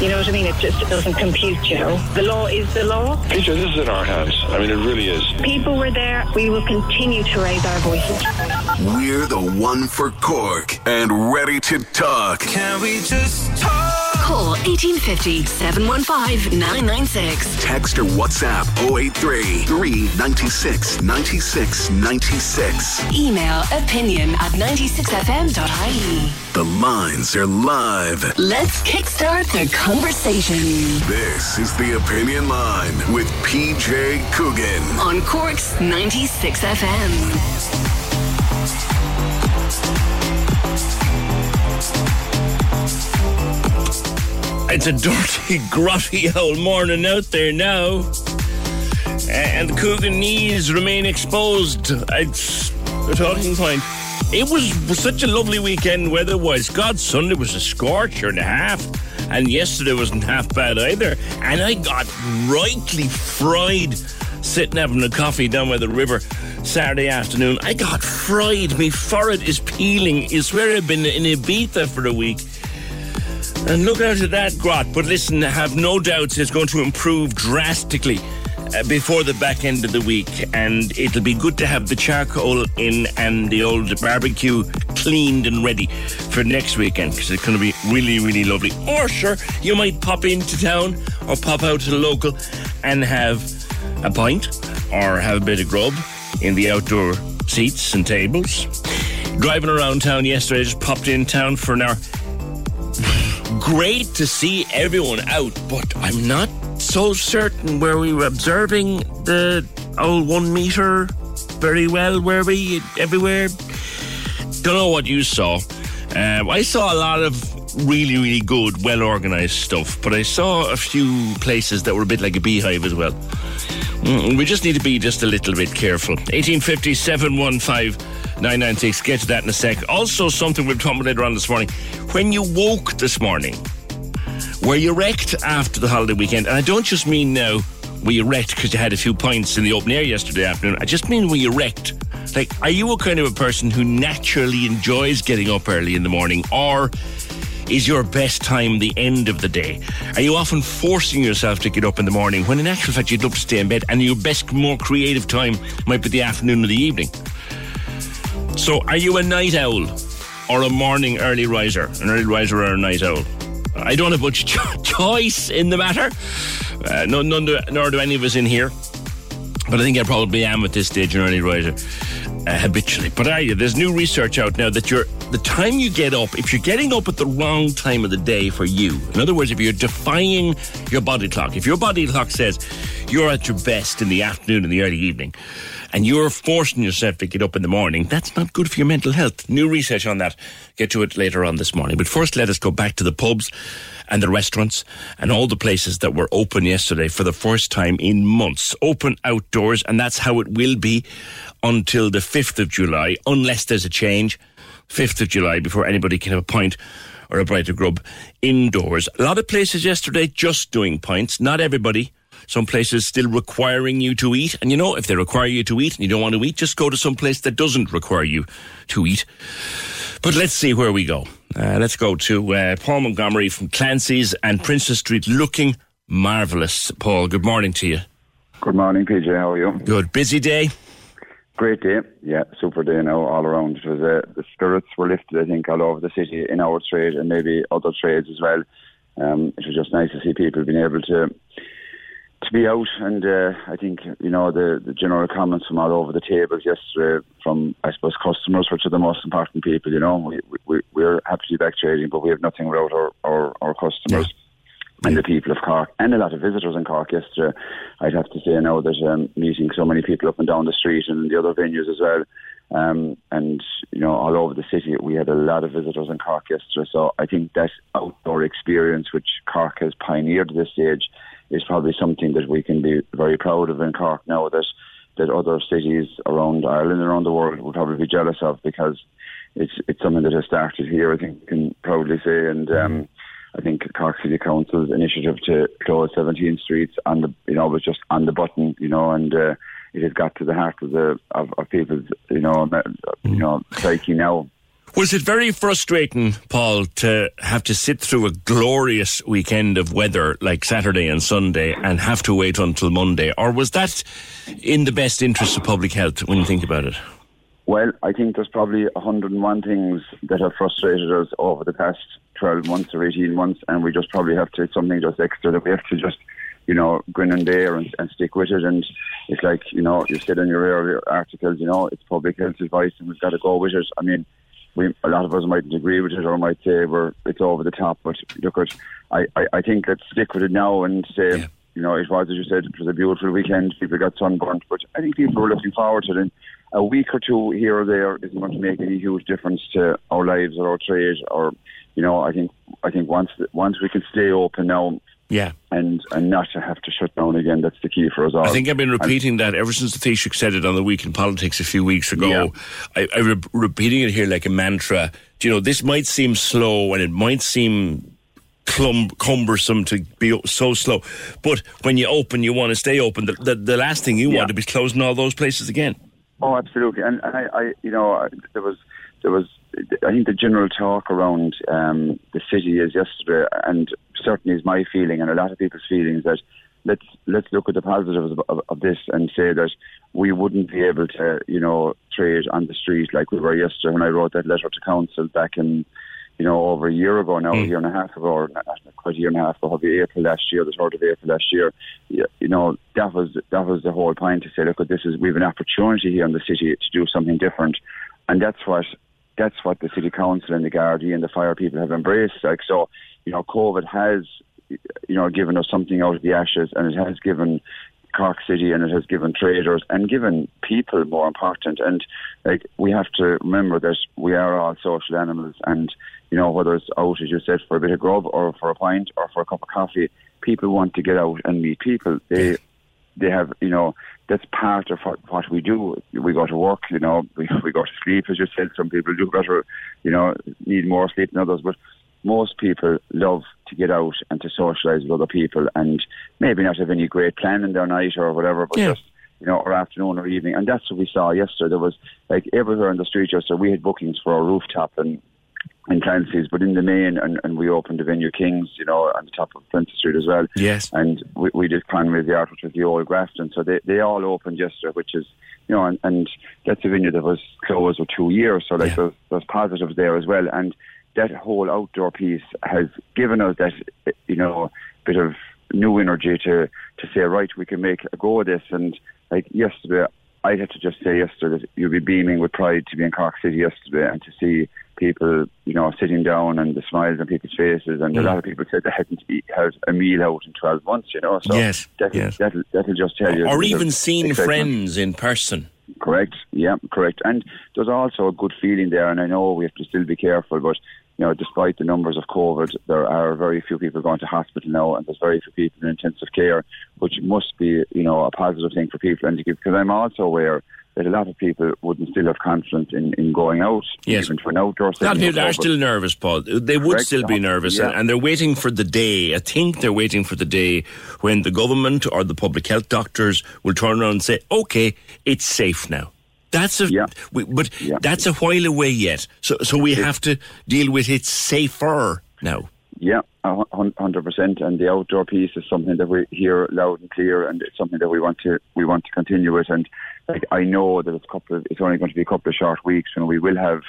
You know what I mean? It just doesn't compute, you know. The law is the law. Peter, this is in our hands. I mean, it really is. People were there. We will continue to raise our voices. We're the one for Cork and ready to talk. Can we just talk? Call 1850 715 996. Text or WhatsApp 083 396 96 96. Email opinion at 96fm.ie. The lines are live. Let's kickstart the conversation This is the Opinion Line with PJ Coogan. on Cork's 96FM. It's a dirty, grotty old morning out there now. And the Coogan knees remain exposed. It's the talking point. It was such a lovely weekend weather-wise. God, Sunday was a scorcher and a half. And yesterday wasn't half bad either. And I got rightly fried sitting having a coffee down by the river Saturday afternoon. I got fried. My forehead is peeling. I swear I've been in Ibiza for a week. And look out at that grot. But listen, I have no doubts it's going to improve drastically uh, before the back end of the week. And it'll be good to have the charcoal in and the old barbecue cleaned and ready for next weekend because it's going to be really, really lovely. Or sure, you might pop into town or pop out to the local and have a pint or have a bit of grub in the outdoor seats and tables. Driving around town yesterday, I just popped in town for an hour great to see everyone out, but I'm not so certain where we were observing the old one meter very well, were we everywhere? Don't know what you saw. Um, I saw a lot of really, really good, well organized stuff, but I saw a few places that were a bit like a beehive as well. Mm, we just need to be just a little bit careful. 1850 715 996. Get to that in a sec. Also, something we'll talk about later on this morning. When you woke this morning, were you wrecked after the holiday weekend? And I don't just mean now, were you wrecked because you had a few pints in the open air yesterday afternoon? I just mean were you wrecked? Like, are you a kind of a person who naturally enjoys getting up early in the morning? Or is your best time the end of the day? Are you often forcing yourself to get up in the morning when in actual fact you'd love to stay in bed and your best, more creative time might be the afternoon or the evening? So, are you a night owl or a morning early riser? An early riser or a night owl? I don't have much cho- choice in the matter. Uh, no, none do, nor do any of us in here. But I think I probably am at this stage an early riser uh, habitually. But are you? There's new research out now that you're the time you get up, if you're getting up at the wrong time of the day for you, in other words, if you're defying your body clock, if your body clock says you're at your best in the afternoon and the early evening, and you're forcing yourself to get up in the morning, that's not good for your mental health. New research on that. Get to it later on this morning. But first, let us go back to the pubs and the restaurants and all the places that were open yesterday for the first time in months. Open outdoors, and that's how it will be until the 5th of July, unless there's a change. 5th of July before anybody can have a pint or a of grub indoors. A lot of places yesterday just doing pints. Not everybody. Some places still requiring you to eat. And you know, if they require you to eat and you don't want to eat, just go to some place that doesn't require you to eat. But let's see where we go. Uh, let's go to uh, Paul Montgomery from Clancy's and Princes Street looking marvellous. Paul, good morning to you. Good morning, PJ. How are you? Good. Busy day? Great day. Yeah, super day now all around. It was, uh, the spirits were lifted, I think, all over the city in our trade and maybe other trades as well. Um, it was just nice to see people being able to to be out and uh, I think you know the, the general comments from all over the tables yesterday from I suppose customers which are the most important people you know we, we, we're happy to be back trading but we have nothing without our, our, our customers and the people of Cork and a lot of visitors in Cork yesterday. I'd have to say now that um, meeting so many people up and down the street and the other venues as well. Um, and you know, all over the city, we had a lot of visitors in Cork yesterday. So I think that outdoor experience, which Cork has pioneered at this stage, is probably something that we can be very proud of in Cork now. That that other cities around Ireland and around the world would probably be jealous of because it's it's something that has started here. I think we can proudly say and. Um, I think Cork City Council's initiative to close 17 streets on the, you know, was just on the button, you know, and uh, it has got to the heart of the of, of people's, you know, you know, psyche now. Was it very frustrating, Paul, to have to sit through a glorious weekend of weather like Saturday and Sunday and have to wait until Monday? Or was that in the best interest of public health when you think about it? Well, I think there's probably 101 things that have frustrated us over the past 12 months or 18 months, and we just probably have to, something just extra that we have to just, you know, grin and bear and, and stick with it. And it's like, you know, you said in your earlier articles, you know, it's public health advice and we've got to go with it. I mean, we, a lot of us mightn't agree with it or might say we're, it's over the top, but look at, I, I, I think let's stick with it now and say, yeah. you know, it was, as you said, it was a beautiful weekend. People got sunburnt, but I think people were looking forward to it. And a week or two here or there isn't going to make any huge difference to our lives or our trade. Or, you know, I think I think once once we can stay open now, yeah, and and not to have to shut down again. That's the key for us all. I think I've been repeating and, that ever since the Taoiseach said it on the Week in Politics a few weeks ago. Yeah. I, I re- repeating it here like a mantra. You know, this might seem slow and it might seem clum- cumbersome to be so slow, but when you open, you want to stay open. The, the, the last thing you yeah. want to be closing all those places again. Oh, absolutely. And I, I you know, there was, there was, I think the general talk around um, the city is yesterday, and certainly is my feeling, and a lot of people's feelings that let's let's look at the positives of, of, of, this and say that we wouldn't be able to, you know, trade on the street like we were yesterday when I wrote that letter to council back in you know, over a year ago now, mm. a year and a half ago, or not quite a year and a half ago, probably April last year, the third of April last year. You, you know, that was that was the whole point to say, look, this is we have an opportunity here in the city to do something different, and that's what that's what the city council and the Gardaí and the fire people have embraced. Like so, you know, COVID has you know given us something out of the ashes, and it has given Cork City and it has given traders and given people more important. And like we have to remember that we are all social animals and you know, whether it's out, as you said, for a bit of grub or for a pint or for a cup of coffee, people want to get out and meet people. They they have, you know, that's part of what, what we do. We go to work, you know, we, we go to sleep, as you said. Some people do better, you know, need more sleep than others, but most people love to get out and to socialise with other people and maybe not have any great plan in their night or whatever, but yeah. just you know, or afternoon or evening. And that's what we saw yesterday. There was like everywhere on the street yesterday, we had bookings for our rooftop and in Clancy's, but in the main, and, and we opened the venue Kings, you know, on the top of Prince Street as well. Yes. And we, we did Conway's the Art, which was the old Grafton. So they, they all opened yesterday, which is, you know, and, and that's a venue that was closed for two years. So like yeah. there's, there's positives there as well. And that whole outdoor piece has given us that, you know, bit of new energy to, to say, right, we can make a go of this. And like yesterday, I had to just say yesterday that you'd be beaming with pride to be in Cork City yesterday and to see people, you know, sitting down and the smiles on people's faces. And a mm. lot of people said they hadn't eat, had a meal out in 12 months, you know. So yes, that'll, yes. That'll, that'll just tell you. Or even seen friends in person. Correct, yeah, correct. And there's also a good feeling there, and I know we have to still be careful, but you know, despite the numbers of COVID, there are very few people going to hospital now, and there's very few people in intensive care, which must be, you know, a positive thing for people. And because I'm also aware that a lot of people wouldn't still have confidence in, in going out, yes. even to an outdoor setting. A lot of people are still nervous, Paul. They would Correct. still be nervous, yeah. and, and, they're waiting for the day. I think they're waiting for the day when the government or the public health doctors will turn around and say, "Okay, it's safe now." That's a, yeah. we, but yeah. that's a while away yet. So, so we have to deal with it safer now. Yeah, hundred percent. And the outdoor piece is something that we hear loud and clear, and it's something that we want to we want to continue with. And like I know that it's couple of, it's only going to be a couple of short weeks, and we will have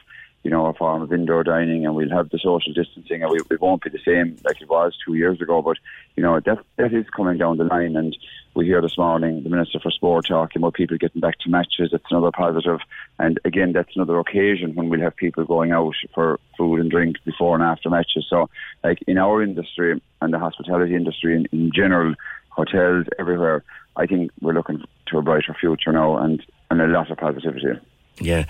you know, a form of indoor dining and we'll have the social distancing and we, it won't be the same like it was two years ago. But, you know, that, that is coming down the line. And we hear this morning the Minister for Sport talking about people getting back to matches. It's another positive. And again, that's another occasion when we'll have people going out for food and drink before and after matches. So, like in our industry and the hospitality industry in, in general, hotels everywhere, I think we're looking to a brighter future now and, and a lot of positivity. Yeah.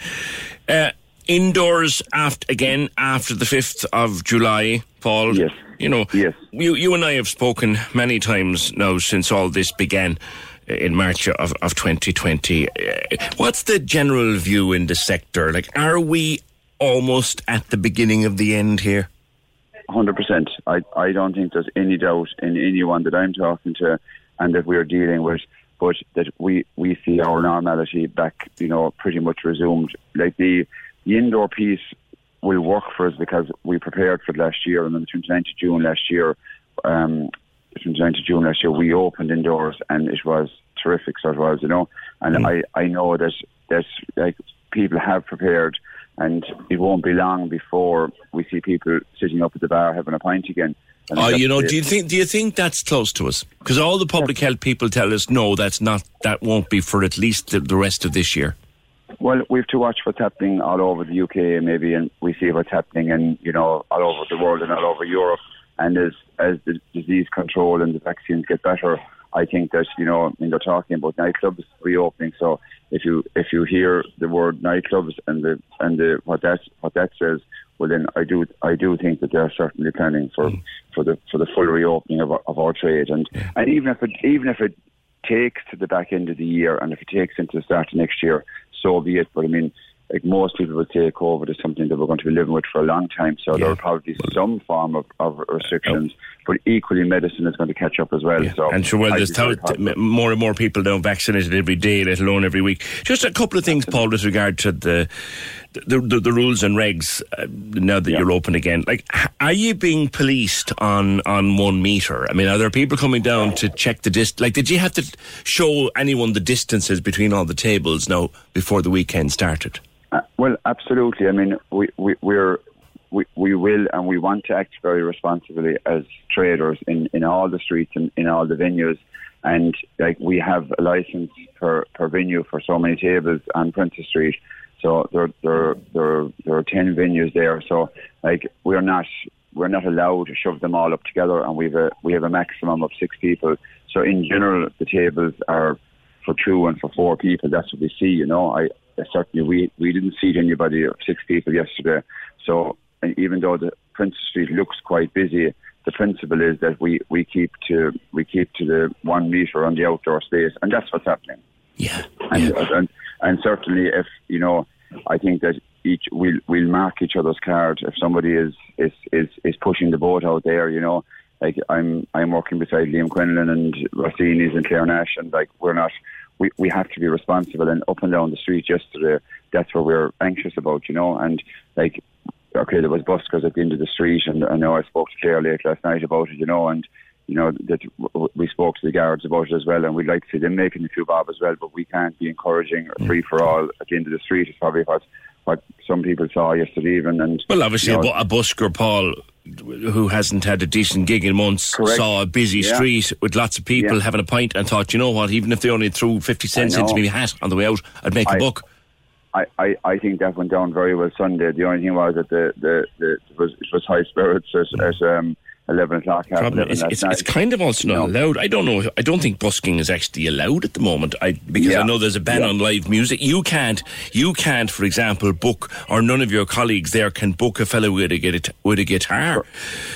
Uh, indoors after again after the fifth of July, Paul. Yes. You know, yes. You you and I have spoken many times now since all this began in March of, of 2020. Uh, what's the general view in the sector? Like, are we almost at the beginning of the end here? Hundred percent. I I don't think there's any doubt in anyone that I'm talking to and that we're dealing with, but that we we see our normality back. You know, pretty much resumed. Like the the indoor piece will work for us because we prepared for it last year, and on the 29th of June last year, um, 29th of June last year, we opened indoors, and it was terrific. So it was, you know, and mm. I I know that that like people have prepared, and it won't be long before we see people sitting up at the bar having a pint again. Oh, you know, do you think do you think that's close to us? Because all the public health people tell us no, that's not. That won't be for at least the, the rest of this year. Well, we have to watch what's happening all over the UK, maybe, and we see what's happening in you know all over the world and all over Europe. And as as the disease control and the vaccines get better, I think that you know, I mean, they're talking about nightclubs reopening. So if you if you hear the word nightclubs and the and the what that what that says, well then I do I do think that they're certainly planning for mm. for the for the full reopening of, of our trade. And yeah. and even if it even if it takes to the back end of the year and if it takes into the start of next year, so be it. But I mean, like most people would say COVID is something that we're going to be living with for a long time. So yeah. there will probably be some form of, of restrictions, but equally medicine is going to catch up as well. Yeah. So and sure, well, there's th- more and more people now vaccinated every day, let alone every week. Just a couple of things, Paul, with regard to the the, the, the rules and regs uh, now that yeah. you're open again. Like, are you being policed on on one meter? I mean, are there people coming down to check the dist? Like, did you have to show anyone the distances between all the tables now before the weekend started? Uh, well, absolutely. I mean, we, we, we're we, we will and we want to act very responsibly as traders in, in all the streets and in all the venues. And like we have a license per, per venue for so many tables on Princes Street. So there, there, there, there are ten venues there. So like we're not we're not allowed to shove them all up together, and we've a we have a maximum of six people. So in general, the tables are for two and for four people. That's what we see. You know, I certainly we we didn't seat anybody of six people yesterday. So even though the Princes Street looks quite busy, the principle is that we, we keep to we keep to the one meter on the outdoor space, and that's what's happening. Yeah, and, yeah. and and certainly if you know, I think that each we'll we'll mark each other's card if somebody is is is is pushing the boat out there. You know, like I'm I'm working beside Liam Quinlan and Rossini's and Claire Nash, and like we're not we, we have to be responsible. And up and down the street yesterday, that's what we're anxious about, you know. And like, okay, there was buskers at the end of the street, and I know I spoke to Claire late last night about it, you know, and you know that we spoke to the guards about it as well, and we'd like to see them making a few bob as well. But we can't be encouraging a free for all at the end of the street. Is probably what what some people saw yesterday even. And well, obviously, you know, a, busker, Paul, who hasn't had a decent gig in months, Correct. saw a busy Yeah. street with lots of people Yeah. having a pint and thought, you know what, even if they only threw 50 cents into my hat on the way out, I'd make a I- buck. I, I, I think that went down very well Sunday. The only thing was that the, the, the it was it was high spirits as, at um, eleven o'clock. half Problem 11 is, it's, it's kind of also not No. allowed. I don't know. I don't think busking is actually allowed at the moment. I because I know there's a ban Yeah. on live music. You can't. You can't, for example, book or none of your colleagues there can book a fellow with a with a guitar.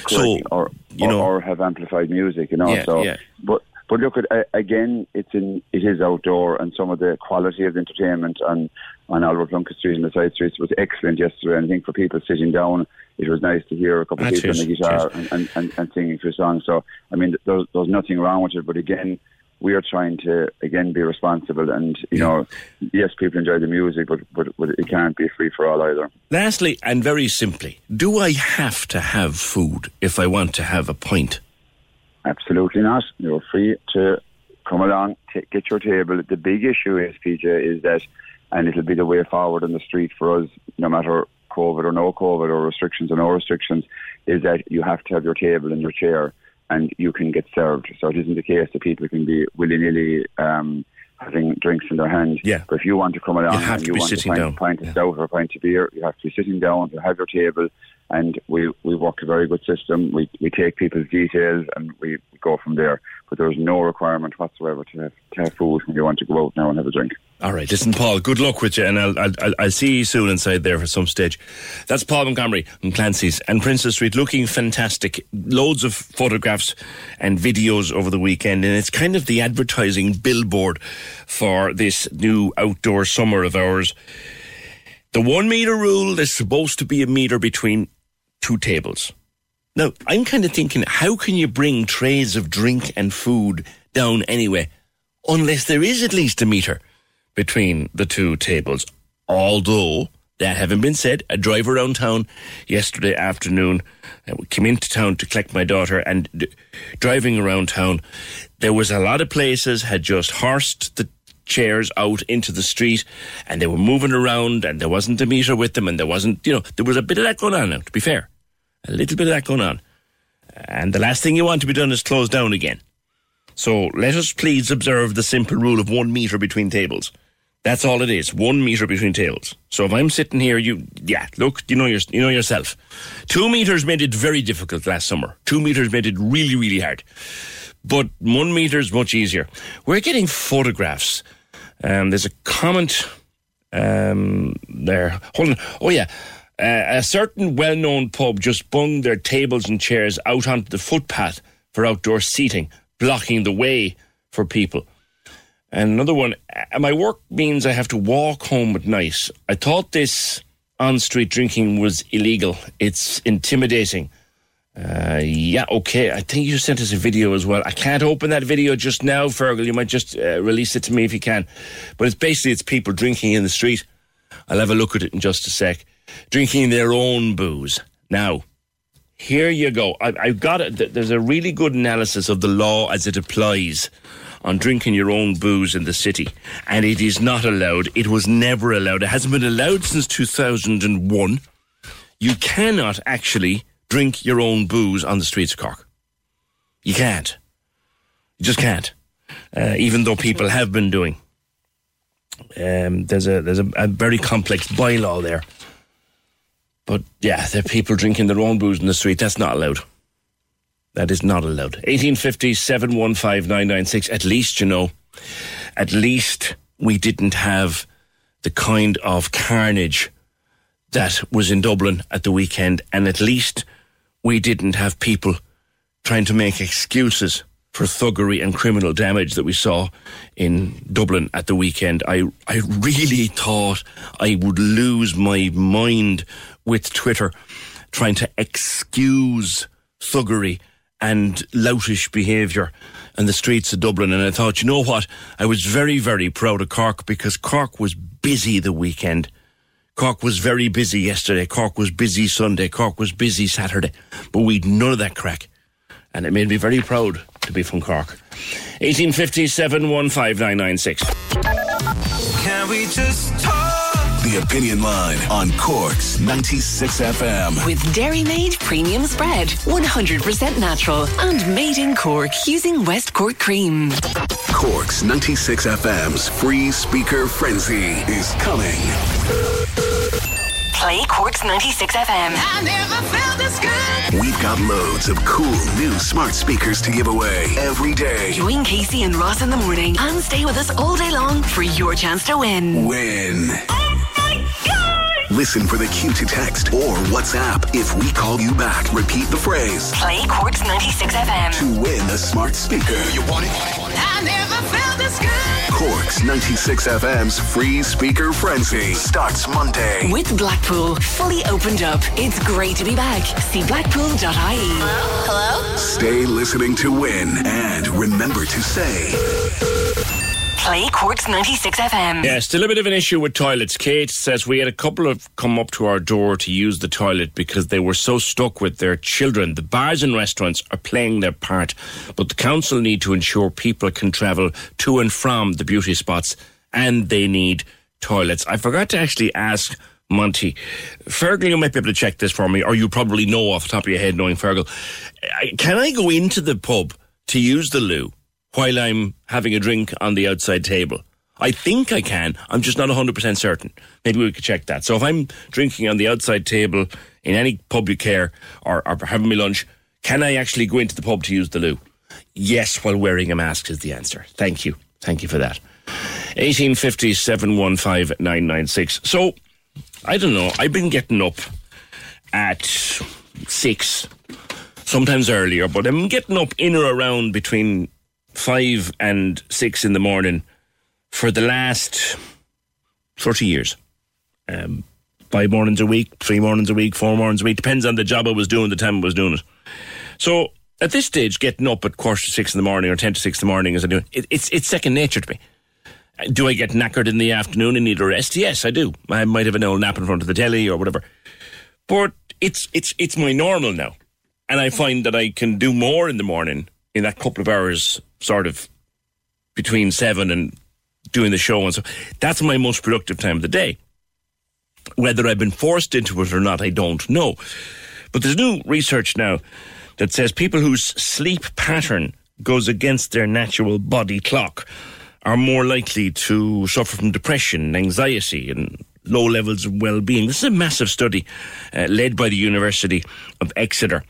So or, you or, know, or have amplified music, you know. Yeah, so, yeah. but but look at again, it's in it is outdoor, and some of the quality of the entertainment on on Oliver Plunkett Street and the side streets was excellent yesterday. And I think for people sitting down, it was nice to hear a couple Ah, of people on the guitar and, and, and, and singing a few songs. So I mean, there's, there's nothing wrong with it, but again. we are trying to again be responsible, and you know, yes, people enjoy the music, but, but but it can't be free for all either. Lastly, and very simply, do I have to have food if I want to have a pint? Absolutely not. You're free to come along, t- get your table. The big issue is, PJ, is that, and it'll be the way forward in the street for us, no matter COVID or no COVID or restrictions or no restrictions, is that you have to have your table and your chair and you can get served. So it isn't the case that people can be willy nilly um, having drinks in their hand. Yeah. But if you want to come along You and to you be want sitting a pint, of stout or a pint of beer, you have to be sitting down, you have your table, and we, we work a very good system. We, we take people's details and we go from there. But there's no requirement whatsoever to have, to have food when you want to go out now and have a drink. All right, listen, Paul. Good luck with you, and I'll I'll, I'll- see you soon inside there for some stage. That's Paul Montgomery from Clancy's and Princes Street, looking fantastic. Loads of photographs and videos over the weekend, and it's kind of the advertising billboard for this new outdoor summer of ours. The one meter rule is supposed to be a meter between two tables. Now, I'm kind of thinking, how can you bring trays of drink and food down anyway, unless there is at least a meter between the two tables? Although, that having been said, a drive around town yesterday afternoon, uh, we came into town to collect my daughter, and d- driving around town, there was a lot of places had just horsed the chairs out into the street and they were moving around and there wasn't a meter with them and there wasn't, you know, there was a bit of that going on now, to be fair. A little bit of that going on. And the last thing you want to be done is close down again. So let us please observe the simple rule of one meter between tables. That's all it is. One meter between tables. So if I'm sitting here, you, yeah, look, you know, your, you know yourself. Two meters made it very difficult last summer. Two meters made it really, really hard. But one meter is much easier. We're getting photographs. Um, there's a comment um, there. Hold on. Oh, yeah. Uh, a certain well known pub just bung their tables and chairs out onto the footpath for outdoor seating, blocking the way for people. And another one, my work means I have to walk home at night. I thought this on street drinking was illegal. It's intimidating. Uh, yeah, okay. I think you sent us a video as well. I can't open that video just now, Fergal. You might just uh, release it to me if you can. But it's basically it's people drinking in the street. I'll have a look at it in just a sec. Drinking their own booze. Now, here you go. I, I've got it. There's a really good analysis of the law as it applies on drinking your own booze in the city, and it is not allowed. It was never allowed. It hasn't been allowed since 2001. You cannot actually drink your own booze on the streets of Cork. You can't. You just can't. Uh, even though people have been doing. Um, there's a there's a, a very complex bylaw there. But yeah, there are people drinking their own booze in the street. That's not allowed. That is not allowed. 1850 715 996. At least, you know, at least we didn't have the kind of carnage that was in Dublin at the weekend. And at least we didn't have people trying to make excuses for thuggery and criminal damage that we saw in Dublin at the weekend. I, I really thought I would lose my mind with Twitter trying to excuse thuggery and loutish behaviour in the streets of Dublin. And I thought, you know what? I was very, very proud of Cork because Cork was busy the weekend. Cork was very busy yesterday. Cork was busy Sunday. Cork was busy Saturday. But we'd none of that crack. And it made me very proud to be from Cork. 1857 15996. Can we just talk? The Opinion Line on Cork's 96 FM. With Dairy Made Premium Spread. 100% natural and made in Cork using West Cork cream. Cork's 96 FM's free speaker frenzy is coming. Play Cork's 96 FM. I never felt this good. We've got loads of cool new smart speakers to give away every day. Join Casey and Ross in the morning and stay with us all day long for your chance to win. Win. Listen for the cue to text or WhatsApp. If we call you back, repeat the phrase Play Cork's 96 FM. to win a smart speaker. You want it? I never felt this good. Cork's Cork's 96 FM's free speaker frenzy starts Monday. With Blackpool fully opened up, it's great to be back. See blackpool.ie. Hello? Stay listening to win and remember to say. Play Cork's 96 FM. Yeah, still a bit of an issue with toilets. Kate says we had a couple of come up to our door to use the toilet because they were so stuck with their children. The bars and restaurants are playing their part, but the council need to ensure people can travel to and from the beauty spots and they need toilets. I forgot to actually ask Monty. Fergal, you might be able to check this for me, or you probably know off the top of your head, knowing Fergal. Can I go into the pub to use the loo? While I'm having a drink on the outside table. I think I can. I'm just not 100% certain. Maybe we could check that. So if I'm drinking on the outside table in any public care or, or having my lunch, can I actually go into the pub to use the loo? Yes, while wearing a mask is the answer. Thank you. Thank you for that. 1850 715 996. So, I don't know. I've been getting up at six, sometimes earlier, but I'm getting up in or around between five and six in the morning for the last 30 years. Um, five mornings a week, three mornings a week, four mornings a week. Depends on the job I was doing, the time I was doing it. So at this stage, getting up at quarter to six in the morning or 10 to six in the morning as I do, it, it's, it's second nature to me. Do I get knackered in the afternoon and need a rest? Yes, I do. I might have an old nap in front of the telly or whatever. But it's, it's, it's my normal now. And I find that I can do more in the morning in that couple of hours, sort of between seven and doing the show. And so that's my most productive time of the day. Whether I've been forced into it or not, I don't know. But there's new research now that says people whose sleep pattern goes against their natural body clock are more likely to suffer from depression, anxiety, and low levels of well-being. This is a massive study uh, led by the University of Exeter.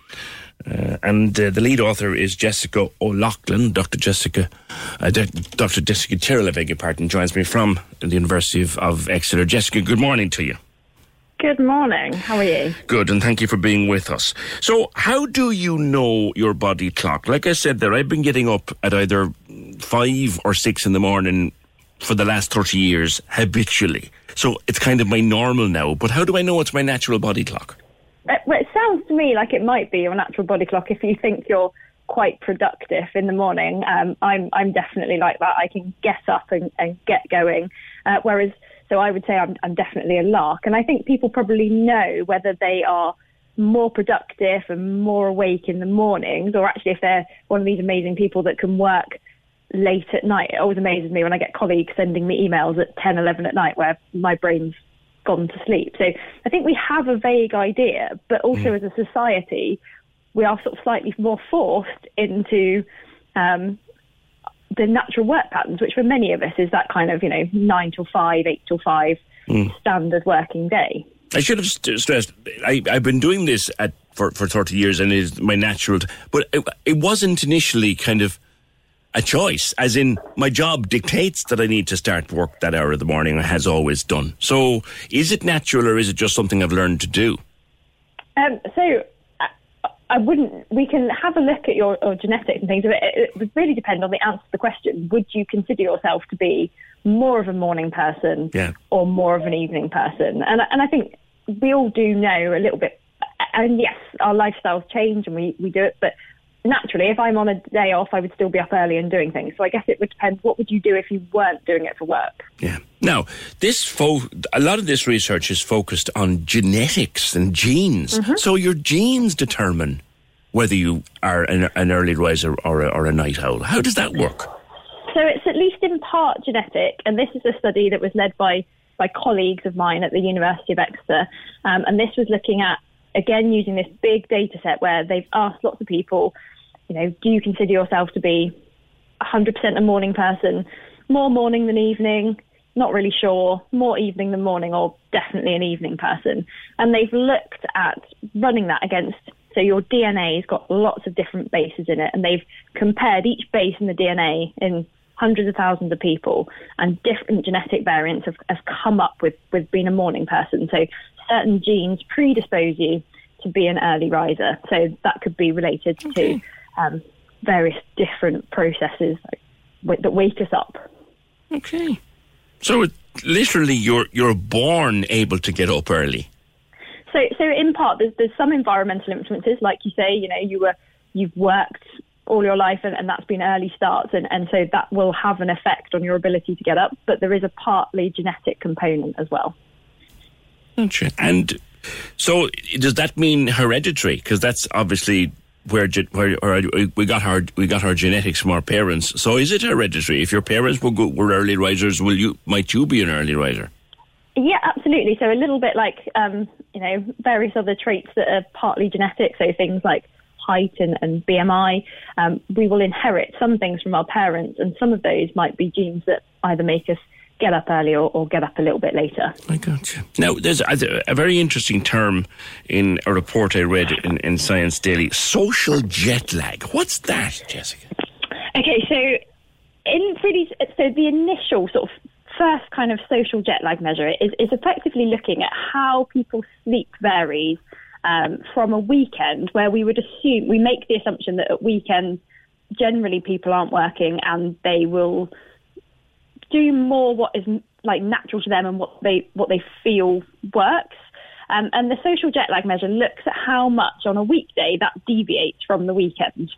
Uh, and uh, the lead author is Jessica O'Loughlin, Dr. Jessica, uh, D- Dr. Jessica Tyrrell, I beg your pardon, joins me from the University of, of Exeter. Jessica, good morning to you. Good morning. How are you? Good, and thank you for being with us. So, how do you know your body clock? Like I said there, I've been getting up at either five or six in the morning for the last 30 years habitually. So, it's kind of my normal now. But how do I know it's my natural body clock? Uh, well, it sounds to me like it might be your natural body clock if you think you're quite productive in the morning. Um, I'm I'm definitely like that. I can get up and, and get going. Uh, whereas, so I would say I'm I'm definitely a lark, and I think people probably know whether they are more productive and more awake in the mornings, or actually if they're one of these amazing people that can work late at night. It always amazes me when I get colleagues sending me emails at 10, 11 at night where my brain's gone to sleep. So I think we have a vague idea, but also mm. as a society, we are sort of slightly more forced into um, the natural work patterns, which for many of us is that kind of, you know, nine till five, eight till five mm. standard working day. I should have stressed, I, have been doing this at, for, for 30 years and it's my natural, but it, it wasn't initially kind of a choice, as in my job dictates that I need to start work that hour of the morning, and has always done. So, is it natural or is it just something I've learned to do? Um, so, I wouldn't. We can have a look at your, your genetics and things. It, it would really depend on the answer to the question. Would you consider yourself to be more of a morning person yeah. or more of an evening person? And and I think we all do know a little bit. And yes, our lifestyles change and we, we do it, but naturally, if I'm on a day off, I would still be up early and doing things. So I guess it would depend. What would you do if you weren't doing it for work? Yeah. Now, this fo- a lot of this research is focused on genetics and genes. Mm-hmm. So your genes determine whether you are an, an early riser or a, or a night owl. How does that work? So it's at least in part genetic, and this is a study that was led by by colleagues of mine at the University of Exeter, um, and this was looking at again using this big data set where they've asked lots of people you know, do you consider yourself to be 100% a morning person? More morning than evening? Not really sure. More evening than morning, or definitely an evening person. And they've looked at running that against. So your DNA's got lots of different bases in it, and they've compared each base in the DNA in hundreds of thousands of people, and different genetic variants have, have come up with, with being a morning person. So certain genes predispose you to be an early riser. So that could be related okay. to um, various different processes that wake us up. Okay. So it, literally, you're you're born able to get up early. So, so in part, there's there's some environmental influences, like you say. You know, you were you've worked all your life, and, and that's been early starts, and, and so that will have an effect on your ability to get up. But there is a partly genetic component as well. Gotcha. And so, does that mean hereditary? Because that's obviously where, where, where, we got our we got our genetics from our parents. So, is it hereditary? If your parents were good, were early risers, will you might you be an early riser? Yeah, absolutely. So a little bit like um, you know various other traits that are partly genetic. So things like height and, and BMI. Um, we will inherit some things from our parents, and some of those might be genes that either make us get up early or, or, get up a little bit later. I got you. Now, there's a, a very interesting term in a report I read in, in, Science Daily social jet lag. What's that, Jessica? Okay, so in pretty, so the initial sort of first kind of social jet lag measure is, is effectively looking at how people's sleep varies um, from a weekend where we would assume, we make the assumption that at weekends, generally people aren't working and they will do more what is like natural to them and what they what they feel works. Um, and the social jet lag measure looks at how much on a weekday that deviates from the weekend.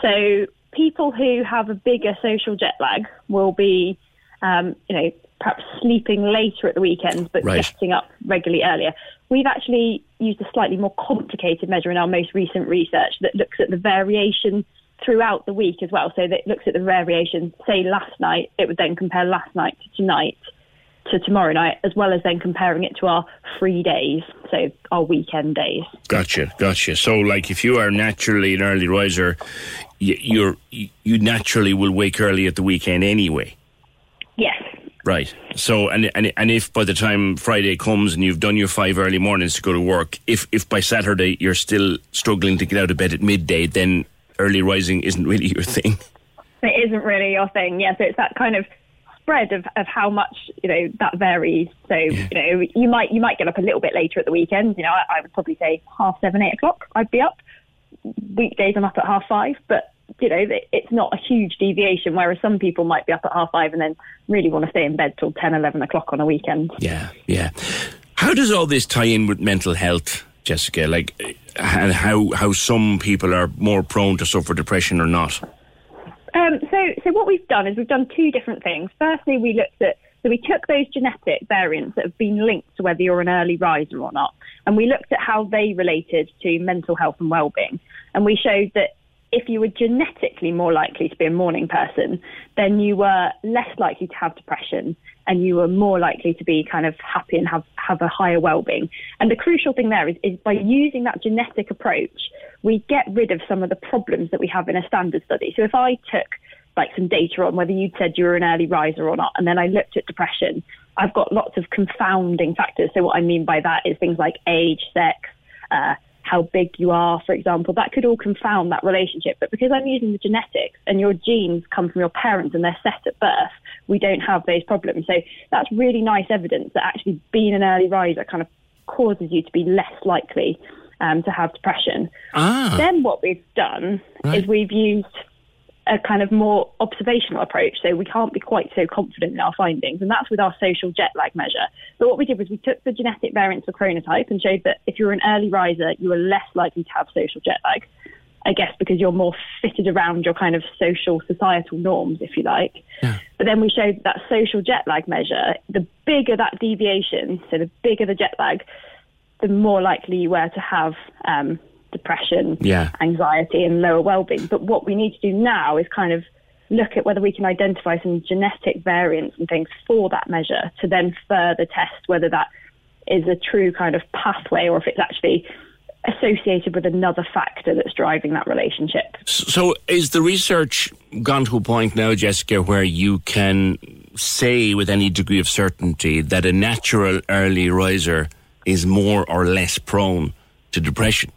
So people who have a bigger social jet lag will be, um, you know, perhaps sleeping later at the weekend but right. getting up regularly earlier. We've actually used a slightly more complicated measure in our most recent research that looks at the variation throughout the week as well. So that it looks at the variation, say last night, it would then compare last night to tonight to tomorrow night, as well as then comparing it to our free days, so our weekend days. Gotcha, gotcha. So, like, if you are naturally an early riser, you, you're you naturally will wake early at the weekend anyway. Yes. Right. So, and, and and if by the time Friday comes and you've done your five early mornings to go to work, if if by Saturday you're still struggling to get out of bed at midday, then early rising isn't really your thing. It isn't really your thing. Yeah. So it's that kind of spread of, of how much you know that varies. So yeah. you know you might you might get up a little bit later at the weekend. You know, I, I would probably say half seven, eight o'clock. I'd be up. Weekdays I'm up at half five, but you know, it's not a huge deviation, whereas some people might be up at half five and then really want to stay in bed till 10, 11 o'clock on a weekend. Yeah, yeah. How does all this tie in with mental health, Jessica? Like, and how, how some people are more prone to suffer depression or not? Um, so, so what we've done is we've done two different things. Firstly, we looked at so we took those genetic variants that have been linked to whether you're an early riser or not, and we looked at how they related to mental health and well-being. And we showed that if you were genetically more likely to be a morning person, then you were less likely to have depression and you are more likely to be kind of happy and have, have a higher well-being. And the crucial thing there is, is by using that genetic approach, we get rid of some of the problems that we have in a standard study. So if I took like some data on whether you'd said you were an early riser or not, and then I looked at depression, I've got lots of confounding factors. So what I mean by that is things like age, sex, uh, how big you are, for example, that could all confound that relationship. But because I'm using the genetics and your genes come from your parents and they're set at birth, we don't have those problems. So that's really nice evidence that actually being an early riser kind of causes you to be less likely um, to have depression. Ah. Then what we've done right. is we've used a kind of more observational approach. So we can't be quite so confident in our findings, and that's with our social jet lag measure. But what we did was we took the genetic variants of chronotype and showed that if you're an early riser, you are less likely to have social jet lag. I guess because you're more fitted around your kind of social societal norms, if you like. Yeah. But then we showed that social jet lag measure, the bigger that deviation, so the bigger the jet lag, the more likely you were to have um, depression, yeah. anxiety, and lower well-being. But what we need to do now is kind of look at whether we can identify some genetic variants and things for that measure to then further test whether that is a true kind of pathway or if it's actually associated with another factor that's driving that relationship. So, is the research gone to a point now, Jessica, where you can say with any degree of certainty that a natural early riser is more or less prone to depression?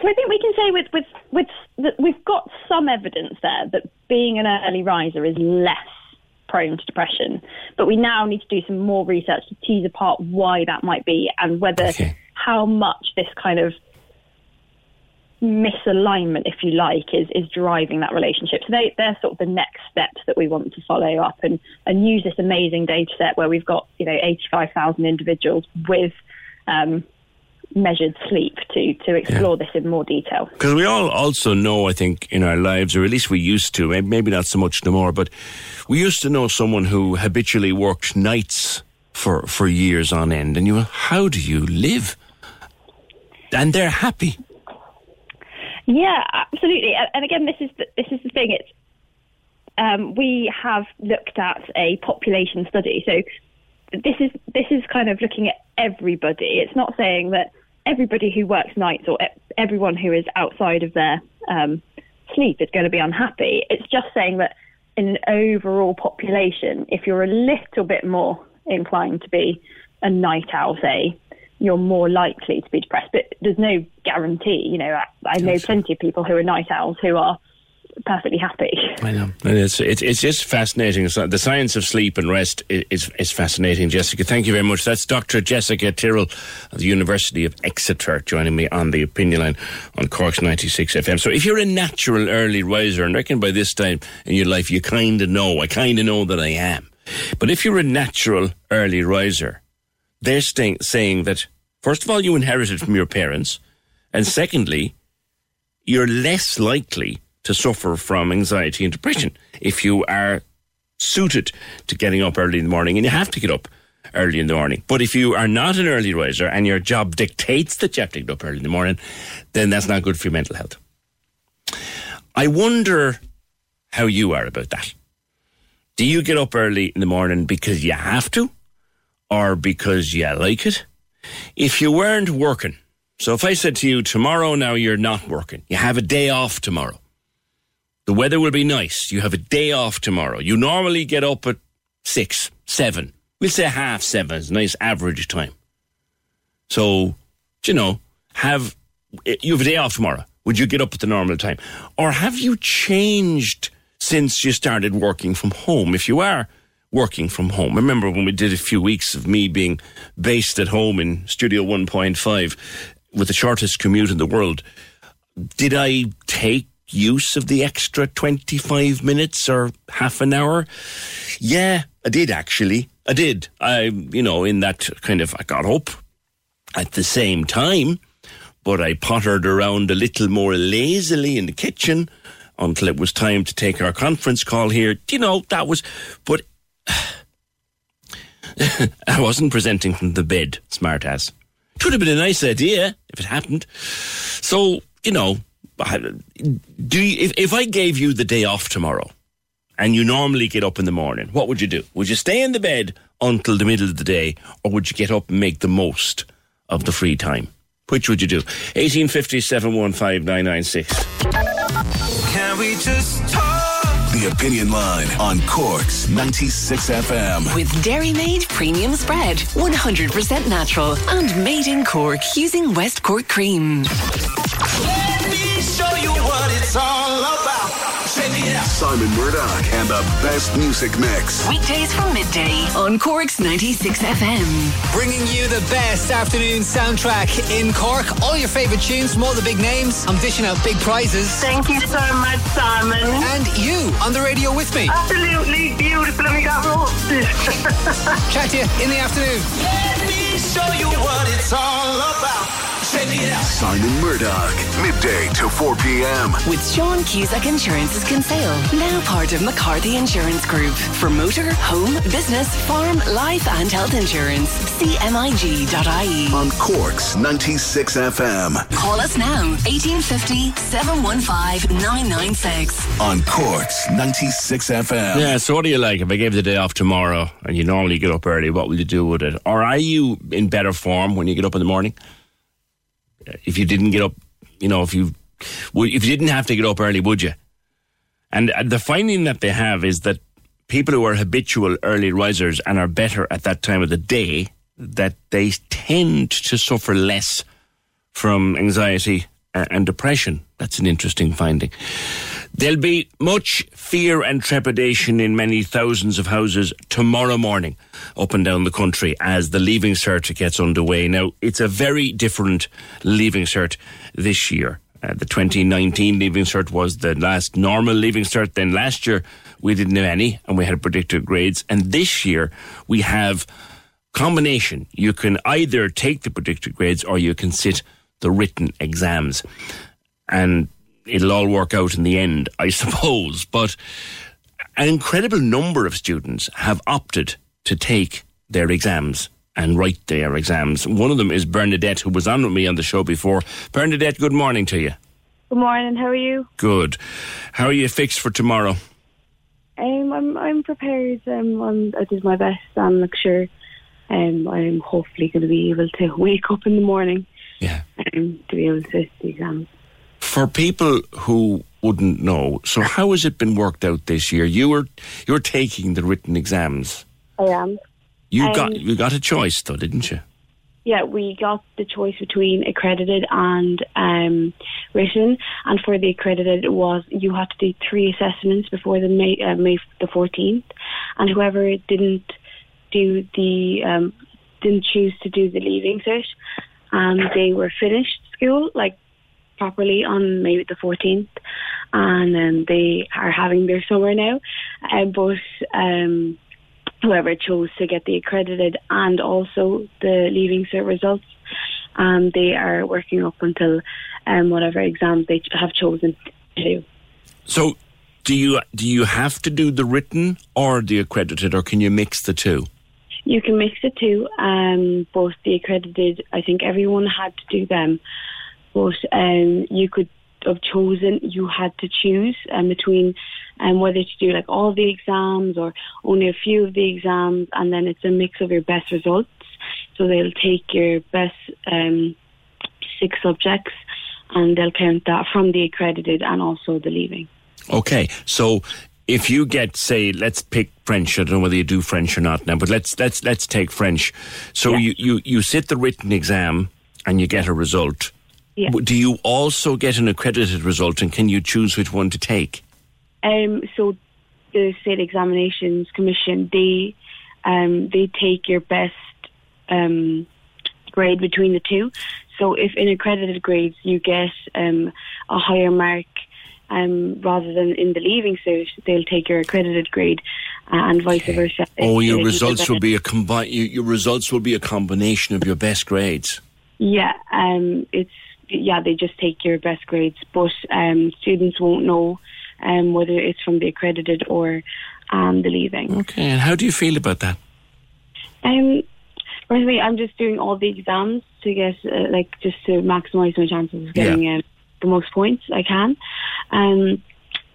So I think we can say with with with that we've got some evidence there that being an early riser is less prone to depression, but we now need to do some more research to tease apart why that might be and whether okay. How much this kind of misalignment, if you like, is is driving that relationship. So they they're sort of the next steps that we want to follow up and and use this amazing data set where we've got you know eighty five thousand individuals with. Um, measured sleep to to explore yeah. this in more detail. Because we all also know, I think, in our lives, or at least we used to, maybe not so much no more, but we used to know someone who habitually worked nights for for years on end, and you, how do you live? And they're happy. Yeah, absolutely. And again, this is the, this is the thing. It's um, we have looked at a population study, so this is this is kind of looking at everybody. It's not saying that everybody who works nights or everyone who is outside of their um, sleep is going to be unhappy. It's just saying that in an overall population, if you're a little bit more inclined to be a night owl, say, you're more likely to be depressed. But there's no guarantee. You know, I, I know plenty of people who are night owls who are perfectly happy. I know. And it's, it's, it's just fascinating. The science of sleep and rest is, is fascinating, Jessica. Thank you very much. That's Dr. Jessica Tyrrell of the University of Exeter joining me on the opinion line on Cork's 96 FM. So if you're a natural early riser, and I reckon by this time in your life you kind of know, I kind of know that I am. But if you're a natural early riser, they're saying that, first of all, you inherited from your parents, and secondly, you're less likely to suffer from anxiety and depression if you are suited to getting up early in the morning and you have to get up early in the morning. But if you are not an early riser and your job dictates that you have to get up early in the morning, then that's not good for your mental health. I wonder how you are about that. Do you get up early in the morning because you have to or because you like it? If you weren't working, so if I said to you, tomorrow now you're not working, you have a day off tomorrow, the weather will be nice. You have a day off tomorrow. You normally get up at six, seven. We'll say half seven is a nice average time. So, you know, have you have a day off tomorrow? Would you get up at the normal time, or have you changed since you started working from home? If you are working from home, I remember when we did a few weeks of me being based at home in Studio One Point Five with the shortest commute in the world. Did I take use of the extra 25 minutes or half an hour? Yeah, I did actually. I did. I, you know, in that kind of, I got up at the same time, but I pottered around a little more lazily in the kitchen until it was time to take our conference call here. You know, that was, but I wasn't presenting from the bed, smart ass. It would have been a nice idea if it happened. So, you know, do you, if, if I gave you the day off tomorrow and you normally get up in the morning, what would you do? Would you stay in the bed until the middle of the day or would you get up and make the most of the free time? Which would you do? 1850 Can we just talk? The Opinion Line on Cork's 96 FM. With Dairymaid Premium Spread. 100% natural and made in Cork using West Cork cream show you what it's all about. Simon Murdoch and the best music mix. Weekdays from midday on Cork's 96 FM. Bringing you the best afternoon soundtrack in Cork. All your favourite tunes from all the big names. I'm dishing out big prizes. Thank you so much, Simon. And you on the radio with me. Absolutely beautiful. And we got roasted. Chat to you in the afternoon. Let me show you what it's all about. Simon Murdoch, midday to 4 p.m. With Sean Cusack Insurance's Kinsale, now part of McCarthy Insurance Group. For motor, home, business, farm, life and health insurance. CMIG.ie. On Cork's 96 FM. Call us now, 1850 715 996. On Cork's 96 FM. Yeah, so what do you like? If I gave the day off tomorrow and you normally get up early, what will you do with it? Or are you in better form when you get up in the morning? If you didn't get up, you know, if you if you didn't have to get up early, would you? And uh, the finding that they have is that people who are habitual early risers and are better at that time of the day, that they tend to suffer less from anxiety and depression. That's an interesting finding. There'll be much fear and trepidation in many thousands of houses tomorrow morning up and down the country as the Leaving Cert gets underway. Now, it's a very different Leaving Cert this year. Uh, the 2019 Leaving Cert was the last normal Leaving Cert. Then last year we didn't have any, and we had predicted grades. And this year we have combination. You can either take the predicted grades or you can sit the written exams, and it'll all work out in the end, I suppose. But an incredible number of students have opted to take their exams and write their exams. One of them is Bernadette, who was on with me on the show before. Bernadette, good morning to you. Good morning. How are you? Good. How are you fixed for tomorrow? Um, I'm I'm prepared. Um, I'm, I did my best. I'm like sure. Um, I'm hopefully going to be able to wake up in the morning. Yeah. Um, to be able to sit the exams. For people who wouldn't know, so how has it been worked out this year? You were you're taking the written exams. I am. You Um, got you got a choice though, didn't you? Yeah, we got the choice between accredited and um, written, and for the accredited it was you had to do three assessments before the May, uh, May the fourteenth, and whoever didn't do the um, didn't choose to do the leaving cert, and they were finished school like properly on May the fourteenth, and um, they are having their summer now, uh, but. Um, whoever chose to get the accredited and also the leaving cert results. Um, they are working up until um, whatever exams they have chosen to do. So do you do you have to do the written or the accredited, or can you mix the two? You can mix the two. Um, both the accredited, I think everyone had to do them, but um, you could have chosen. You had to choose um, between um, whether to do like all the exams or only a few of the exams, and then it's a mix of your best results. So they'll take your best um, six subjects, and they'll count that from the accredited and also the leaving. Okay, so if you get, say, let's pick French. I don't know whether you do French or not now, but let's let's let's take French. So you, you you sit the written exam and you get a result. Yeah. Do you also get an accredited result, and can you choose which one to take? Um, so the State Examinations Commission, they um, they take your best um, grade between the two. So if in accredited grades you get um, a higher mark um, rather than in the leaving cert, they'll take your accredited grade uh, and vice versa. Oh, your results will be a combi- your, your results will be a combination of your best grades. Yeah, um, it's yeah. They just take your best grades, but um, students won't know um, whether it's from the accredited or um, the leaving. Okay, and how do you feel about that? Um, personally, I'm just doing all the exams to get uh, like just to maximise my chances of getting um, the most points I can. Um,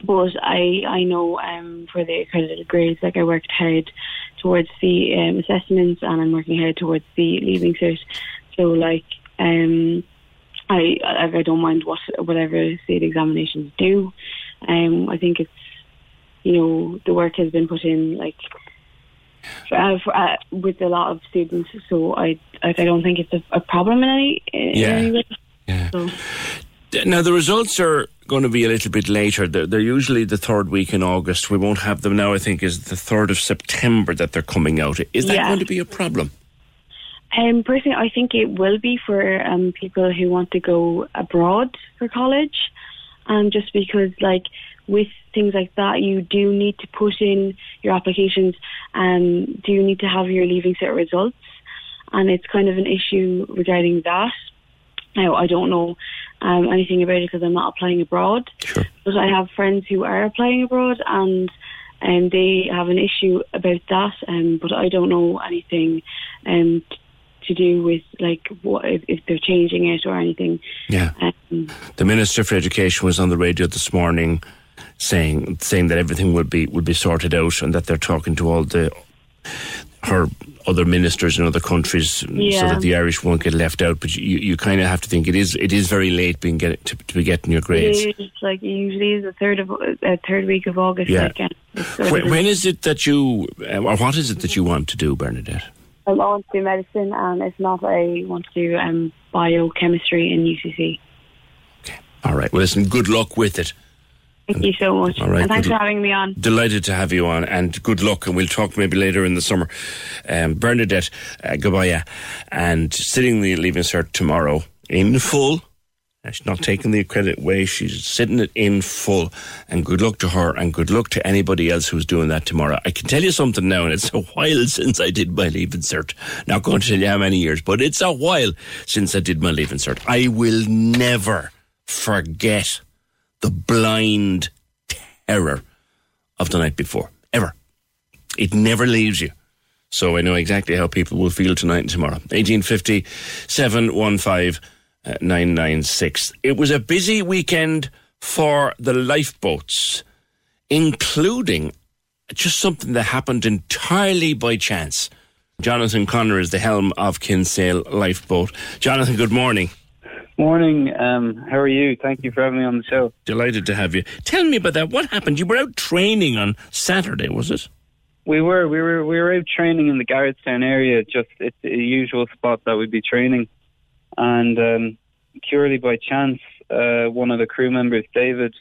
but I I know um, for the accredited grades, like I worked hard towards the um, assessments, and I'm working hard towards the leaving cert. So like um, I I, don't mind what whatever state examinations do. Um, I think it's you know the work has been put in like uh, for, uh, with a lot of students. So I I, I don't think it's a, a problem in any, in Yeah. any way. Yeah. So, Now the results are going to be a little bit later. They're, they're usually the third week in August. We won't have them now. I think is the third of September that they're coming out. Is that Yeah. going to be a problem? Um, personally, I think it will be for um, people who want to go abroad for college, um, just because like with things like that, you do need to put in your applications and do you need to have your leaving cert results, and it's kind of an issue regarding that. Now, I don't know um, anything about it because I'm not applying abroad. Sure. But I have friends who are applying abroad and um, they have an issue about that. Um, but I don't know anything um, to do with like what if, if they're changing it or anything. Yeah. Um, The Minister for Education was on the radio this morning saying saying that everything will be will be sorted out and that they're talking to all the her other ministers in other countries so that the Irish won't get left out. But you, you kind of have to think it is it is very late being get to, to be getting your grades. it is like usually is the third of uh, third week of August. Yeah. When, when is it that you uh, or what is it that you want to do, Bernadette? Um, I want to do medicine, and if not, I want to do um, biochemistry in UCC. Okay. All right. Well, listen. Good luck with it. Thank you so much, All right, and thanks for having me on. Delighted to have you on, and good luck. And we'll talk maybe later in the summer. Um, Bernadette uh, Gabaya, and sitting the leaving cert tomorrow in full. She's not taking the credit away. She's sitting it in full. And good luck to her and good luck to anybody else who's doing that tomorrow. I can tell you something now, and it's a while since I did my leaving cert. Not going to tell you how many years, but it's a while since I did my leaving cert. I will never forget the blind terror of the night before. Ever. It never leaves you. So I know exactly how people will feel tonight and tomorrow. 1850 715 996. It was a busy weekend for the lifeboats, including just something that happened entirely by chance. Jonathan Connor is the helm of Kinsale Lifeboat. Jonathan, good morning. Morning. Um, how are you? Thank you for having me on the show. Delighted to have you. Tell me about that. What happened? You were out training on Saturday, was it? We were. We were. We were out training in the Garrettstown area. Just it's a usual spot that we'd be training, and um, purely by chance, uh, one of the crew members, David,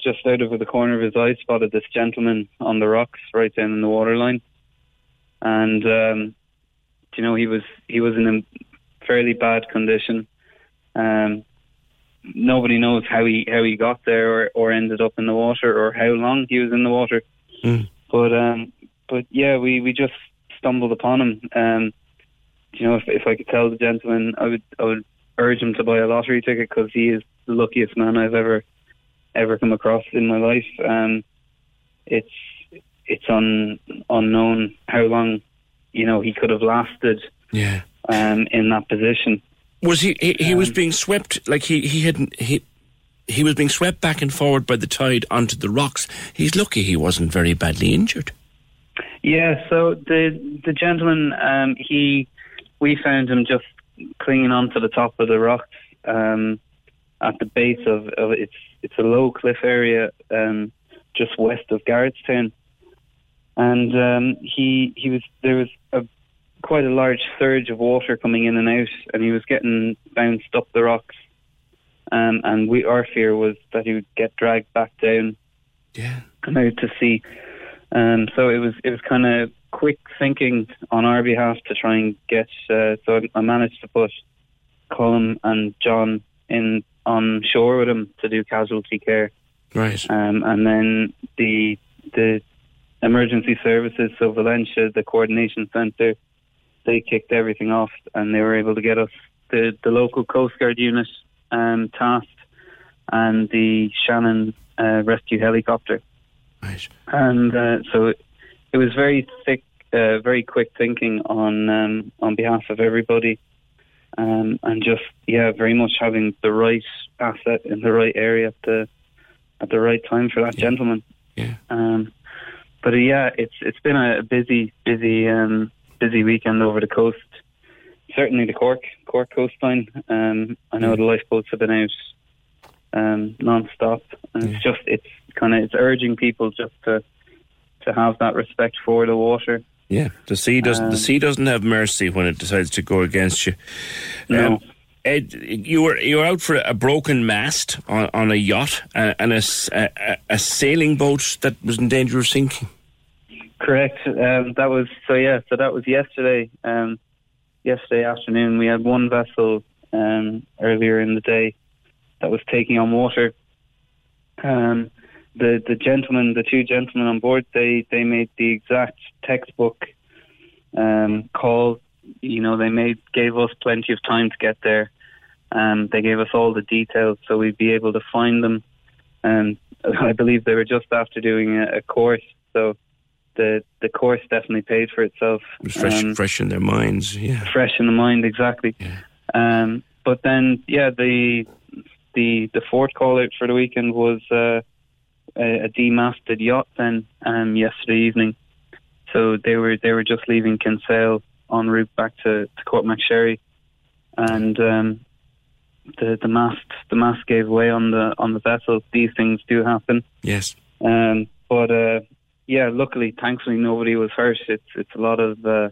just out of the corner of his eye, spotted this gentleman on the rocks right down in the waterline, and um, you know he was he was in a fairly bad condition. Um, nobody knows how he how he got there or, or ended up in the water or how long he was in the water. Mm. But um, but yeah, we, we just stumbled upon him. Um, you know, if if I could tell the gentleman, I would I would urge him to buy a lottery ticket because he is the luckiest man I've ever ever come across in my life. Um, it's it's un, unknown how long you know he could have lasted. Yeah. Um, in that position. Was he? He, he um, was being swept like he he hadn't he. He was being swept back and forward by the tide onto the rocks. He's lucky he wasn't very badly injured. Yeah, so the the gentleman, um, he, we found him just clinging onto the top of the rocks um, at the base of, of it's it's a low cliff area um, just west of Garrettstown, and um, he he was there was a quite a large surge of water coming in and out, and he was getting bounced up the rocks. Um, and we our fear was that he would get dragged back down, yeah, and out to sea. Um, so it was it was kind of quick thinking on our behalf to try and get. Uh, so I managed to put Colin and John in on shore with him to do casualty care. Right. Um, and then the the emergency services, so Valentia, the coordination centre, they kicked everything off, and they were able to get us the the local Coast Guard unit um, tasked and the Shannon uh, rescue helicopter. Right. And uh, so it, was very thick, uh, very quick thinking on um, on behalf of everybody, um, and just yeah, very much having the right asset in the right area at the at the right time for that yeah. gentleman. Yeah. Um, but uh, yeah, it's it's been a busy, busy, um, busy weekend over the coast. Certainly the Cork Cork coastline. Um, I know the lifeboats have been out um, non-stop, and yeah. it's just it's kind of it's urging people just to to have that respect for the water. Yeah, the sea doesn't um, the sea doesn't have mercy when it decides to go against you. No. Um, Ed, you were you were out for a broken mast on, on a yacht uh, and a, a, a, sailing boat that was in danger of sinking. Correct. Um, that was so. Yeah. So that was yesterday. Um, yesterday afternoon, we had one vessel um, earlier in the day that was taking on water. Um, the the gentlemen, the two gentlemen on board, they they made the exact textbook um, call. You know, they made gave us plenty of time to get there. Um, they gave us all the details so we'd be able to find them. And I believe they were just after doing a, a course, so the the course definitely paid for itself. Fresh, um, fresh in their minds, yeah. Fresh in the mind, exactly. Yeah. Um, but then, yeah, the the the fourth call out for the weekend was uh, a, a demasted yacht. Then um, yesterday evening, so they were they were just leaving Kinsale en route back to to Courtmacsherry, and um, the the mast the mast gave way on the on the vessel. These things do happen. Yes. Um, but uh, yeah, luckily, thankfully, nobody was hurt. It's it's a lot of uh,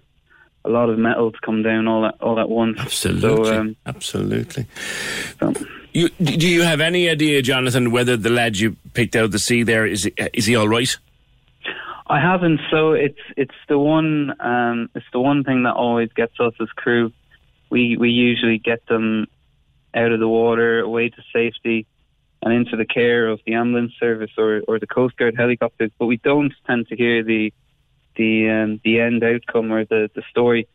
a lot of metals come down all at all at once. Absolutely, so, um, absolutely. So. You, do you have any idea, Jonathan, whether the lad you picked out of the sea there is is he all right? I haven't. So it's it's the one um, it's the one thing that always gets us as crew. We we usually get them out of the water, away to safety, and into the care of the ambulance service or, or the Coast Guard helicopters. But we don't tend to hear the the um, the end outcome or the, the story.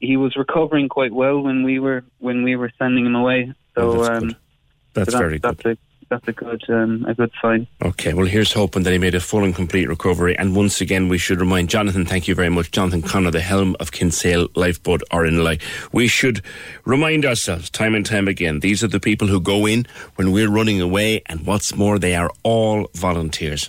He was recovering quite well when we were when we were sending him away. So Oh, that's um, good. That's so very that's A, that's a good um, a good sign. Okay, well, here's hoping that he made a full and complete recovery. And once again, we should remind Jonathan, thank you very much, Jonathan Connor, the helm of Kinsale Lifeboat RNLI. We should remind ourselves time and time again these are the people who go in when we're running away, and what's more, they are all volunteers.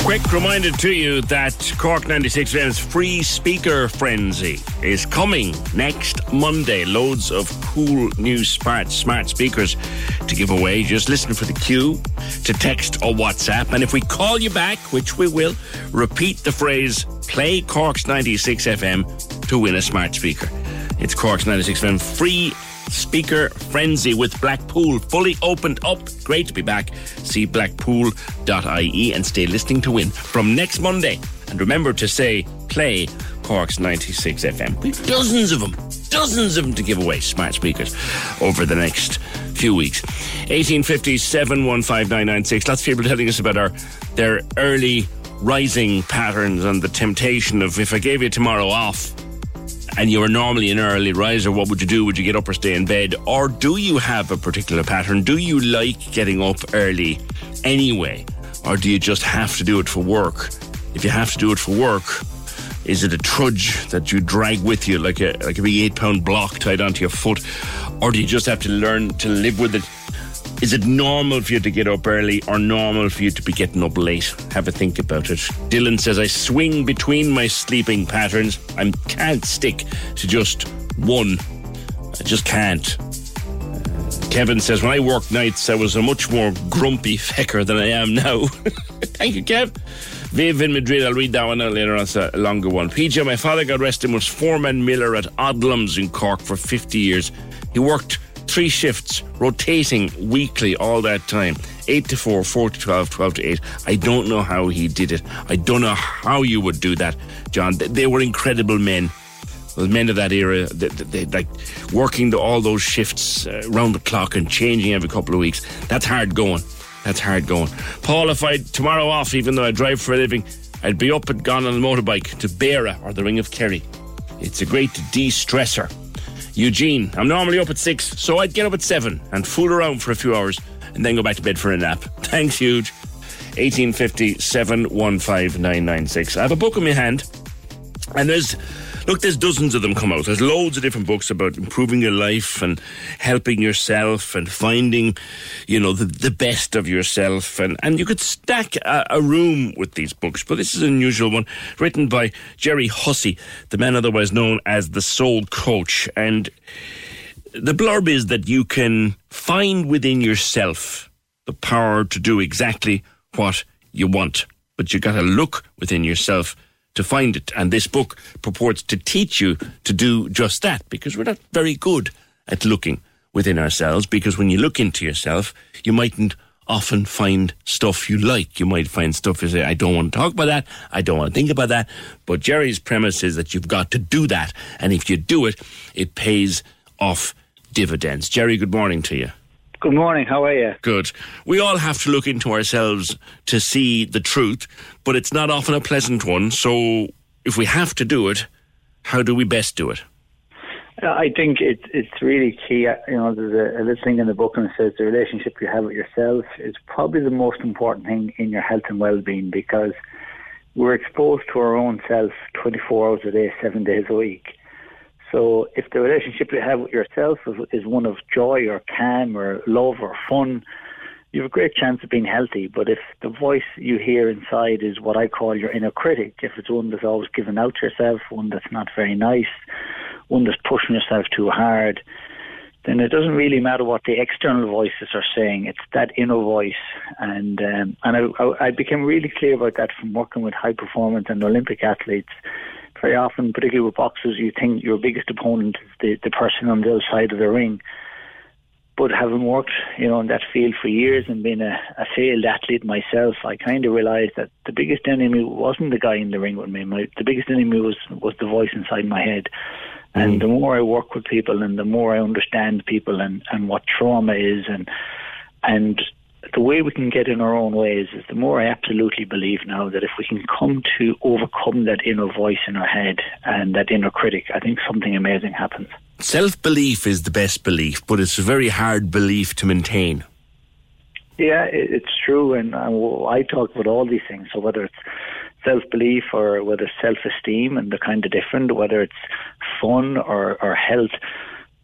Quick reminder to you that Cork 96 FM's free speaker frenzy is coming next Monday. Loads of cool new smart smart speakers to give away. Just listen for the cue to text or WhatsApp. And if we call you back, which we will, repeat the phrase play Cork's 96 FM to win a smart speaker. It's Cork's 96 FM free speaker frenzy with Blackpool fully opened up. Great to be back. See blackpool.ie and stay listening to win from next Monday. And remember to say play Cork's 96 FM. We've dozens of them, dozens of them to give away, smart speakers, over the next few weeks. 1857 15996. Lots of people telling us about our their early rising patterns and the temptation of if I gave you tomorrow off, and you were normally an early riser, what would you do? Would you get up or stay in bed? Or do you have a particular pattern? Do you like getting up early anyway? Or do you just have to do it for work? If you have to do it for work, is it a trudge that you drag with you like a like a big eight pound block tied onto your foot? Or do you just have to learn to live with it? Is it normal for you to get up early or normal for you to be getting up late? Have a think about it. Dylan says, I swing between my sleeping patterns. I can't stick to just one. I just can't. Kevin says, when I worked nights, I was a much more grumpy fecker than I am now. Thank you, Kev. Viv in Madrid, I'll read that one out later on. It's a longer one. PJ, my father, God rest him, was foreman miller at Odlums in Cork for 50 years. He worked three shifts, rotating weekly all that time. 8 to 4, 4 to 12, 12 to 8. I don't know how he did it. I don't know how you would do that, John. They, they were incredible men. The men of that era, they, they, like working the, all those shifts uh, round the clock and changing every couple of weeks. That's hard going. That's hard going. Paul, if I tomorrow off, even though I drive for a living, I'd be up and gone on a motorbike to Beara or the Ring of Kerry. It's a great de-stressor. Eugene, I'm normally up at six, so I'd get up at seven and fool around for a few hours and then go back to bed for a nap. Thanks, Huge. 1850 715 996. I have a book in my hand, and there's look, there's dozens of them come out. There's loads of different books about improving your life and helping yourself and finding, you know, the, the best of yourself. And, and you could stack a, a room with these books, but this is an unusual one written by Gerry Hussey, the man otherwise known as the Soul Coach. And the blurb is that you can find within yourself the power to do exactly what you want. But you got to look within yourself to find it. And this book purports to teach you to do just that because we're not very good at looking within ourselves. Because when you look into yourself, you mightn't often find stuff you like. You might find stuff you say, I don't want to talk about that. I don't want to think about that. But Gerry's premise is that you've got to do that. And if you do it, it pays off dividends. Gerry, good morning to you. Good morning. How are you? Good. We all have to look into ourselves to see the truth, but it's not often a pleasant one. So if we have to do it, how do we best do it? Uh, I think it's it's really key. Uh, you know, there's a, a little thing in the book and it says the relationship you have with yourself is probably the most important thing in your health and well-being because we're exposed to our own self 24 hours a day, seven days a week. So if the relationship you have with yourself is, one of joy or calm or love or fun, you have a great chance of being healthy. But if the voice you hear inside is what I call your inner critic, if it's one that's always giving out yourself, one that's not very nice, one that's pushing yourself too hard, then it doesn't really matter what the external voices are saying. It's that inner voice, and um, and I, I, I became really clear about that from working with high performance and Olympic athletes. Very often, particularly with boxers, you think your biggest opponent is the, the person on the other side of the ring. But having worked, you know, in that field for years and been a, a failed athlete myself, I kind of realised that the biggest enemy wasn't the guy in the ring with me. My, the biggest enemy was was the voice inside my head. And mm. the more I work with people, and the more I understand people, and and what trauma is, and and the way we can get in our own ways is the more I absolutely believe now that if we can come to overcome that inner voice in our head and that inner critic, I think something amazing happens. Self belief is the best belief, but it's a very hard belief to maintain. Yeah, it's true, and uh, I talk about all these things. So whether it's self belief or whether it's self esteem, and they're kind of different. Whether it's fun or or health,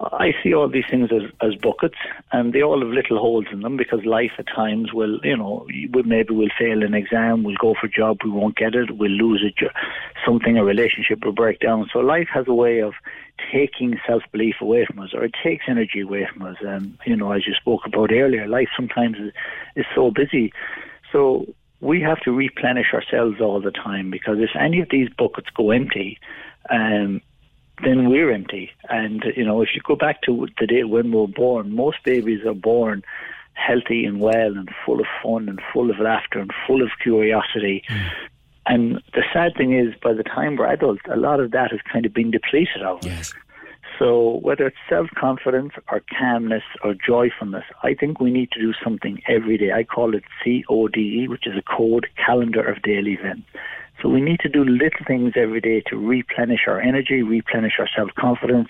I see all these things as, as buckets, and they all have little holes in them because life at times will, you know, maybe we'll fail an exam, we'll go for a job, we won't get it, we'll lose a something, a relationship will break down. So life has a way of taking self belief away from us, or it takes energy away from us. And you know, as you spoke about earlier, life sometimes is, is so busy. So we have to replenish ourselves all the time because if any of these buckets go empty, um, then we're empty. And, you know, if you go back to the day when we were born, most babies are born healthy and well and full of fun and full of laughter and full of curiosity. Mm. And the sad thing is, by the time we're adults, a lot of that has kind of been depleted of us. Yes. So whether it's self-confidence or calmness or joyfulness, I think we need to do something every day. I call it CODE, which is a code calendar of daily events. So we need to do little things every day to replenish our energy, replenish our self-confidence.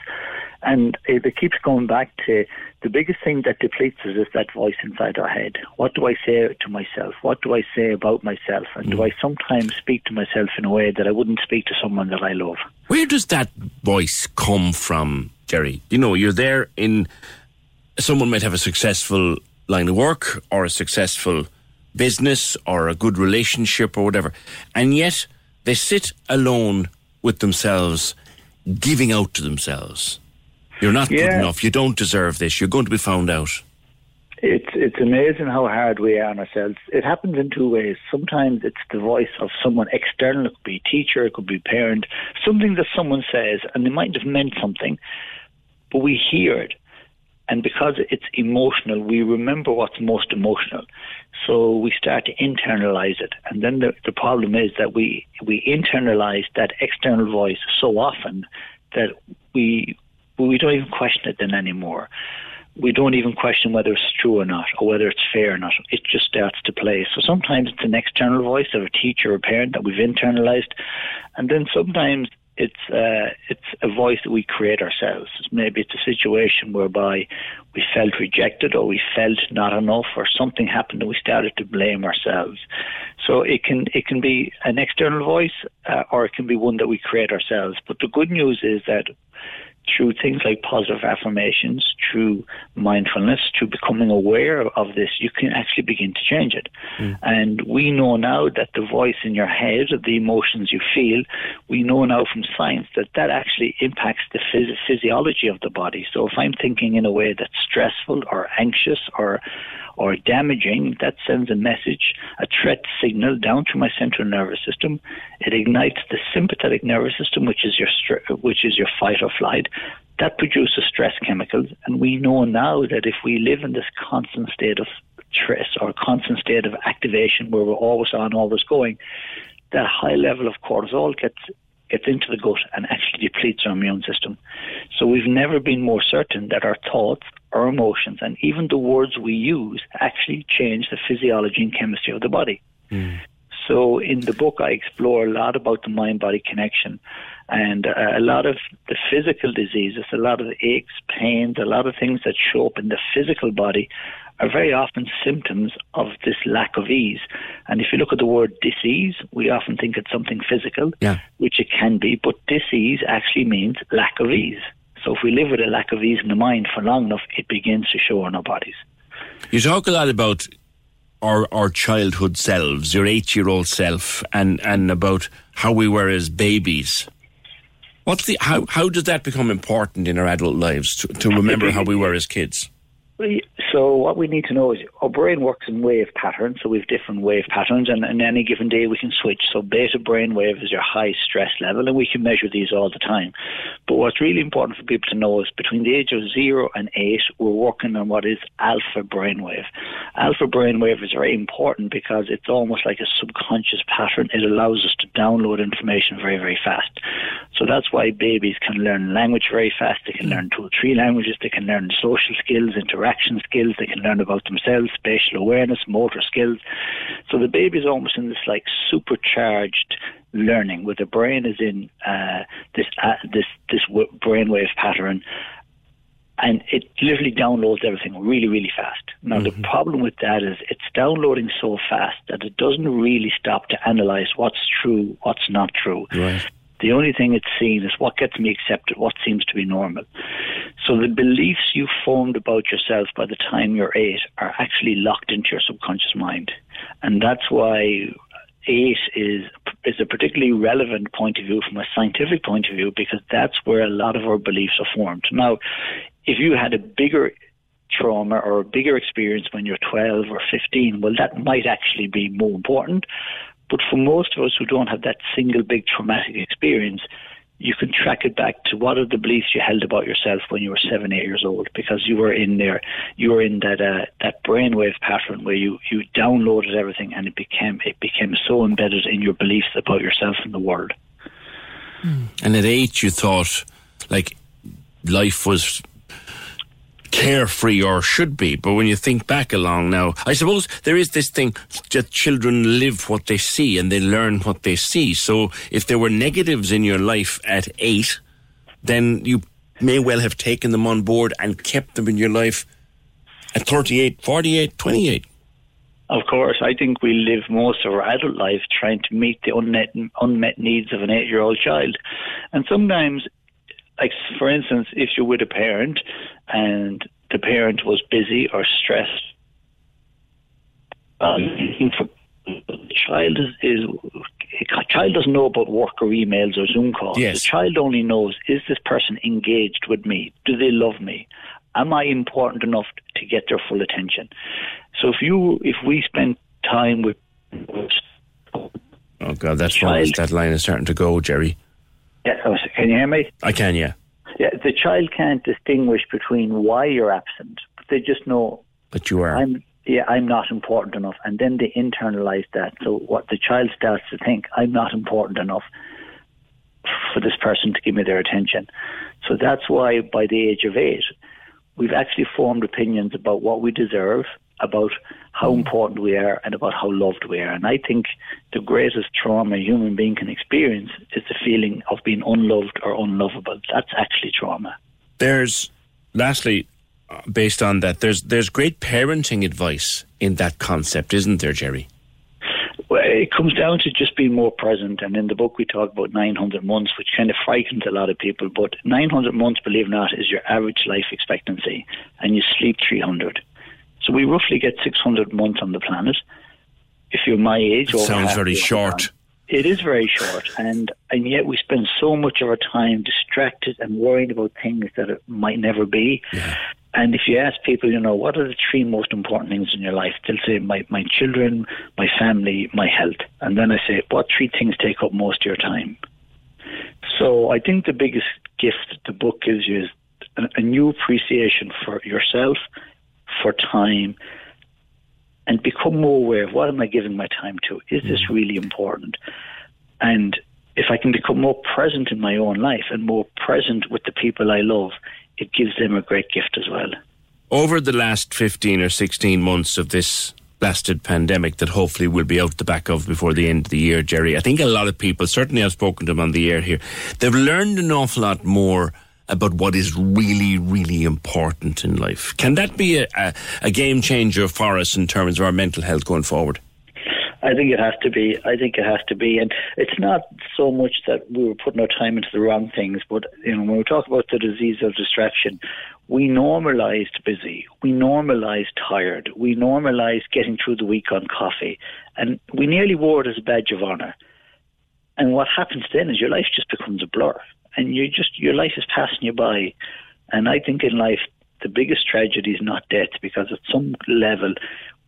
And it, it keeps going back to the biggest thing that depletes us is that voice inside our head. What do I say to myself? What do I say about myself? And do mm. I sometimes speak to myself in a way that I wouldn't speak to someone that I love? Where does that voice come from, Gerry? You know, you're there in. Someone might have a successful line of work or a successful business or a good relationship or whatever, and yet they sit alone with themselves, giving out to themselves. You're not Yeah. good enough. You don't deserve this. You're going to be found out. It's it's amazing how hard we are on ourselves. It happens in two ways. Sometimes it's the voice of someone external. It could be a teacher, it could be a parent. Something that someone says, and they might have meant something, but we hear it, and because it's emotional, we remember what's most emotional. So we start to internalize it, and then the the problem is that we we internalize that external voice so often that we we don't even question it then anymore we don't even question whether it's true or not or whether it's fair or not. It just starts to play. So sometimes it's an external voice of a teacher or a parent that we've internalized, and then sometimes it's uh, it's a voice that we create ourselves. Maybe it's a situation whereby we felt rejected or we felt not enough or something happened and we started to blame ourselves. So it can it can be an external voice uh, or it can be one that we create ourselves. But the good news is that through things like positive affirmations, through mindfulness, through becoming aware of this, you can actually begin to change it. Hmm. And we know now that the voice in your head, the emotions you feel, we know now from science that that actually impacts the phys- physiology of the body. So if I'm thinking in a way that's stressful or anxious or or damaging, that sends a message, a threat signal down to my central nervous system. It ignites the sympathetic nervous system, which is your str- which is your fight or flight. That produces stress chemicals, and we know now that if we live in this constant state of stress or constant state of activation, where we're always on, always going, that high level of cortisol gets gets into the gut and actually depletes our immune system. So we've never been more certain that our thoughts, our emotions, and even the words we use actually change the physiology and chemistry of the body. So in the book, I explore a lot about the mind-body connection, and uh, a lot of the physical diseases, a lot of the aches, pains, a lot of things that show up in the physical body are very often symptoms of this lack of ease. And if you look at the word disease, we often think it's something physical, Yeah. which it can be, but disease actually means lack of ease. So if we live with a lack of ease in the mind for long enough, it begins to show on our bodies. You talk a lot about our our childhood selves, your eight year old self, and and about how we were as babies. What's the how? How does that become important in our adult lives to, to remember how we were as kids? So what we need to know is our brain works in wave patterns. So we have different wave patterns, and, and any given day we can switch. So beta brain wave is your high stress level, and we can measure these all the time. But what's really important for people to know is between the age of zero and eight, we're working on what is alpha brainwave. Alpha brain brainwave is very important because it's almost like a subconscious pattern. It allows us to download information very, very fast. So that's why babies can learn language very fast. They can learn two or three languages. They can learn social skills, interaction skills. They can learn about themselves, spatial awareness, motor skills. So the baby is almost in this like supercharged learning, where the brain is in uh, this uh, this this brainwave pattern, and it literally downloads everything really, really fast. Now, mm-hmm. the problem with that is it's downloading so fast that it doesn't really stop to analyze what's true, what's not true. Right. The only thing it's seeing is what gets me accepted, what seems to be normal. So the beliefs you formed about yourself by the time you're eight are actually locked into your subconscious mind. And that's why eight is is a particularly relevant point of view from a scientific point of view because that's where a lot of our beliefs are formed. Now, if you had a bigger trauma or a bigger experience when you're 12 or 15, well, that might actually be more important. But for most of us who don't have that single big traumatic experience, you can track it back to what are the beliefs you held about yourself when you were seven, eight years old, because you were in there, you were in that uh, that brainwave pattern where you you downloaded everything and it became it became so embedded in your beliefs about yourself and the world. And at eight, you thought like life was carefree or should be. But when you think back along now, I suppose there is this thing that children live what they see and they learn what they see. So if there were negatives in your life at eight, then you may well have taken them on board and kept them in your life at 38, 48, 28. Of course, I think we live most of our adult life trying to meet the unmet unmet needs of an eight-year-old child, and sometimes like for instance, if you're with a parent and the parent was busy or stressed, um, the child is, is a child doesn't know about work or emails or Zoom calls. Yes. The child only knows is this person engaged with me? Do they love me? Am I important enough to get their full attention? So if you if we spend time with Oh God, that's wrong. That line is starting to go, Gerry. Yeah, oh, can you hear me? I can, yeah. Yeah, the child can't distinguish between why you're absent, but they just know that you are. I'm, yeah, I'm not important enough, and then they internalize that. So what the child starts to think, I'm not important enough for this person to give me their attention. So that's why by the age of eight, we've actually formed opinions about what we deserve, about how important we are and about how loved we are. And I think the greatest trauma a human being can experience is the feeling of being unloved or unlovable. That's actually trauma. There's, lastly, uh, based on that, there's there's great parenting advice in that concept, isn't there, Gerry? Well, it comes down to just being more present. And in the book, we talk about 900 months, which kind of frightens a lot of people. But 900 months, believe it or not, is your average life expectancy, and you sleep 300. So we roughly get 600 months on the planet. If you're my age, it sounds very short. It is very short, and and yet we spend so much of our time distracted and worried about things that it might never be. Yeah. And if you ask people, you know, what are the three most important things in your life? They'll say, my, my children, my family, my health. And then I say, what three things take up most of your time? So I think the biggest gift the book gives you is a, a new appreciation for yourself, for time and become more aware of what am I giving my time to? Is this mm. really important? And if I can become more present in my own life and more present with the people I love, it gives them a great gift as well. Over the last 15 or 16 months of this blasted pandemic that hopefully we'll be out the back of before the end of the year, Gerry, I think a lot of people, certainly I've spoken to them on the air here, they've learned an awful lot more about what is really, really important in life. Can that be a, a, a, game changer for us in terms of our mental health going forward? I think it has to be. I think it has to be, and it's not so much that we were putting our time into the wrong things, but you know, when we talk about the disease of distraction, we normalized busy, we normalized tired, we normalized getting through the week on coffee, and we nearly wore it as a badge of honor. And what happens then is your life just becomes a blur and you just your life is passing you by. And I think in life, the biggest tragedy is not death, because at some level,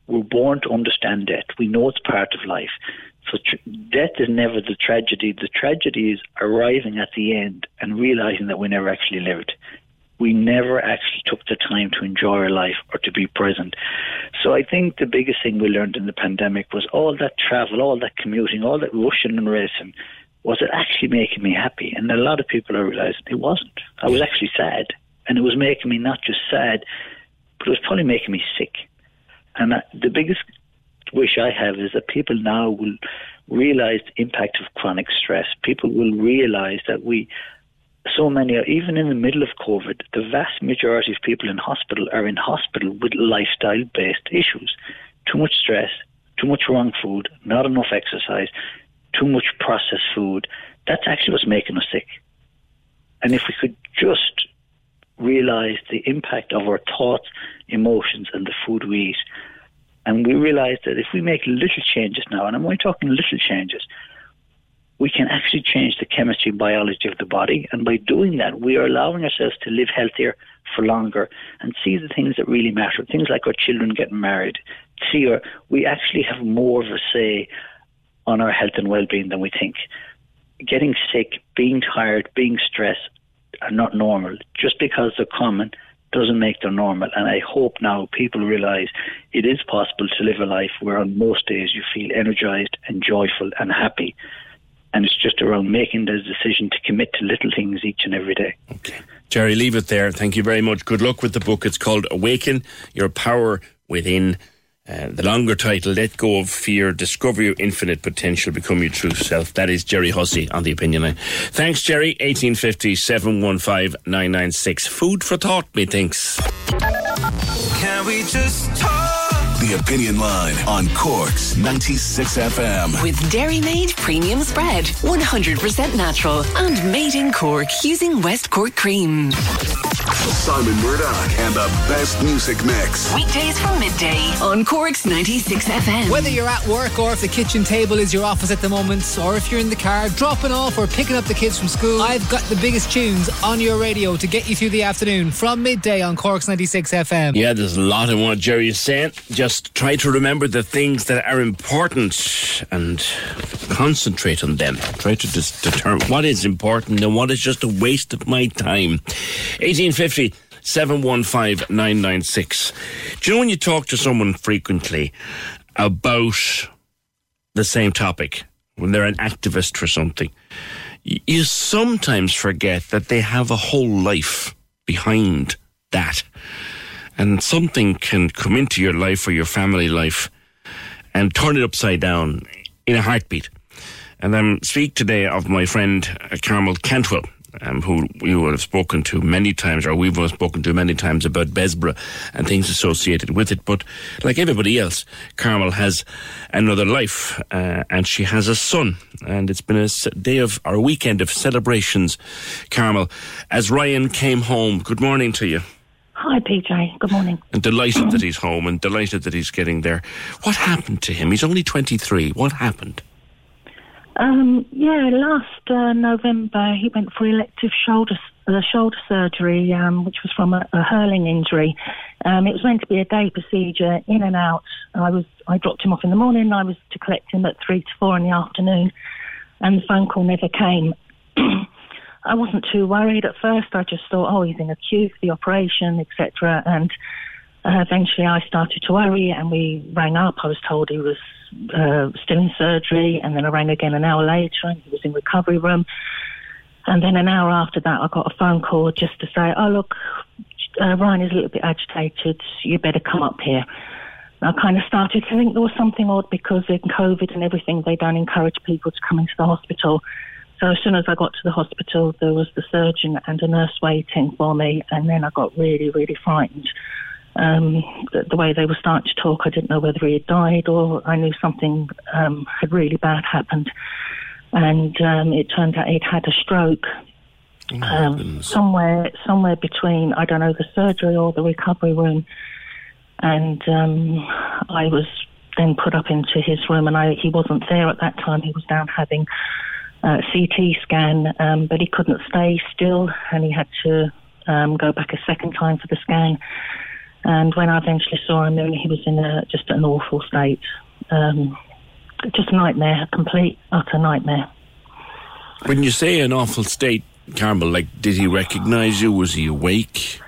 we're born to understand death. We know it's part of life. So tr- death is never the tragedy. The tragedy is arriving at the end and realizing that we never actually lived. We never actually took the time to enjoy our life or to be present. So I think the biggest thing we learned in the pandemic was all that travel, all that commuting, all that rushing and racing. Was it actually making me happy? And a lot of people are realizing it wasn't. I was actually sad. And it was making me not just sad, but it was probably making me sick. And I, the biggest wish I have is that people now will realize the impact of chronic stress. People will realize that we, so many, even in the middle of COVID, the vast majority of people in hospital are in hospital with lifestyle based issues. Too much stress, too much wrong food, not enough exercise, too much processed food. That's actually what's making us sick. And if we could just realize the impact of our thoughts, emotions, and the food we eat, and we realize that if we make little changes now, and I'm only talking little changes, we can actually change the chemistry and biology of the body. And by doing that, we are allowing ourselves to live healthier for longer and see the things that really matter, things like our children getting married. See, our, we actually have more of a say on our health and well-being than we think. Getting sick, being tired, being stressed are not normal. Just because they're common doesn't make them normal. And I hope now people realize it is possible to live a life where on most days you feel energized and joyful and happy. And it's just around making the decision to commit to little things each and every day. Okay. Gerry, leave it there. Thank you very much. Good luck with the book. It's called Awaken Your Power Within. Uh, the longer title, Let Go of Fear, Discover Your Infinite Potential, Become Your True Self. That is Gerry Hussey on the opinion line. Thanks, Gerry. 1850 715 996. Food for thought, methinks. Can we just talk? The Opinion Line on Cork's 96 FM. With Dairy Made Premium Spread, 100% natural and made in Cork using West Cork cream. Simon Murdoch and the best music mix. Weekdays from midday on Cork's 96 FM. Whether you're at work or if the kitchen table is your office at the moment, or if you're in the car dropping off or picking up the kids from school, I've got the biggest tunes on your radio to get you through the afternoon from midday on Cork's 96 FM. Yeah, there's a lot in what Gerry is saying. Just try to remember the things that are important and concentrate on them. Try to dis- determine what is important and what is just a waste of my time. 1850 715 996. Do you know when you talk to someone frequently about the same topic, when they're an activist for something, you sometimes forget that they have a whole life behind that. And something can come into your life or your family life and turn it upside down in a heartbeat. And I'm speak today of my friend uh, Carmel Cantwell, um, who you will have spoken to many times, or we've all spoken to many times about Bessborough and things associated with it. But like everybody else, Carmel has another life, uh, and she has a son. And it's been a day of, our weekend of celebrations, Carmel. As Ryan came home, good morning to you. Hi, PJ. Good morning. And delighted that he's home and delighted that he's getting there. What happened to him? He's only 23. What happened? Um, yeah, last uh, November he went for elective shoulder uh, shoulder surgery, um, which was from a, a hurling injury. Um, it was meant to be a day procedure, in and out. I was I dropped him off in the morning. I was to collect him at three to four in the afternoon, and the phone call never came. I wasn't too worried at first. I just thought, oh, he's in a queue for the operation, etc. And uh, eventually, I started to worry, and we rang up. I was told he was uh, still in surgery, and then I rang again an hour later, and he was in recovery room. And then an hour after that, I got a phone call just to say, "Oh, look, uh, Ryan is a little bit agitated. You better come up here." I kind of started to think there was something odd because in COVID and everything, they don't encourage people to come into the hospital. So as soon as I got to the hospital, there was the surgeon and a nurse waiting for me, and then I got really, really frightened. Um, the, the way they were starting to talk, I didn't know whether he had died or I knew something um, had really bad happened. And um, it turned out he'd had a stroke. Um, somewhere, somewhere between I don't know the surgery or the recovery room, and um, I was then put up into his room, and I he wasn't there at that time. He was down having uh, CT scan, um, but he couldn't stay still, and he had to um, go back a second time for the scan. And when I eventually saw him, he was in a, just an awful state. Um, just a nightmare, a complete, utter nightmare. When you say an awful state, Carmel, like, did he recognise you? Was he awake?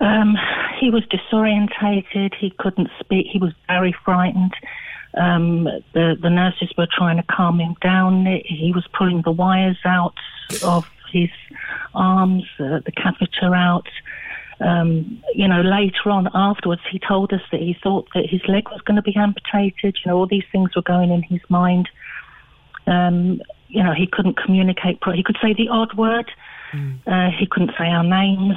Um, he was disorientated. He couldn't speak. He was very frightened. Um, the the nurses were trying to calm him down. He was pulling the wires out of his arms, uh, the catheter out. Um, you know, later on afterwards, he told us that he thought that his leg was going to be amputated. You know, all these things were going in his mind. Um, you know, he couldn't communicate. He could say the odd word. Mm. Uh, he couldn't say our names.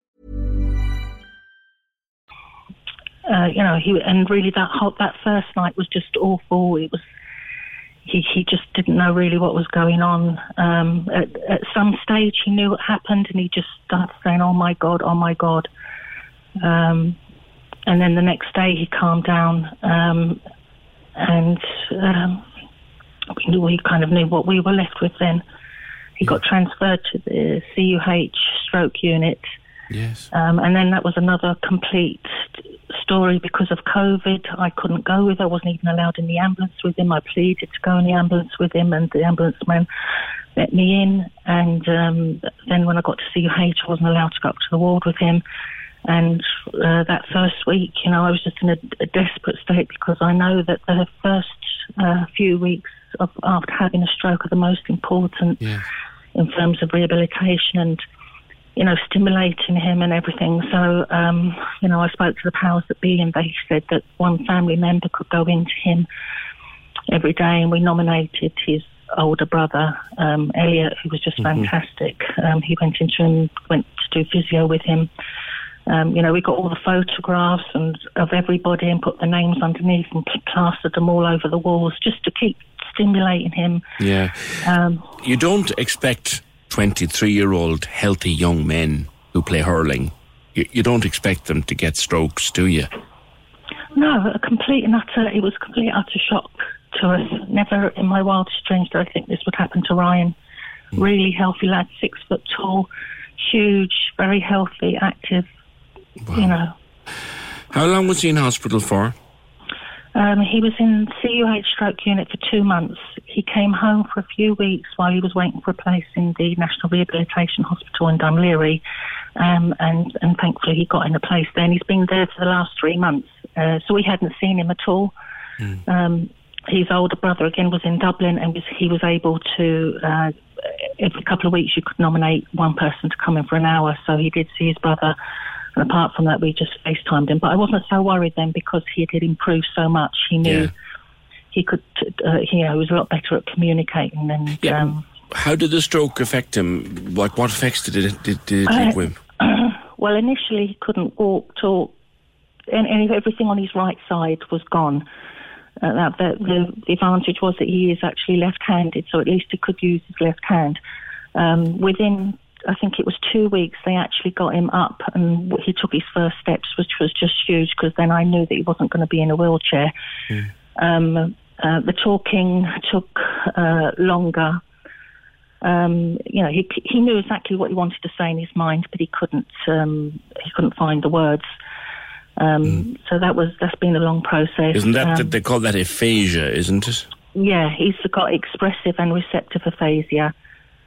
Uh, you know, he and really that whole, that first night was just awful. It was he he just didn't know really what was going on. Um, at, at some stage, he knew what happened, and he just started saying, "Oh my God, oh my God." Um, and then the next day, he calmed down, um, and um, we knew we kind of knew what we were left with. Then he got transferred to the CUH stroke unit. Yes. Um, and then that was another complete story because of COVID. I couldn't go with. I wasn't even allowed in the ambulance with him. I pleaded to go in the ambulance with him, and the ambulance man let me in. And um, then when I got to CUH, I wasn't allowed to go up to the ward with him. And uh, that first week, you know, I was just in a, a desperate state because I know that the first uh, few weeks of, after having a stroke are the most important yeah. in terms of rehabilitation and you know, stimulating him and everything. So, um, you know, I spoke to the powers that be, and they said that one family member could go into him every day, and we nominated his older brother, um, Elliot, who was just mm-hmm. fantastic. Um, he went into and went to do physio with him. Um, you know, we got all the photographs and of everybody and put the names underneath and plastered them all over the walls just to keep stimulating him. Yeah. Um, you don't expect 23 year old healthy young men who play hurling, you, you, don't expect them to get strokes, do you? No, a complete and utter, it was a complete utter shock to us. Never in my wildest dreams did I think this would happen to Ryan. Mm. Really healthy lad, six foot tall, huge, very healthy, active, wow. you know. How long was he in hospital for? Um, he was in CUH stroke unit for two months. He came home for a few weeks while he was waiting for a place in the National Rehabilitation Hospital in Laoghaire, um, and, and thankfully he got in a place there. And he's been there for the last three months, uh, so we hadn't seen him at all. Mm. Um, his older brother again was in Dublin, and was, he was able to. Uh, every couple of weeks, you could nominate one person to come in for an hour. So he did see his brother and apart from that, we just FaceTimed him. But I wasn't so worried then because he had improved so much. He knew yeah. he could, uh, you know, he was a lot better at communicating. And yeah. um, how did the stroke affect him? Like, what effects did it did, did it take with him? well, initially he couldn't walk, talk, and, and everything on his right side was gone. Uh, that, the, the, the advantage was that he is actually left-handed, so at least he could use his left hand. Um, within I think it was two weeks, they actually got him up and he took his first steps, which was just huge because then I knew that he wasn't going to be in a wheelchair. Mm. Um, uh, the talking took uh, longer. Um, you know, he he knew exactly what he wanted to say in his mind, but he couldn't um, he couldn't find the words. Um, So that was that's been a long process. Isn't that Um, they call that aphasia, isn't it? yeah, he's got expressive and receptive aphasia.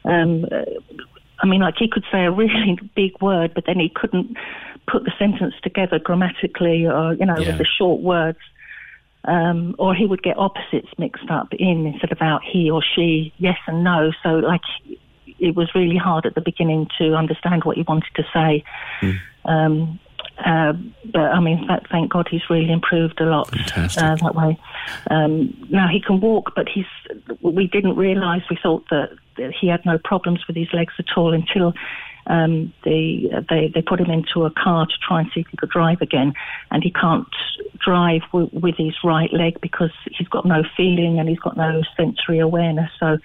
Um, uh, I mean, like he could say a really big word, but then he couldn't put the sentence together grammatically, or you know, Yeah. with the short words. Um, or he would get opposites mixed up in instead of out he or she, yes and no. So, like, it was really hard at the beginning to understand what he wanted to say. Um, uh, but I mean, th- thank God he's really improved a lot uh, that way. Um, now he can walk, but he's. We didn't realise. We thought that, that he had no problems with his legs at all until um, they, they they put him into a car to try and see if he could drive again, and he can't drive w- with his right leg because he's got no feeling and he's got no sensory awareness. So,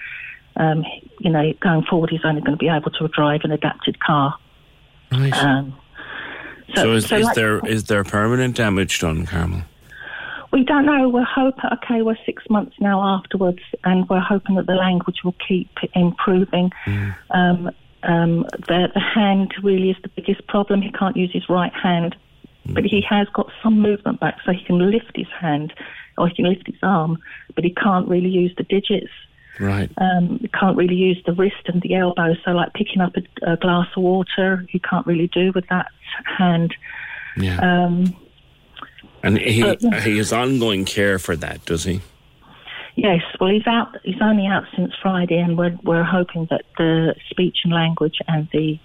um, you know, going forward, he's only going to be able to drive an adapted car. Right. Um, So, is, so is like- there is there permanent damage done, Carmel? We don't know. We're hoping, okay, we're six months now afterwards, and we're hoping that the language will keep improving. Um, um, the, the hand really is the biggest problem. He can't use his right hand, but he has got some movement back, so he can lift his hand or he can lift his arm, but he can't really use the digits. Right. Um, he can't really use the wrist and the elbow, so like picking up a, a glass of water, you can't really do with that hand. Yeah. Um, And he yeah. he has ongoing care for that, does he? Yes, well, he's out. He's only out since Friday, and we're we're hoping that the speech and language and the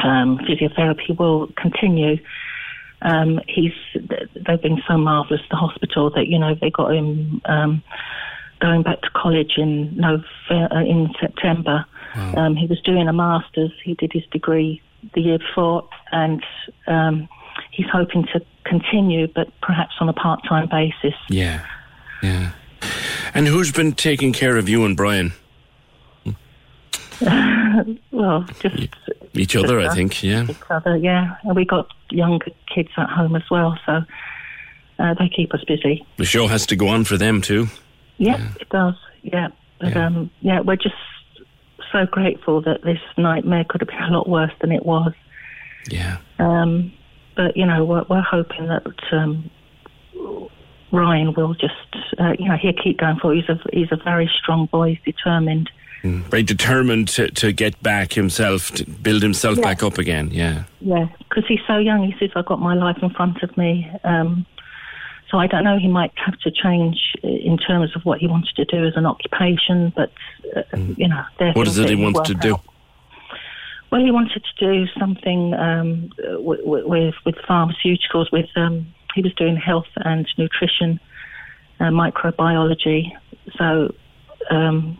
um, physiotherapy will continue. Um, he's they've been so marvellous, at the hospital, that you know they got him um, going back to college in November, uh, in September. Um, he was doing a masters. He did his degree the year before, and um, he's hoping to continue, but perhaps on a part-time basis. Yeah. Yeah. And who's been taking care of you and Brian? well, just Each other, I think. Yeah. each other, yeah. And we got younger kids at home as well, so uh, they keep us busy. The show has to go on for them too. Yeah, it does. Yeah, but yeah. um, yeah, we're just so grateful that this nightmare could have been a lot worse than it was. Yeah. Um, but you know, we're, we're hoping that um, Ryan will just, uh, you know, he'll keep going for. it. He's a he's a very strong boy. He's determined. Mm. Very determined to, to get back himself, to build himself Yeah. back up again. Yeah. Yeah, because he's so young. He says, "I've got my life in front of me." Um, so I don't know. He might have to change uh, in terms of what he wanted to do as an occupation, but uh, you know. What is it he wants to do? out. Well, he wanted to do something um, with, with with pharmaceuticals. With um, he was doing health and nutrition, uh, microbiology. So, um,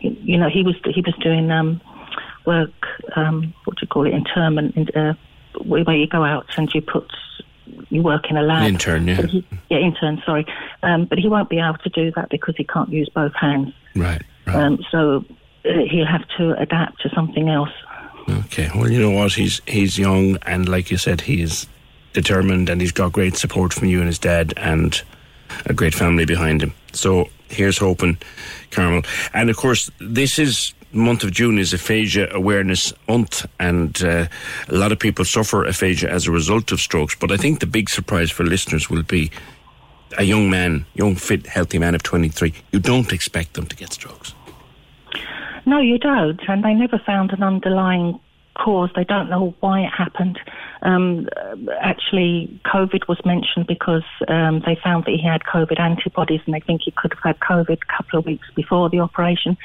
you you know, he was he was doing um, work. Um, what do you call it? Internment. in- Uh, where you go out and you put you work in a lab. Intern, yeah. He- yeah, intern. Sorry, um, but he won't be able to do that because he can't use both hands. Right. Um, so uh, he'll have to adapt to something else. Okay. Well, you know what? He's he's young, and like you said, he's determined, and he's got great support from you and his dad, and a great family behind him. So here's hoping, Carmel. And of course, this is month of June is aphasia awareness month, and uh, a lot of people suffer aphasia as a result of strokes. But I think the big surprise for listeners will be a young man, young, fit, healthy man of 23. You don't expect them to get strokes. No, you don't. And they never found an underlying cause. They don't know why it happened. Um, actually, COVID was mentioned because um, they found that he had COVID antibodies and they think he could have had COVID a couple of weeks before the operation.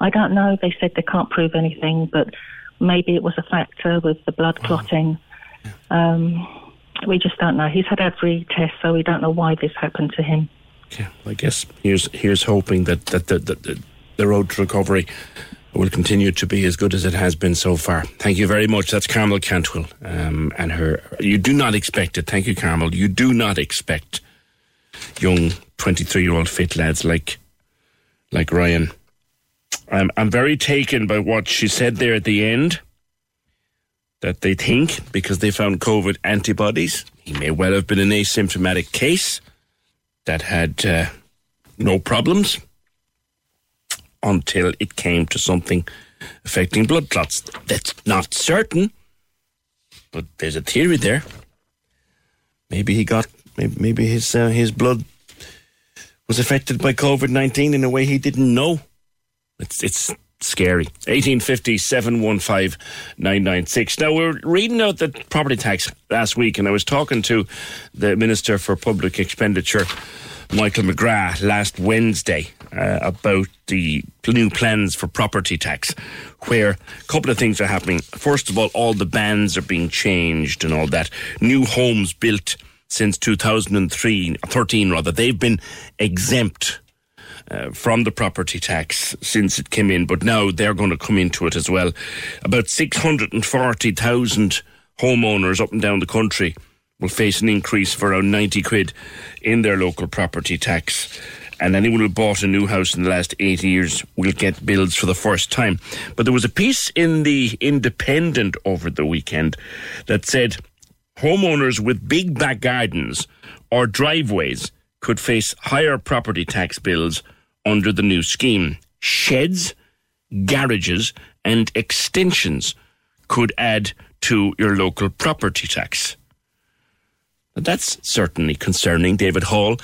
I don't know. They said they can't prove anything, but maybe it was a factor with the blood clotting. Um, we just don't know. He's had every test, so we don't know why this happened to him. Yeah, I guess here's here's hoping that that the, the, the, road to recovery will continue to be as good as it has been so far. Thank you very much. That's Carmel Cantwell um, and her. You do not expect it. Thank you, Carmel. You do not expect young twenty-three-year-old fit lads like like Ryan. I'm I'm very taken by what she said there at the end. That they think because they found COVID antibodies, he may well have been an asymptomatic case that had uh, no problems until it came to something affecting blood clots. That's not certain, but there's a theory there. maybe he got maybe, his uh, his blood was affected by COVID nineteen in a way he didn't know. It's it's scary. 1850 715 996. Now, we are reading out the property tax last week, and I was talking to the Minister for Public Expenditure, Michael McGrath, last Wednesday uh, about the new plans for property tax, where a couple of things are happening. First of all, all the bans are being changed and all that. New homes built since 2003, 13 rather, they've been exempt uh, from the property tax since it came in, but now they're going to come into it as well. About 640,000 homeowners up and down the country will face an increase of around 90 quid in their local property tax. And anyone who bought a new house in the last eight years will get bills for the first time. But there was a piece in the Independent over the weekend that said homeowners with big back gardens or driveways could face higher property tax bills under the new scheme. Sheds, garages, and extensions could add to your local property tax. That's certainly concerning. David Hall,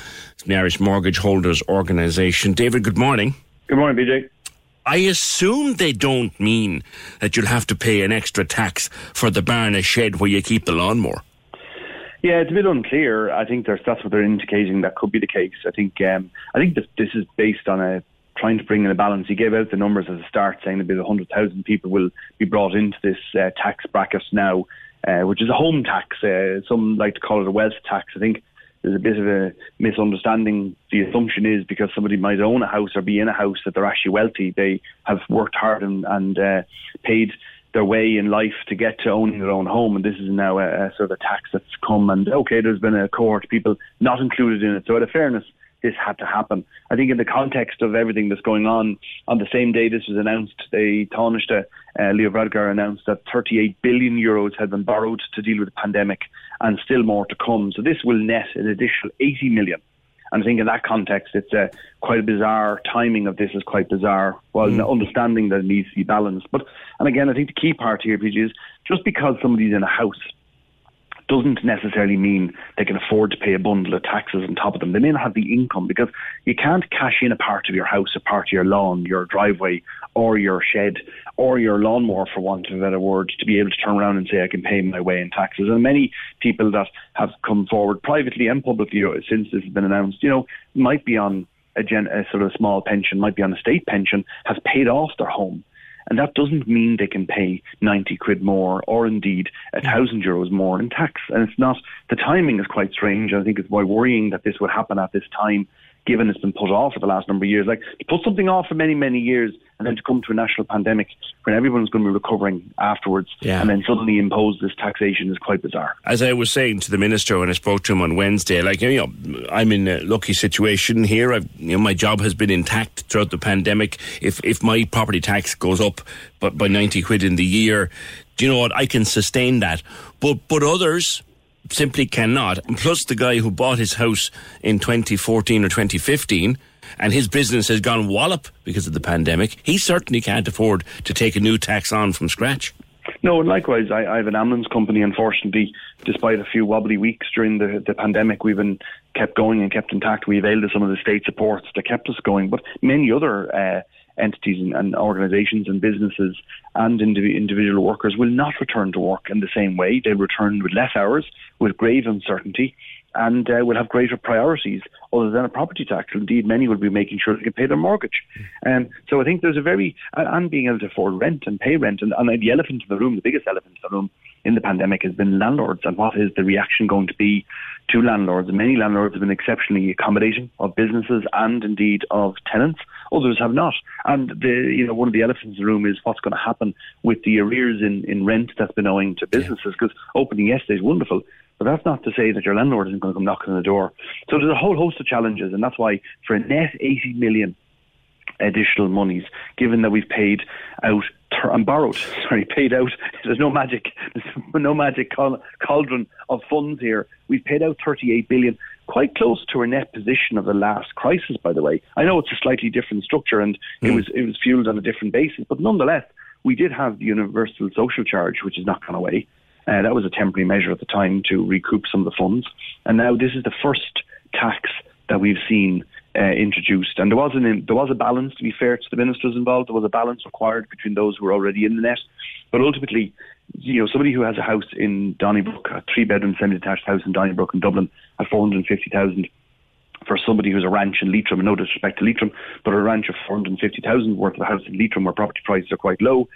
the Irish Mortgage Holders Organisation. David, good morning. Good morning, PJ. I assume they don't mean that you'll have to pay an extra tax for the barn or shed where you keep the lawnmower. Yeah, it's a bit unclear. I think that's what they're indicating. That could be the case. I think um, I think this, this is based on a trying to bring in a balance. He gave out the numbers at the start, saying that about 100,000 people will be brought into this uh, tax bracket now, uh, which is a home tax. Uh, some like to call it a wealth tax. I think there's a bit of a misunderstanding. The assumption is because somebody might own a house or be in a house that they're actually wealthy. They have worked hard and, and uh, paid their way in life to get to owning their own home, and this is now a, a sort of tax that's come. And okay, there's been a cohort of people not included in it. So, out of fairness, this had to happen. I think in the context of everything that's going on, on the same day this was announced, they Taoiseach uh, Leo Varadkar announced that 38 billion euros had been borrowed to deal with the pandemic, and still more to come. So this will net an additional 80 million and I think in that context, it's a, quite a bizarre timing of this is quite bizarre, while mm. understanding that it needs to be balanced. But and again, I think the key part here, PJ, is just because somebody's in a house doesn't necessarily mean they can afford to pay a bundle of taxes on top of them. They may not have the income because you can't cash in a part of your house, a part of your lawn, your driveway, or your shed, or your lawnmower, for want of a better word, to be able to turn around and say, I can pay my way in taxes. And many people that have come forward privately and publicly since this has been announced, you know, might be on a, gen- a sort of small pension, might be on a state pension, has paid off their home and that doesn't mean they can pay 90 quid more or indeed a thousand euros more in tax. And it's not, the timing is quite strange. I think it's why worrying that this would happen at this time given it's been put off for the last number of years. Like to put something off for many, many years and then to come to a national pandemic when everyone's going to be recovering afterwards yeah. and then suddenly impose this taxation is quite bizarre. As I was saying to the minister when I spoke to him on Wednesday, like, you know, I'm in a lucky situation here. I've, you know, my job has been intact throughout the pandemic. If, if my property tax goes up but by 90 quid in the year, do you know what? I can sustain that. But, but others, simply cannot. Plus, the guy who bought his house in 2014 or 2015 and his business has gone wallop because of the pandemic, he certainly can't afford to take a new tax on from scratch. No, and likewise, I, I have an ambulance company. Unfortunately, despite a few wobbly weeks during the, the pandemic, we've been kept going and kept intact. We availed of some of the state supports that kept us going, but many other uh, entities and, and organisations and businesses and indiv- individual workers will not return to work in the same way. They'll return with less hours, with grave uncertainty, and uh, will have greater priorities other than a property tax. Indeed, many will be making sure they can pay their mortgage. And um, so I think there's a very, and being able to afford rent and pay rent. And, and the elephant in the room, the biggest elephant in the room in the pandemic has been landlords. And what is the reaction going to be to landlords? Many landlords have been exceptionally accommodating of businesses and indeed of tenants. Others have not. And the, you know, one of the elephants in the room is what's going to happen with the arrears in, in rent that's been owing to businesses. Because opening yesterday is wonderful, but that's not to say that your landlord isn't going to come knocking on the door. So there's a whole host of challenges, and that's why for a net 80 million additional monies, given that we've paid out and borrowed, sorry, paid out. There's no magic, there's no magic cauldron of funds here. We've paid out 38 billion, quite close to our net position of the last crisis. By the way, I know it's a slightly different structure and mm. it hmm. was it was fueled on a different basis, but nonetheless, we did have the universal social charge, which has not gone away. Uh, that was a temporary measure at the time to recoup some of the funds. And now this is the first tax that we've seen uh, introduced. And there was, an, there was a balance, to be fair to the ministers involved, there was a balance required between those who were already in the net. But ultimately, you know, somebody who has a house in Donnybrook, a three-bedroom semi-detached house in Donnybrook in Dublin at 450,000 for somebody who's a ranch in Leitrim, and no disrespect to Leitrim, but a ranch of 450,000 worth of a house in Leitrim where property prices are quite low,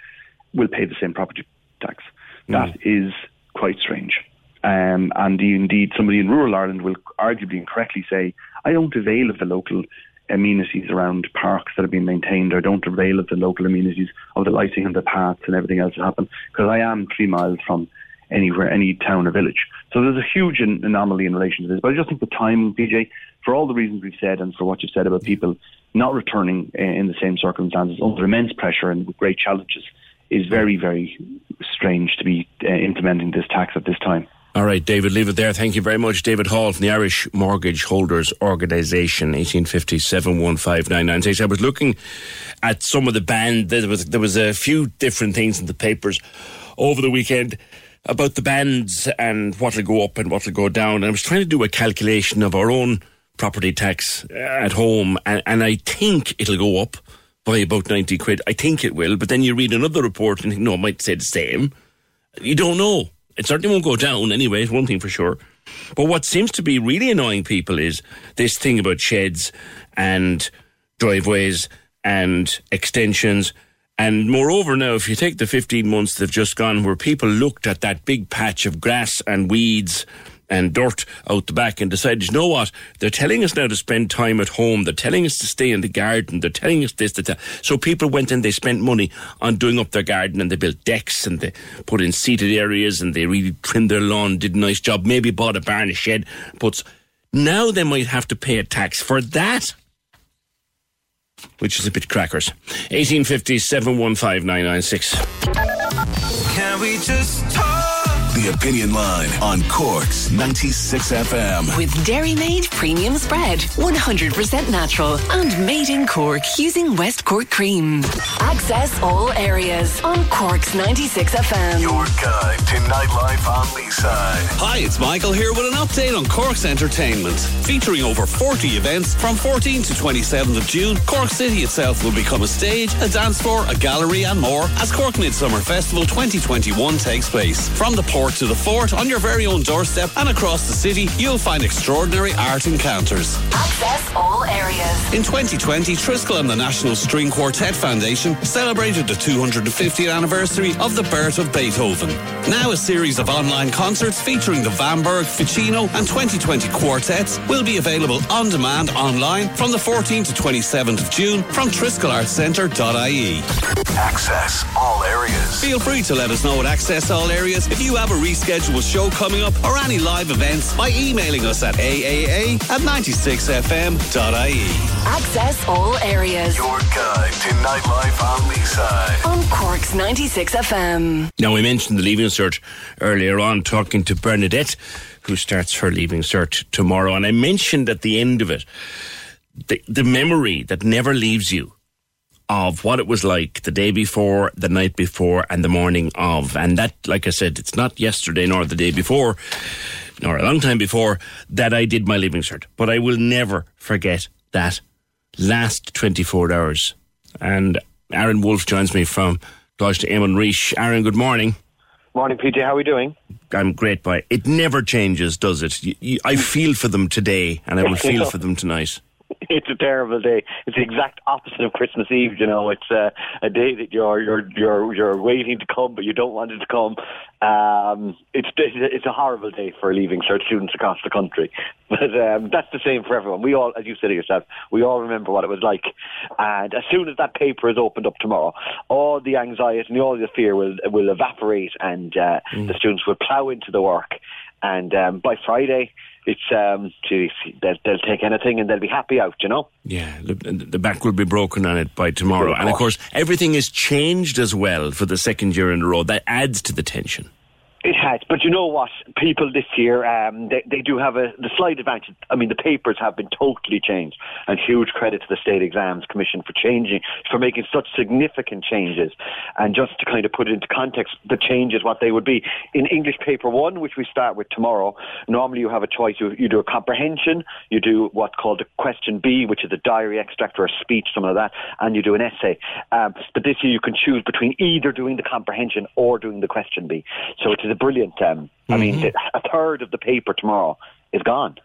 will pay the same property tax. Mm. That is quite strange. Um, and indeed, somebody in rural Ireland will arguably incorrectly say, I don't avail of the local amenities around parks that are being maintained or don't avail of the local amenities of the lighting and the paths and everything else that happen because I am three miles from anywhere, any town or village. So there's a huge anomaly in relation to this. But I just think the time, PJ, for all the reasons we've said and for what you've said about people not returning uh, in the same circumstances under immense pressure and with great challenges is very, very strange to be uh, implementing this tax at this time. All right, David, leave it there. Thank you very much. David Hall from the Irish Mortgage Holders Organisation, 1850 I was looking at some of the band. There was, there was a few different things in the papers over the weekend about the bands and what will go up and what will go down. And I was trying to do a calculation of our own property tax uh, at home, and, and I think it'll go up by about 90 quid. I think it will, but then you read another report and think, no, it might say the same. You don't know. It certainly won't go down anyway, it's one thing for sure. But what seems to be really annoying people is this thing about sheds and driveways and extensions. And moreover, now, if you take the 15 months that have just gone where people looked at that big patch of grass and weeds and dirt out the back and decided, you know what? They're telling us now to spend time at home. They're telling us to stay in the garden. They're telling us this, that. So people went and they spent money on doing up their garden and they built decks and they put in seated areas and they really trimmed their lawn, did a nice job, maybe bought a barn, a shed. But now they might have to pay a tax for that. Which is a bit crackers. 1850 715 996. Can we just talk? The Opinion Line on Cork's 96 FM. With Dairy Made Premium Spread, 100% natural and made in Cork using West Cork cream. Access all areas on Cork's 96 FM. Your guide to nightlife on Leeside. Hi, it's Michael here with an update on Cork's entertainment. Featuring over 40 events from 14 to 27th of June, Cork City itself will become a stage, a dance floor, a gallery, and more as Cork Midsummer Festival 2021 takes place. From the port to the fort on your very own doorstep and across the city, you'll find extraordinary art encounters. Access all areas. In 2020, Triskel and the National String Quartet Foundation celebrated the 250th anniversary of the birth of Beethoven. Now a series of online concerts featuring the Vanbrugh, Ficino and 2020 quartets will be available on demand online from the 14th to 27th of June from triskelartcentre.ie. Access all areas. Feel free to let us know at Access All Areas if you have a rescheduled show coming up or any live events by emailing us at aaa at 96fm.ie. Access all areas Your guide to nightlife on Leeside. on Cork's 96 FM. Now, we mentioned the Leaving Cert earlier on, talking to Bernadette, who starts her Leaving Cert tomorrow. And I mentioned at the end of it the, the memory that never leaves you of what it was like the day before, the night before, and the morning of. And that, like I said, it's not yesterday nor the day before, nor a long time before that I did my Leaving Cert. But I will never forget that last 24 hours. And Aaron Wolf joins me from Coláiste Éamann Rís. Aaron, good morning. Morning, PJ. How are we doing? I'm great, by it never changes, does it? I feel for them today, and I will feel for them tonight. It's a terrible day. It's the exact opposite of Christmas Eve. You know, it's uh, a day that you're you're you're you're waiting to come, but you don't want it to come. Um, it's it's a horrible day for leaving cert students across the country. But um, that's the same for everyone. We all, as you said it yourself, we all remember what it was like. And as soon as that paper is opened up tomorrow, all the anxiety and all the fear will will evaporate, and uh, the students will plough into the work. And um, by Friday, it's um, geez, they'll, they'll take anything and they'll be happy out. You know. Yeah, the, the back will be broken on it by tomorrow. And of course, everything is changed as well for the second year in a row. That adds to the tension. It has, but you know what? People this year, um, they, they do have a the slight advantage. I mean, the papers have been totally changed, and huge credit to the State Exams Commission for changing, for making such significant changes. And just to kind of put it into context, the changes what they would be in English paper one, which we start with tomorrow. Normally, you have a choice. You, you do a comprehension, you do what's called a question B, which is a diary extract or a speech, something like that, and you do an essay. Um, but this year, you can choose between either doing the comprehension or doing the question B. So it's a brilliant. Um, I mean, Mhm. a third of the paper tomorrow is gone.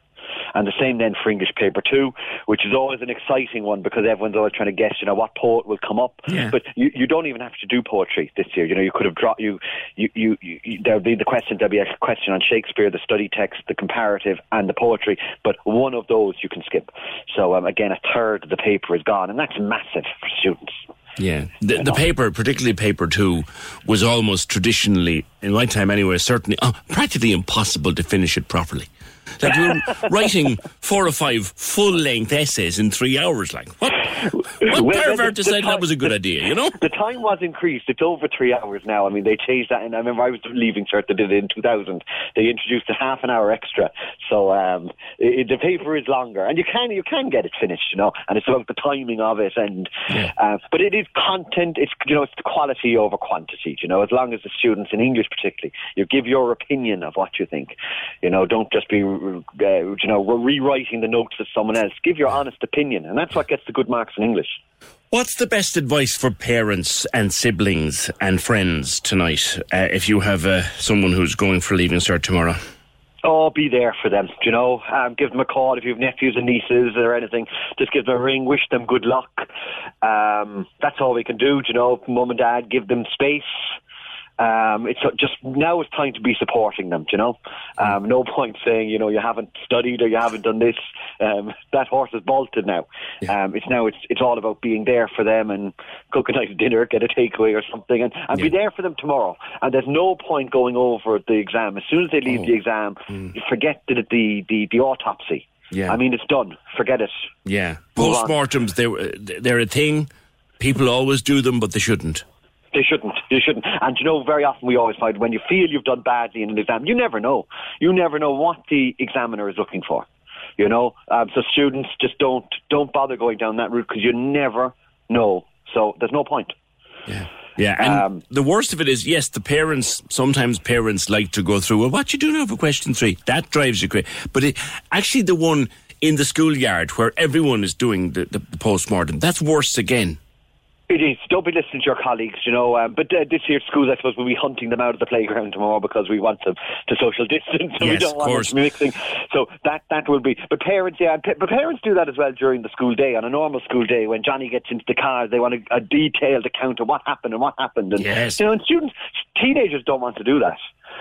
And the same then for English paper two, which is always an exciting one because everyone's always trying to guess, you know, what poet will come up. Yeah. But you, you don't even have to do poetry this year. You know, you could have dropped you, you, you, you there'll be the question, there'll be a question on Shakespeare, the study text, the comparative, and the poetry. But one of those you can skip. So um, again, a third of the paper is gone, and that's massive for students. Yeah, the, the paper, particularly paper two, was almost traditionally, in my time anyway, certainly uh, practically impossible to finish it properly. We were writing four or five full-length essays in three hours. Like what? What Well, pervert the- the decided that was a good idea? You know? The time was increased. It's over three hours now. I mean, they changed that. And I remember I was leaving cert. They did it in 2000. They introduced a half an hour extra. So um, it, the paper is longer, and you can you can get it finished, you know. And it's about the timing of it, and uh, but it is content. It's you know it's the quality over quantity. You know, as long as the students in English particularly, you give your opinion of what you think. You know, don't just be uh, you know we're rewriting the notes of someone else. Give your honest opinion, and that's what gets the good marks in English. What's the best advice for parents and siblings and friends tonight? Uh, if you have uh, someone who's going for leaving cert tomorrow. Oh, be there for them. You know, um, give them a call if you have nephews and nieces or anything. Just give them a ring. Wish them good luck. Um, that's all we can do. You know, mum and dad, give them space. Um, it's just now it's time to be supporting them. You know, um, no point saying you know you haven't studied or you haven't done this. Um, that horse is bolted now. Um, it's now it's it's all about being there for them and cook a nice dinner, get a takeaway or something, and, and be there for them tomorrow. And there's no point going over the exam. As soon as they leave the exam, you forget the the the, the autopsy. Yeah. I mean, it's done. Forget it. Yeah, Move on. postmortems they're they're a thing. People always do them, but they shouldn't. They shouldn't. They shouldn't. And you know, very often we always find when you feel you've done badly in an exam, you never know. You never know what the examiner is looking for. You know, um, so students just don't don't bother going down that route because you never know. So there's no point. Yeah, Yeah, and Um, the worst of it is, yes, the parents. Sometimes parents like to go through. Well, what you do now for question three? That drives you crazy. But it, actually, the one in the schoolyard where everyone is doing the, the, the postmortem, that's worse again. It is. Don't be listening to your colleagues, you know. Um, but uh, this year, schools, I suppose, will be hunting them out of the playground tomorrow because we want them to social distance and we Yes, don't of want them course. to be mixing. So that that will be. But parents, yeah, but parents do that as well during the school day. On a normal school day, when Johnny gets into the car, they want a, a detailed account of what happened and what happened. And Yes. you know, and students, teenagers don't want to do that.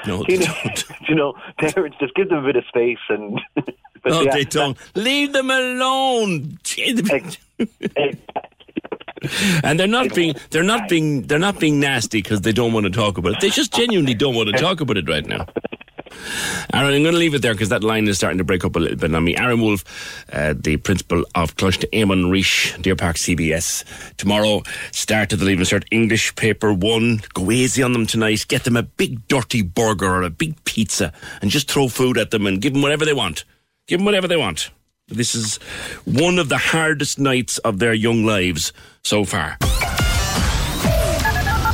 No, they Teenagers, you know, parents just give them a bit of space and. no, yeah, they don't. Leave them alone. and they're not being they're not being they're not being nasty because they don't want to talk about it. They just genuinely don't want to talk about it right now. Aaron, I'm going to leave it there because that line is starting to break up a little bit on me. Aaron Wolf, uh, the principal of Coláiste Éamann Rís, Deer Park CBS. Tomorrow, start of the Leaving Cert English paper one. Go easy on them tonight. Get them a big dirty burger or a big pizza and just throw food at them and give them whatever they want. Give them whatever they want. This is one of the hardest nights of their young lives so far.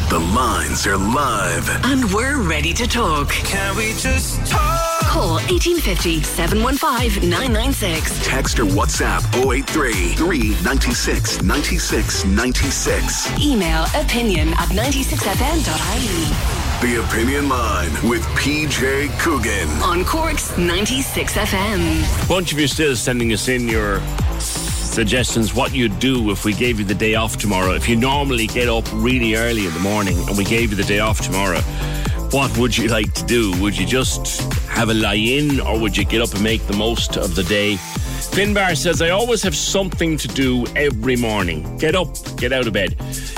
The lines are live. And we're ready to talk. Can we just talk? Call 1850 715 996. Text or WhatsApp 083 396 96 96. Email opinion at 96fm.ie. The Opinion Line with PJ Coogan. On Cork's 96 FM. A bunch of you still sending us in your suggestions what you'd do if we gave you the day off tomorrow if you normally get up really early in the morning and we gave you the day off tomorrow what would you like to do would you just have a lie in or would you get up and make the most of the day Finbar says, I always have something to do every morning. Get up, get out of bed.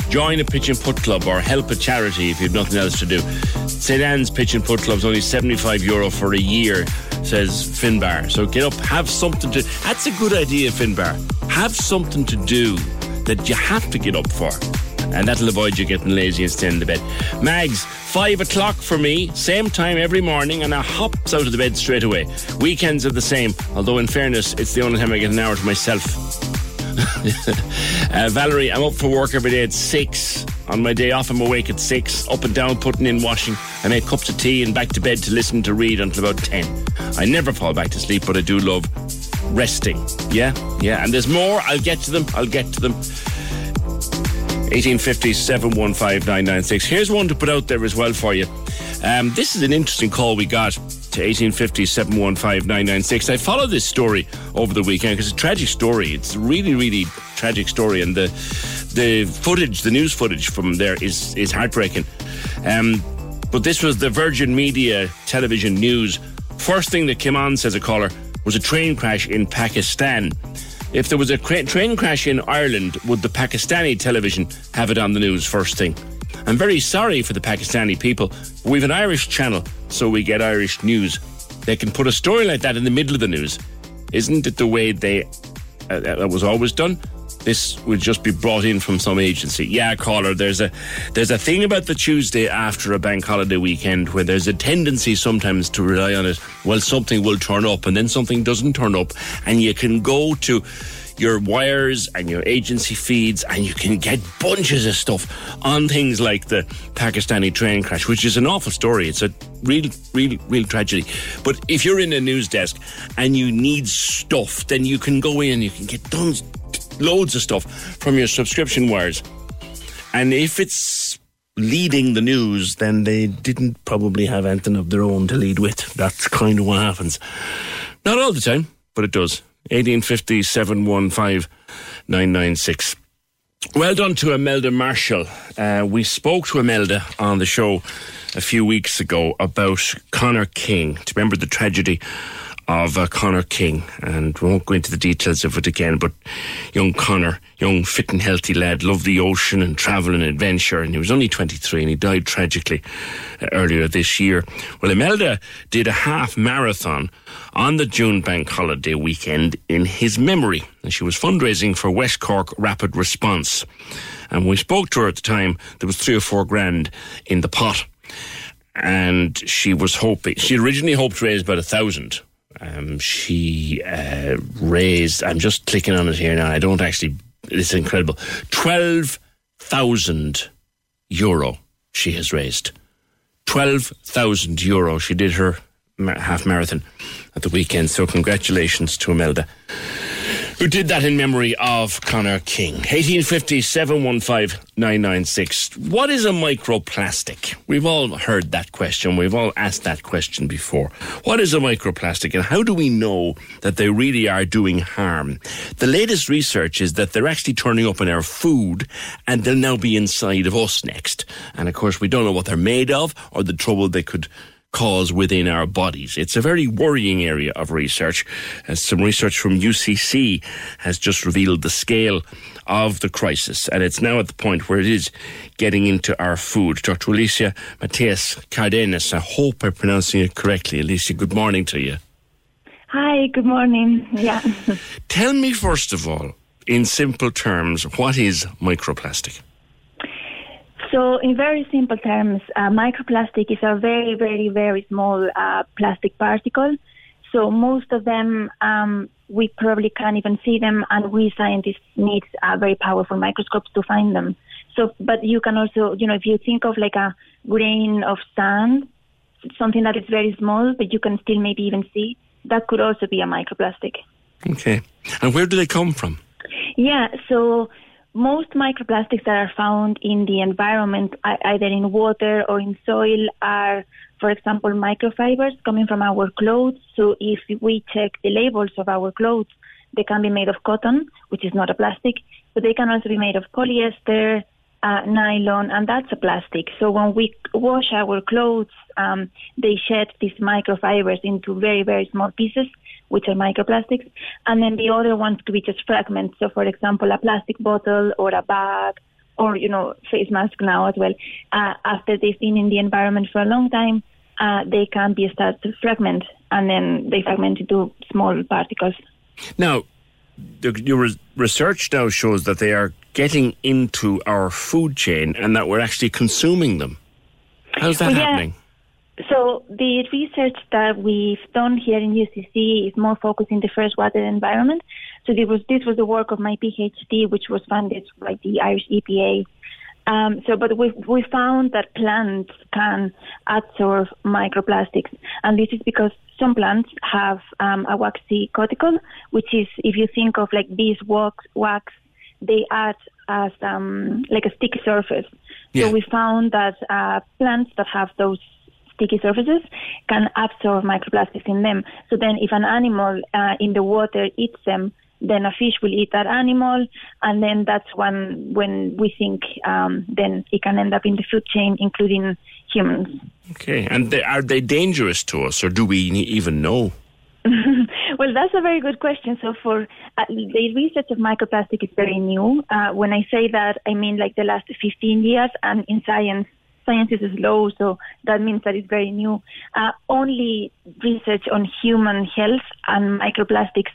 Join a pitch and putt club or help a charity if you've nothing else to do. St. Anne's Pitch and Putt Club's only 75 euro for a year, says Finbar. So get up, have something to. That's a good idea, Finbar. Have something to do that you have to get up for. And that'll avoid you getting lazy and staying in the bed. Mags, five o'clock for me, same time every morning, and I hops out of the bed straight away. Weekends are the same, although in fairness, it's the only time I get an hour to myself. uh, Valerie, I'm up for work every day at six. On my day off, I'm awake at six, up and down, putting in washing. I make cups of tea and back to bed to listen to read until about 10. I never fall back to sleep, but I do love resting. Yeah, yeah. And there's more. I'll get to them. I'll get to them. 1850 715 Here's one to put out there as well for you. Um, this is an interesting call we got to 1850 715 I followed this story over the weekend because it's a tragic story. It's a really, really tragic story, and the the footage, the news footage from there is is heartbreaking. Um, but this was the Virgin Media television news. First thing that came on, says a caller, was a train crash in Pakistan. If there was a cra- train crash in Ireland, would the Pakistani television have it on the news first thing? I'm very sorry for the Pakistani people. We've an Irish channel, so we get Irish news. They can put a story like that in the middle of the news. Isn't it the way they uh, that was always done? This would just be brought in from some agency. Yeah, caller. There's a there's a thing about the Tuesday after a bank holiday weekend where there's a tendency sometimes to rely on it. Well, something will turn up, and then something doesn't turn up, and you can go to your wires and your agency feeds, and you can get bunches of stuff on things like the Pakistani train crash, which is an awful story. It's a real, real, real tragedy. But if you're in a news desk and you need stuff, then you can go in, you can get tons, loads of stuff from your subscription wires. And if it's leading the news, then they didn't probably have anything of their own to lead with. That's kind of what happens. Not all the time, but it does. 1850 715 996. Well done to Imelda Marshall. Uh, we spoke to Imelda on the show a few weeks ago about Connor King. Do you remember the tragedy of uh, Connor King? And we won't go into the details of it again, but young Connor, young, fit and healthy lad, loved the ocean and travel and adventure. And he was only 23 and he died tragically uh, earlier this year. Well, Imelda did a half marathon on the June bank holiday weekend in his memory. And she was fundraising for West Cork Rapid Response. And we spoke to her at the time, there was three or four grand in the pot. And she was hoping, she originally hoped to raise about a thousand. Um, she uh, raised, I'm just clicking on it here now, I don't actually, it's incredible, 12,000 euro she has raised. 12,000 euro. She did her half marathon at the weekend. So congratulations to Imelda, who did that in memory of Connor King. 1850 715 996. What is a microplastic? We've all heard that question. We've all asked that question before. What is a microplastic and how do we know that they really are doing harm? The latest research is that they're actually turning up in our food and they'll now be inside of us next. And of course, we don't know what they're made of or the trouble they could cause within our bodies. It's a very worrying area of research. As some research from UCC has just revealed the scale of the crisis, and it's now at the point where it is getting into our food. Dr. Alicia Mateos Cardenas, I hope I'm pronouncing it correctly. Alicia, good morning to you. Hi, good morning. Yeah. Tell me, first of all, in simple terms, what is microplastic? So, in very simple terms, uh, microplastic is a very, very, very small uh, plastic particle. So, most of them, um, we probably can't even see them, and we scientists need uh, very powerful microscopes to find them. So, but you can also, you know, if you think of like a grain of sand, something that is very small, but you can still maybe even see, that could also be a microplastic. Okay. And where do they come from? Yeah, so most microplastics that are found in the environment, either in water or in soil, are, for example, microfibers coming from our clothes. So if we check the labels of our clothes, they can be made of cotton, which is not a plastic, but they can also be made of polyester, uh, nylon, and that's a plastic. So when we wash our clothes, um, they shed these microfibers into very, very small pieces, which are microplastics. And then the other ones could be just fragments. So, for example, a plastic bottle or a bag or, you know, face mask now as well. Uh, after they've been in the environment for a long time, uh, they can be started to fragment and then they fragment into small particles. Now, the, your research now shows that they are getting into our food chain and that we're actually consuming them. How's that Well, yeah. happening? So the research that we've done here in UCC is more focused in the freshwater environment. So this was this was the work of my PhD, which was funded by the Irish EPA. Um, so, but we we found that plants can absorb microplastics, and this is because some plants have um, a waxy cuticle, which is if you think of like beeswax wax, they add as um, like a sticky surface. So we found that uh, plants that have those sticky surfaces can absorb microplastics in them. So then, if an animal uh, in the water eats them, then a fish will eat that animal, and then that's when when we think um, then it can end up in the food chain, including humans. Okay, and they, are they dangerous to us, or do we even know? well, that's a very good question. So, for uh, the research of microplastic is very new. Uh, when I say that, I mean like the last 15 years, and in science, science is slow, so that means that it's very new. Uh, only research on human health and microplastics,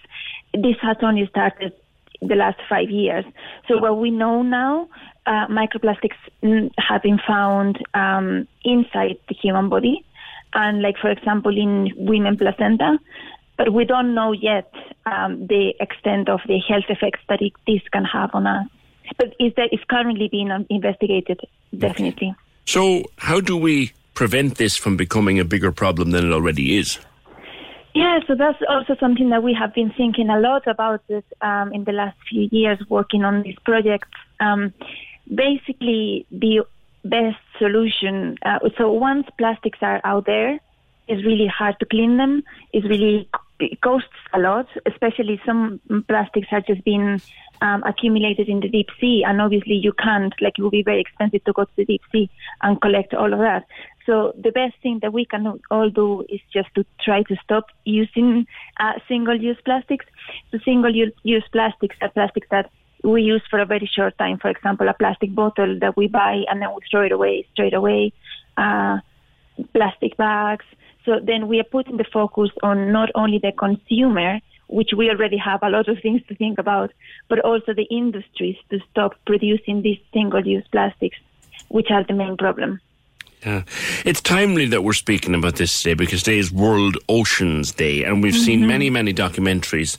this has only started the last five years. So, what we know now, uh, microplastics mm, have been found um, inside the human body, and like for example in women placenta but we don't know yet um, the extent of the health effects that it, this can have on us. But is that is currently being investigated, definitely. So, how do we prevent this from becoming a bigger problem than it already is? Yeah, so that's also something that we have been thinking a lot about um, in the last few years, working on this project. Um, basically, the best solution. Uh, so once plastics are out there, it's really hard to clean them. It's really it costs a lot, especially some plastics are just being um, accumulated in the deep sea, and obviously you can't. Like it would be very expensive to go to the deep sea and collect all of that. So the best thing that we can all do is just to try to stop using uh, single-use plastics. So single-use plastics are plastics that we use for a very short time. For example, a plastic bottle that we buy and then we throw it away straight away. Uh, plastic bags. So then we are putting the focus on not only the consumer, which we already have a lot of things to think about, but also the industries to stop producing these single-use plastics, which are the main problem. Yeah. It's timely that we're speaking about this today because today is World Oceans Day, and we've seen Mhm. many, many documentaries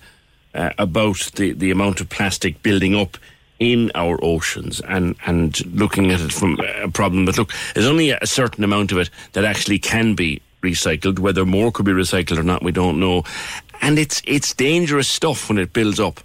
uh, about the, the amount of plastic building up in our oceans and, and looking at it from a problem. But look, there's only a certain amount of it that actually can be recycled. Whether more could be recycled or not, we don't know. And it's it's dangerous stuff when it builds up.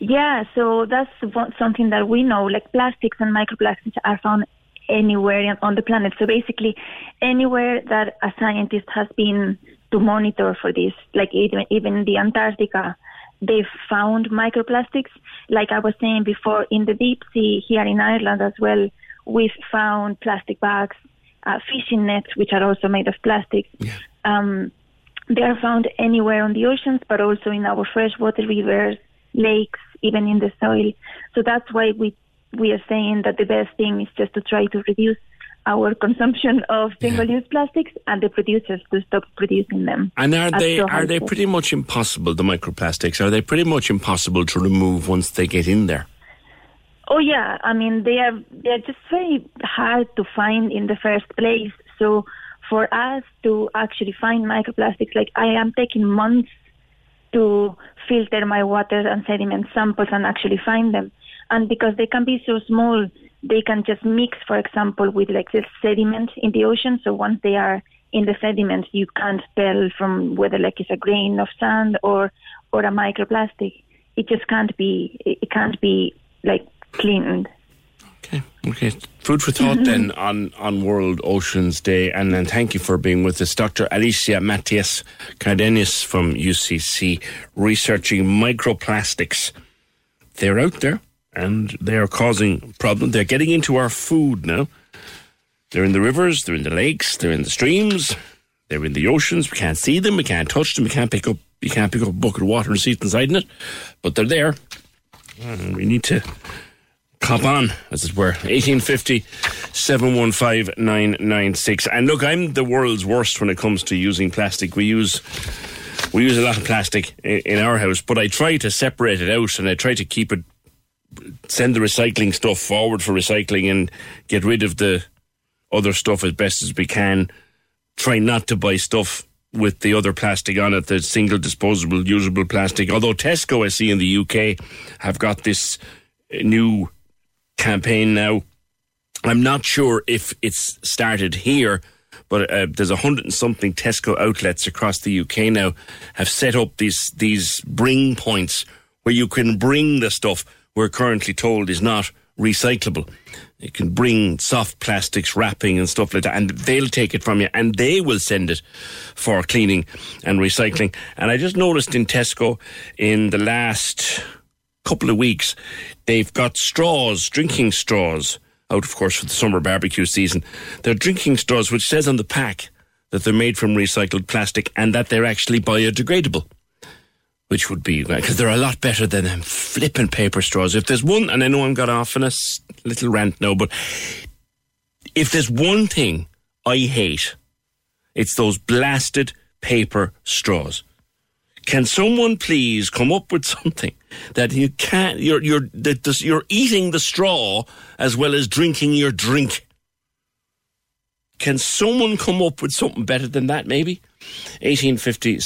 Yeah, so that's something that we know. Like plastics and microplastics are found anywhere on the planet. So basically, anywhere that a scientist has been to monitor for this, like even even the Antarctica, they've found microplastics. Like I was saying before, in the deep sea here in Ireland as well, we've found plastic bags, uh, fishing nets, which are also made of plastic. Um, they are found anywhere on the oceans, but also in our freshwater rivers, lakes, even in the soil. So that's why we we are saying that the best thing is just to try to reduce our consumption of single-use plastics and the producers to stop producing them. And are they so are they pretty much impossible? The microplastics are they pretty much impossible to remove once they get in there? Oh yeah, I mean they are they are just very hard to find in the first place. So for us to actually find microplastics, like I am taking months to filter my water and sediment samples and actually find them. And because they can be so small, they can just mix, for example, with like the sediment in the ocean. So once they are in the sediment, you can't tell from whether like it's a grain of sand or or a microplastic. It just can't be. It it can't be like cleaned. Okay, Okay. food for thought then on, on World Oceans Day, and then thank you for being with us, Dr. Alicia Mateos Cardenas from UCC, researching microplastics. They're out there, and they are causing problems. They're getting into our food now. They're in the rivers, they're in the lakes, they're in the streams, they're in the oceans. We can't see them, we can't touch them, we can't pick up. You can't pick up a bucket of water and see it inside in it, but they're there. And we need to cop on, as it were. 1850 715 996. And look, I'm the world's worst when it comes to using plastic. We use. We use a lot of plastic in, in our house, but I try to separate it out and I try to keep it send the recycling stuff forward for recycling and get rid of the other stuff as best as we can. Try not to buy stuff with the other plastic on it, the single disposable, usable plastic. Although Tesco, I see in the UK, have got this new campaign now. I'm not sure if it's started here, but uh, there's a hundred and something Tesco outlets across the UK now have set up these these bring points where you can bring the stuff we're currently told is not recyclable. You can bring soft plastics, wrapping and stuff like that, and they'll take it from you and they will send it for cleaning and recycling. And I just noticed in Tesco in the last couple of weeks, they've got straws, drinking straws, out of course for the summer barbecue season. They're drinking straws, which says on the pack that they're made from recycled plastic and that they're actually biodegradable which would be because they're a lot better than them flipping paper straws. If there's one, and I know I'm got off on a little rant now, but if there's one thing I hate, it's those blasted paper straws. Can someone please come up with something that you can't? You're you're that you're eating the straw as well as drinking your drink. Can someone come up with something better than that? Maybe. 1850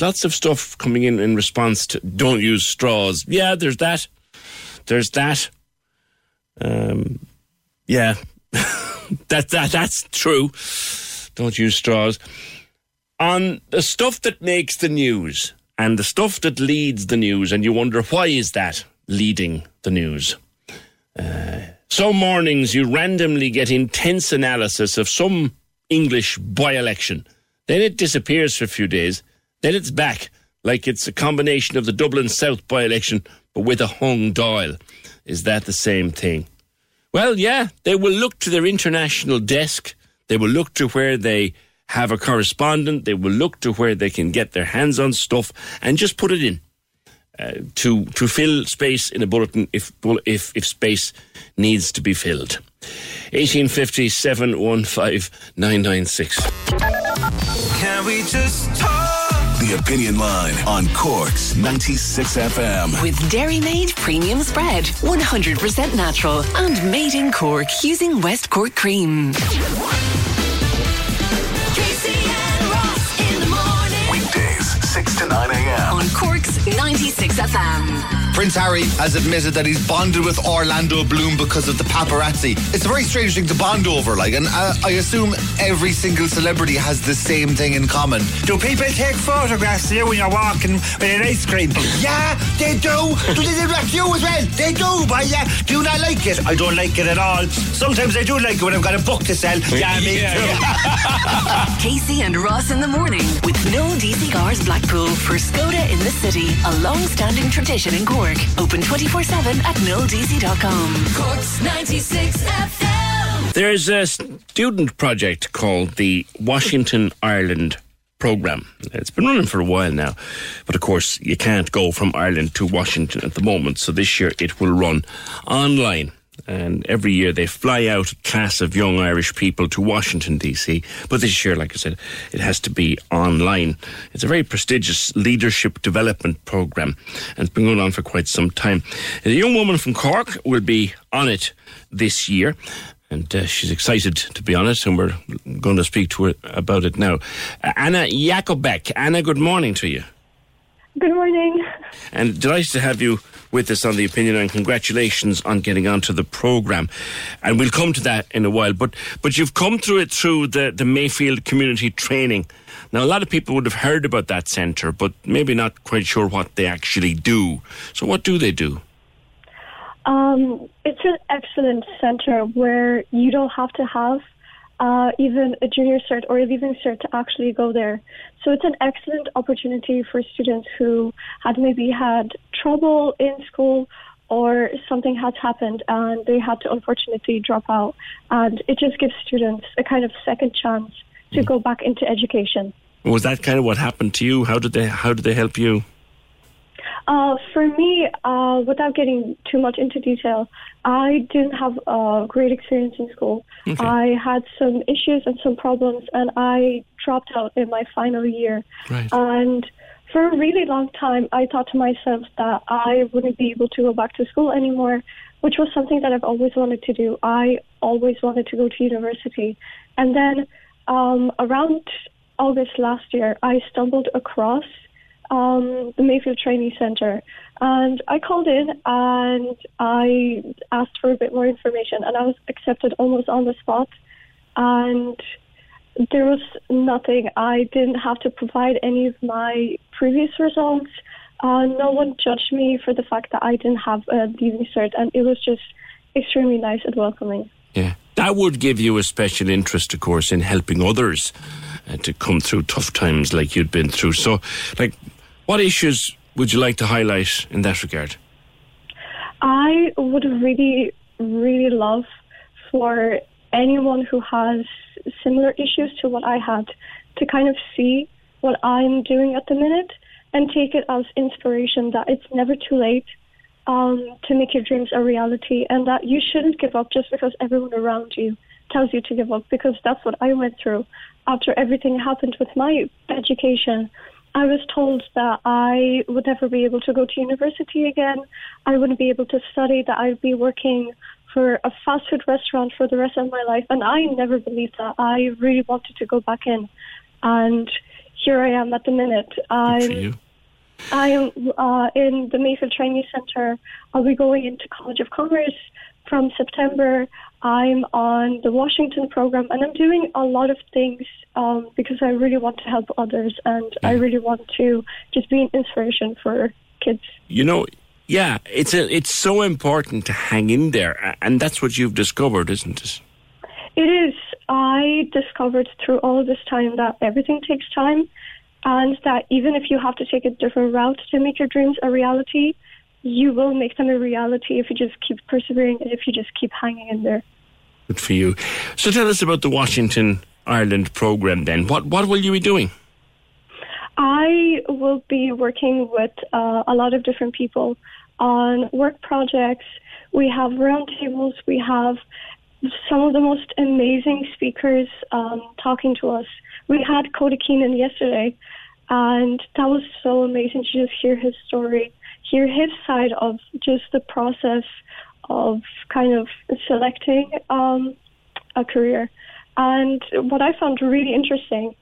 Lots of stuff coming in in response to don't use straws. Yeah, there's that. There's that. Um, yeah, that that that's true. Don't use straws. On the stuff that makes the news and the stuff that leads the news, and you wonder why is that leading the news? Uh, some mornings you randomly get intense analysis of some English by election. Then it disappears for a few days. Then it's back, like it's a combination of the Dublin South by election, but with a hung Dáil. Is that the same thing? Well, yeah, they will look to their international desk. They will look to where they have a correspondent. They will look to where they can get their hands on stuff and just put it in uh, to to fill space in a bulletin if if if space needs to be filled. 1850 715 996. Can we just talk? The Opinion Line on Cork's 96 FM. With Dairy Made Premium Spread, 100% natural and made in Cork using West Cork cream. 6 to 9 a.m. On Cork's 96 FM. Prince Harry has admitted that he's bonded with Orlando Bloom because of the paparazzi. It's a very strange thing to bond over, like, and uh, I assume every single celebrity has the same thing in common. Do people take photographs of you when you're walking with an ice cream? Yeah, they do. Do they do that to you as well? They do, but yeah, do you not like it? I don't like it at all. Sometimes I do like it when I've got a book to sell. Yeah, me too. Casey and Ross in the morning with no DC Cars Blackpool for Skoda in the city, a long-standing tradition in Cork. Open 24/7 at noldc.com. Cork's 96 FM. There's a student project called the Washington Ireland program. It's been running for a while now, but of course you can't go from Ireland to Washington at the moment. So this year it will run online. And every year they fly out a class of young Irish people to Washington, D.C. But this year, like I said, it has to be online. It's a very prestigious leadership development program and it's been going on for quite some time. A young woman from Cork will be on it this year and uh, she's excited to be on it, and we're going to speak to her about it now. Uh, Anna Jakobek. Anna, good morning to you. Good morning. And delighted to have you with us on the opinion, and congratulations on getting onto the programme. And we'll come to that in a while. But but you've come through it through the, the Mayfield Community Training. Now, a lot of people would have heard about that centre, but maybe not quite sure what they actually do. So, what do they do? Um, it's an excellent center where you don't have to have uh, even a junior cert or a leaving cert to actually go there. So it's an excellent opportunity for students who had maybe had trouble in school or something has happened and they had to unfortunately drop out. And it just gives students a kind of second chance to hmm. go back into education. Was that kind of what happened to you? How did they How did they help you? Uh, for me, uh, without getting too much into detail, I didn't have a great experience in school. Okay. I had some issues and some problems, and I dropped out in my final year. Right. And for a really long time, I thought to myself that I wouldn't be able to go back to school anymore, which was something that I've always wanted to do. I always wanted to go to university. And then um, around August last year, I stumbled across um, the Mayfield Training Centre. And I called in and I asked for a bit more information, and I was accepted almost on the spot. And there was nothing. I didn't have to provide any of my previous results. Uh, no one judged me for the fact that I didn't have a leaving cert, and it was just extremely nice and welcoming. Yeah. That would give you a special interest, of course, in helping others uh, to come through tough times like you'd been through. So, like, what issues would you like to highlight in that regard? I would really, really love for anyone who has similar issues to what I had to kind of see what I'm doing at the minute and take it as inspiration that it's never too late um, to make your dreams a reality and that you shouldn't give up just because everyone around you tells you to give up because that's what I went through after everything happened with my education. I was told that I would never be able to go to university again. I wouldn't be able to study, that I'd be working for a fast food restaurant for the rest of my life. And I never believed that. I really wanted to go back in. And here I am at the minute. I'm, I am uh, in the Mayfield Training Centre. I'll be going into College of Commerce from September. I'm on the Washington program, and I'm doing a lot of things um, because I really want to help others, and I really want to just be an inspiration for kids. You know, yeah, it's a, it's so important to hang in there, and that's what you've discovered, isn't it? It is. I discovered through all of this time that everything takes time, and that even if you have to take a different route to make your dreams a reality, you will make them a reality if you just keep persevering and if you just keep hanging in there. Good for you. So tell us about the Washington Ireland program then. What what will you be doing? I will be working with uh, a lot of different people on work projects. We have roundtables. We have some of the most amazing speakers um, talking to us. We had Cody Keenan yesterday, and that was so amazing to just hear his story, hear his side of just the process of kind of selecting um, a career. And what I found really interesting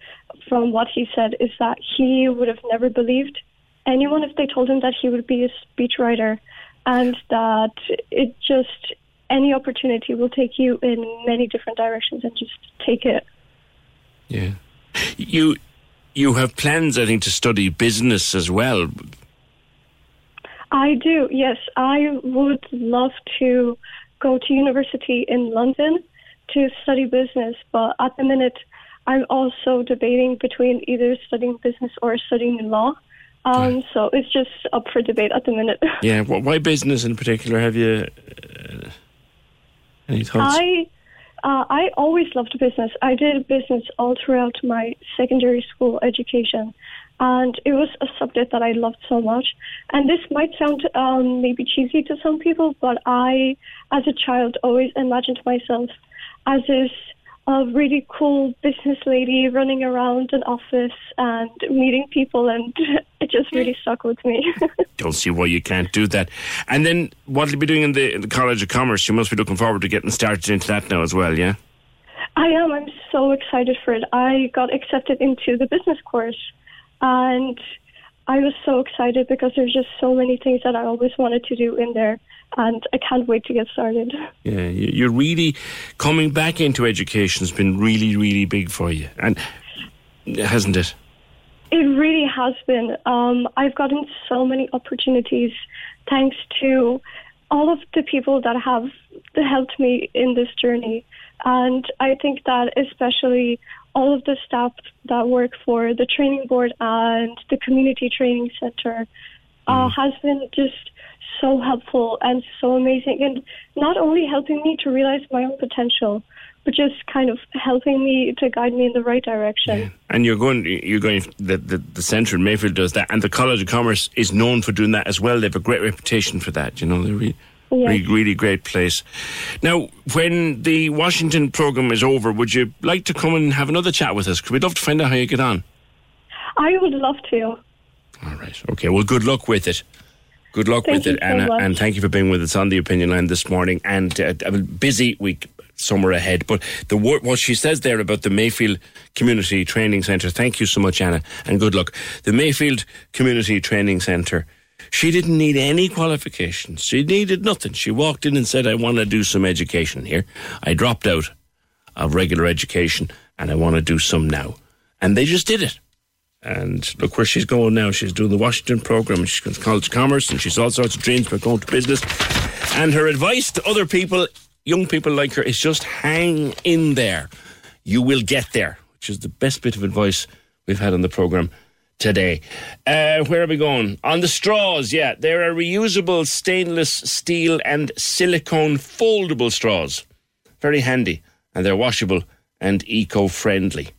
from what he said is that he would have never believed anyone if they told him that he would be a speechwriter and that it just any opportunity will take you in many different directions and just take it. Yeah. You you have plans I think to study business as well. I do. Yes, I would love to go to university in London to study business, but at the minute I'm also debating between either studying business or studying law. Um, so it's just up for debate at the minute. Yeah, why business in particular? Have you uh, any thoughts? I uh, I always loved business. I did business all throughout my secondary school education, and it was a subject that I loved so much. And this might sound um, maybe cheesy to some people, but I, as a child, always imagined myself as this a really cool business lady running around an office and meeting people, and it just really stuck with me. Don't see why you can't do that. And then what will you be doing in the, in the College of Commerce? You must be looking forward to getting started into that now as well, yeah? I am. I'm so excited for it. I got accepted into the business course, and I was so excited because there's just so many things that I always wanted to do in there and I can't wait to get started. Yeah, you're really coming back into education has been really, really big for you, and hasn't it? It really has been. Um, I've gotten so many opportunities thanks to all of the people that have helped me in this journey. And I think that especially all of the staff that work for the training board and the community training center uh, mm. has been just so helpful and so amazing, and not only helping me to realize my own potential, but just kind of helping me to guide me in the right direction. Yeah. And you're going, you're going. The, the the centre in Mayfield does that, and the College of Commerce is known for doing that as well. They have a great reputation for that. You know, they're really, yes. really, really great place. Now, when the Washington program is over, would you like to come and have another chat with us? Because we'd love to find out how you get on. I would love to. All right. Okay. Well, good luck with it. Good luck Thank with it, so Anna, much. and thank you for being with us on the opinion line this morning. And uh, a busy week somewhere ahead. But the what she says there about the Mayfield Community Training Centre. Thank you so much, Anna, and good luck. The Mayfield Community Training Centre. She didn't need any qualifications. She needed nothing. She walked in and said, "I want to do some education here." I dropped out of regular education, and I want to do some now. And they just did it. And look where she's going now. She's doing the Washington program. She's going to College of Commerce, and she's all sorts of dreams about going to business. And her advice to other people, young people like her, is just hang in there. You will get there, which is the best bit of advice we've had on the program today. Uh, where are we going? On the straws, yeah. There are reusable stainless steel and silicone foldable straws. Very handy. And they're washable and eco friendly.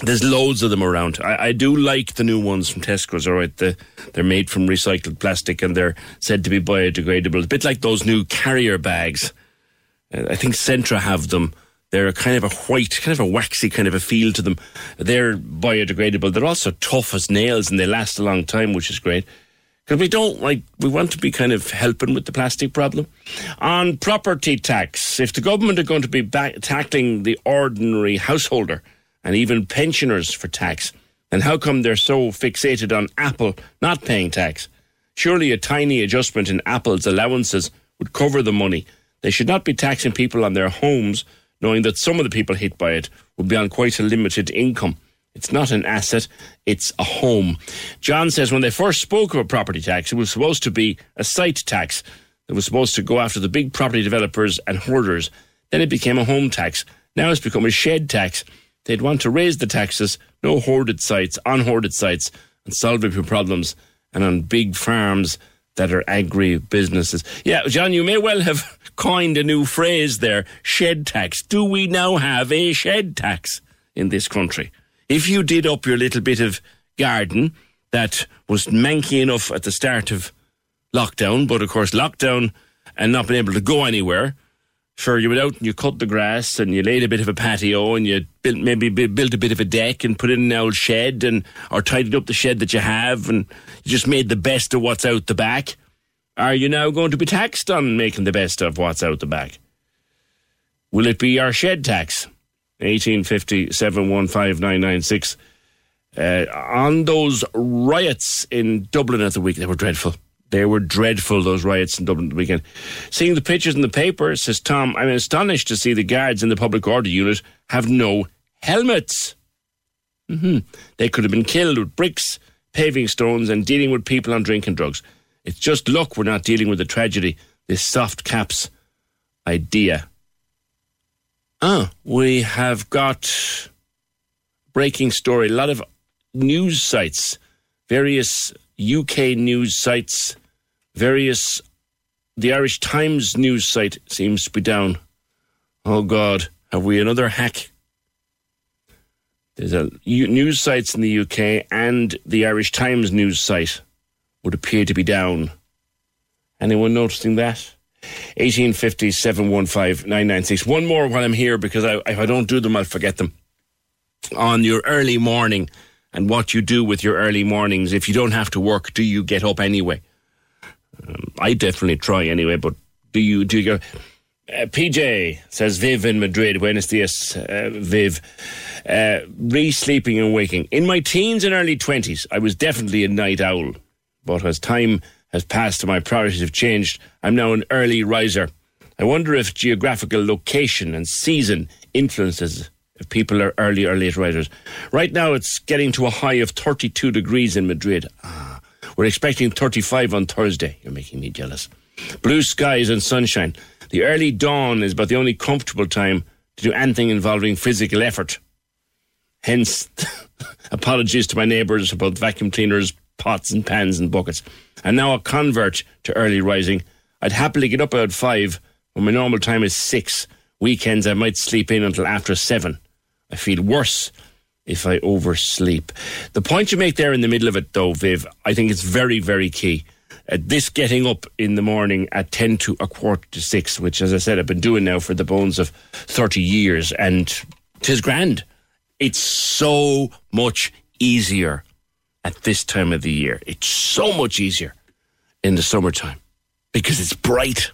There's loads of them around. I, I do like the new ones from Tesco's. All right, the, they're made from recycled plastic and they're said to be biodegradable. A bit like those new carrier bags. Uh, I think Centra have them. They're kind of a white, kind of a waxy kind of a feel to them. They're biodegradable. They're also tough as nails and they last a long time, which is great. Because we don't like, we want to be kind of helping with the plastic problem. On property tax, if the government are going to be back, tackling the ordinary householder and even pensioners for tax, then how come they're so fixated on Apple not paying tax? Surely a tiny adjustment in Apple's allowances would cover the money. They should not be taxing people on their homes, knowing that some of the people hit by it would be on quite a limited income. It's not an asset, it's a home. John says when they first spoke of a property tax, it was supposed to be a site tax that was supposed to go after the big property developers and hoarders. Then it became a home tax. Now it's become a shed tax. They'd want to raise the taxes, no hoarded sites, on hoarded sites, and solve a few problems, and on big farms that are agri businesses. Yeah, John, you may well have coined a new phrase there shed tax. Do we now have a shed tax in this country? If you did up your little bit of garden that was manky enough at the start of lockdown, but of course, lockdown and not being able to go anywhere, sure, you went out and you cut the grass and you laid a bit of a patio and you built maybe built a bit of a deck and put in an old shed and or tidied up the shed that you have and you just made the best of what's out the back. Are you now going to be taxed on making the best of what's out the back? Will it be our shed tax? 1850 715 Uh, on those riots in Dublin at the week, they were dreadful. They were dreadful, those riots in Dublin the weekend. Seeing the pictures in the paper, says Tom, I'm astonished to see the guards in the public order unit have no helmets. hmm They could have been killed with bricks, paving stones, and dealing with people on drinking drugs. It's just luck we're not dealing with the tragedy, this soft caps idea. Ah, we have got breaking story. A lot of news sites, various UK news sites, various. The Irish Times news site seems to be down. Oh God, have we another hack? There's a news sites in the UK and the Irish Times news site would appear to be down. Anyone noticing that? 1850 715 996. One more while I'm here because I, if I don't do them, I'll forget them. On your early morning and what you do with your early mornings. If you don't have to work, do you get up anyway? Um, I definitely try anyway, but do you do you? Uh, PJ says Viv in Madrid. Buenos dias, uh, Viv. Uh, re sleeping and waking. In my teens and early 20s, I was definitely a night owl. But as time has passed and my priorities have changed, I'm now an early riser. I wonder if geographical location and season influences if people are early or late risers. Right now, it's getting to a high of 32 degrees in Madrid. Ah, we're expecting 35 on Thursday. You're making me jealous. Blue skies and sunshine. The early dawn is about the only comfortable time to do anything involving physical effort. Hence, apologies to my neighbours about vacuum cleaners, pots and pans and buckets. I'm now a convert to early rising. I'd happily get up about five when my normal time is six. Weekends I might sleep in until after seven. I feel worse if I oversleep. The point you make there in the middle of it, though, Viv, I think it's very, very key. Uh, this getting up in the morning at 10 to a quarter to 6, which, as I said, I've been doing now for the bones of 30 years, and tis grand. It's so much easier at this time of the year. It's so much easier in the summertime because it's bright.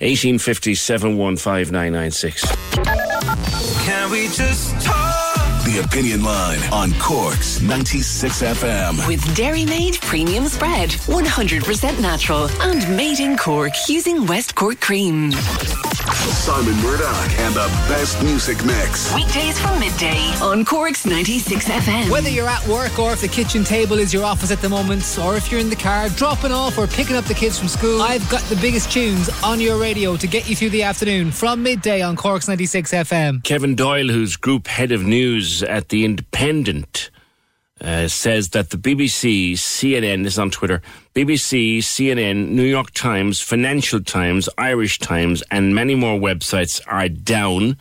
1850 715 996. Can we just talk? The Opinion Line on Cork's 96 FM. With Dairy Made Premium Spread, 100% natural and made in Cork using West Cork cream. Simon Murdoch and the best music mix. Weekdays from midday on Cork's 96 FM. Whether you're at work or if the kitchen table is your office at the moment, or if you're in the car dropping off or picking up the kids from school, I've got the biggest tunes on your radio to get you through the afternoon from midday on Cork's 96 FM. Kevin Doyle, who's group head of news at The Independent, uh, says that the BBC, CNN, this is on Twitter, BBC, CNN, New York Times, Financial Times, Irish Times, and many more websites are down.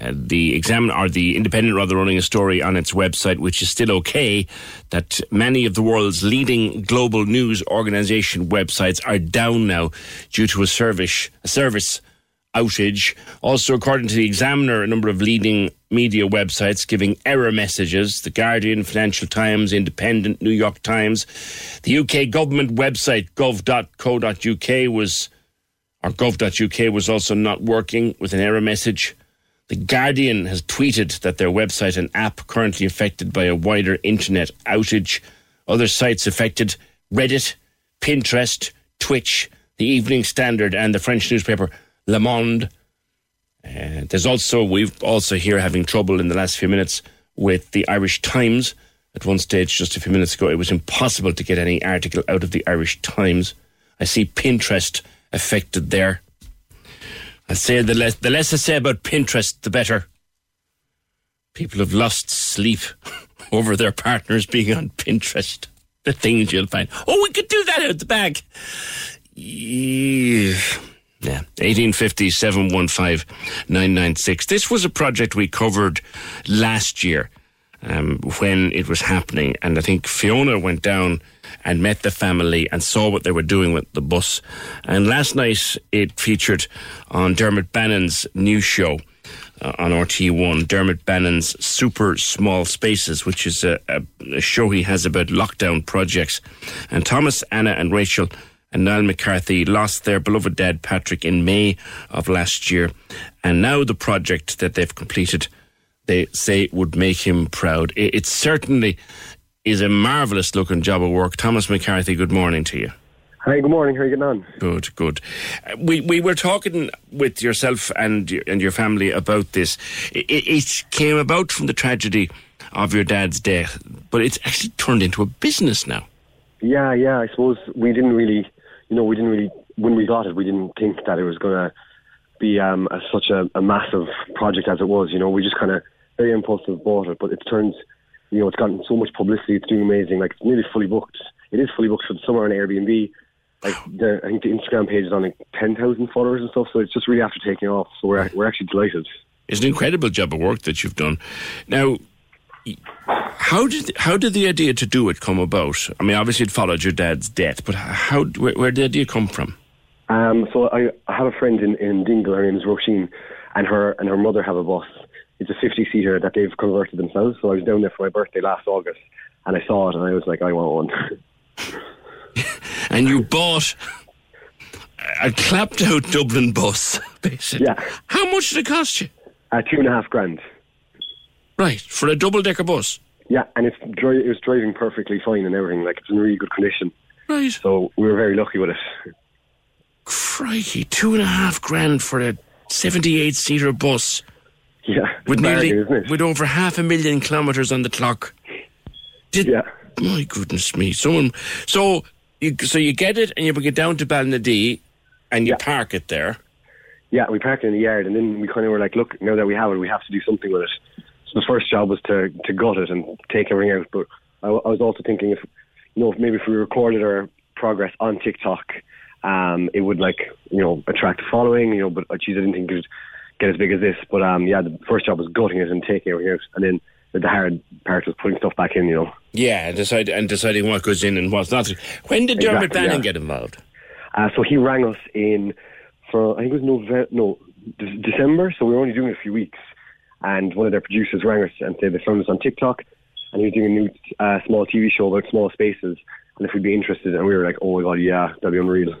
Uh, the examiner or the independent rather running a story on its website which is still okay that many of the world's leading global news organization websites are down now due to a service a service outage. Also, according to the Examiner, a number of leading media websites giving error messages The Guardian, Financial Times, Independent, New York Times. The UK government website, gov.co.uk, was, or gov.uk, was also not working with an error message. The Guardian has tweeted that their website and app currently affected by a wider internet outage. Other sites affected Reddit, Pinterest, Twitch, the Evening Standard, and the French newspaper Le Monde. Uh, there's also, we've also here having trouble in the last few minutes with the Irish Times. At one stage, just a few minutes ago, it was impossible to get any article out of the Irish Times. I see Pinterest affected there. I say the less, the less I say about Pinterest, the better. People have lost sleep over their partners being on Pinterest. The things you'll find. Oh, we could do that out the back. Yeah. Yeah, 1850 715 996. This was a project we covered last year um, when it was happening. And I think Fiona went down and met the family and saw what they were doing with the bus. And last night it featured on Dermot Bannon's new show. Uh, on RT1, Dermot Bannon's Super Small Spaces, which is a, a, a show he has about lockdown projects. And Thomas, Anna, and Rachel and Niall McCarthy lost their beloved dad Patrick in May of last year, and now the project that they've completed, they say would make him proud. It, it certainly is a marvellous looking job of work. Thomas McCarthy, good morning to you. Hi, good morning. How are you getting on? Good, good. We we were talking with yourself and your, and your family about this. It, it came about from the tragedy of your dad's death, but it's actually turned into a business now. Yeah, yeah. I suppose we didn't really, you know, we didn't really when we got it, we didn't think that it was going to be um, a, such a, a massive project as it was. You know, we just kind of very impulsive bought it, but it's turned, you know, it's gotten so much publicity. It's doing amazing. Like it's nearly fully booked. It is fully booked for the summer on Airbnb. Like the, I think the Instagram page is on like ten thousand followers and stuff. So it's just really after taking off. So we're we're actually delighted. It's an incredible job of work that you've done. Now, how did how did the idea to do it come about? I mean, obviously it followed your dad's death, but how where, where did the idea come from? Um, so I, I have a friend in, in Dingle. Her name is Roisin, and her and her mother have a bus. It's a fifty seater that they've converted themselves. So I was down there for my birthday last August, and I saw it, and I was like, I want one. and you bought a clapped out Dublin bus, basically. Yeah. How much did it cost you? Uh, two and a half grand. Right, for a double decker bus. Yeah, and it's dri- it was driving perfectly fine and everything. Like it's in really good condition. Right. So we were very lucky with it. Crikey, two and a half grand for a seventy-eight seater bus. Yeah, with nearly isn't with over half a million kilometres on the clock. Did yeah. my goodness me, someone so you so you get it and you bring it down to Ballinadee and you park it there. Yeah, we parked it in the yard, and then we kind of were like, look, now that we have it, we have to do something with it. So the first job was to to gut it and take everything out. But I, I was also thinking if you know if maybe if we recorded our progress on TikTok, um, it would like you know attract a following. You know, but uh, geez, I didn't think it would get as big as this. But um, yeah, the first job was gutting it and taking everything out, and then the hard part was putting stuff back in. You know. Yeah, and decide and deciding what goes in and what's not. When did Dermot Exactly, Bannon yeah. get involved? Uh, so he rang us in for I think it was November, no De- December. So we were only doing it a few weeks, and one of their producers rang us and said they found us on TikTok, and he was doing a new uh, small TV show about small spaces, and if we'd be interested, and we were like, oh my god, yeah, that'd be unreal.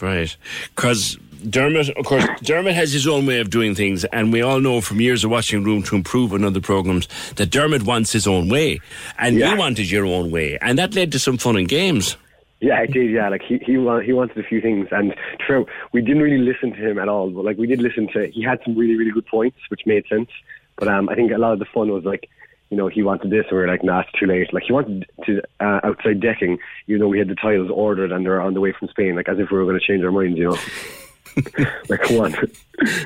Right. Because Dermot, of course, Dermot has his own way of doing things, and we all know from years of watching Room to Improve and other programmes that Dermot wants his own way, and you wanted your own way, and that led to some fun and games. Yeah, it did. Yeah, like he he he wanted a few things, and true, we didn't really listen to him at all. But like we did listen to, he had some really really good points, which made sense. But um, I think a lot of the fun was like, you know, he wanted this, and we were like, nah, it's too late. Like he wanted to uh, outside decking, you know, we had the tiles ordered and they're on the way from Spain, like as if we were going to change our minds, you know. like come on.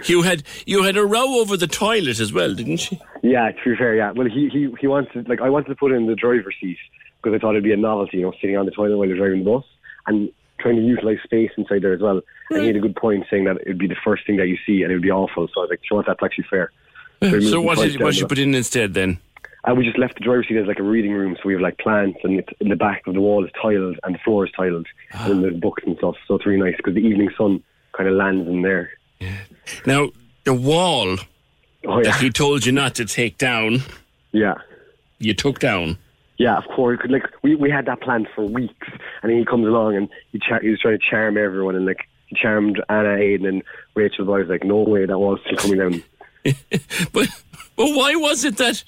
You had you had a row over the toilet as well, didn't you? Yeah, to be fair, yeah. Well, he he he wanted like I wanted to put in the driver's seat because I thought it'd be a novelty, you know, sitting on the toilet while you're driving the bus and trying to utilize space inside there as well. And he had a good point saying that it'd be the first thing that you see and it would be awful. So I was like, sure, that's actually fair. So what did what you put in instead then? and we just left the driver's seat as like a reading room, so we have like plants, and it's, in the back of the wall is tiled, and the floor is tiled, Ah. and there's books and stuff. So it's really nice because the evening sun kind of lands in there. Now the wall Oh, yeah. that he told you not to take down. Yeah. You took down. Yeah, of course. Like we, we had that planned for weeks, and then he comes along and he char- he was trying to charm everyone, and like he charmed Anna, Aiden, and Rachel. But I was like, no way, that wall's still coming down. But but why was it that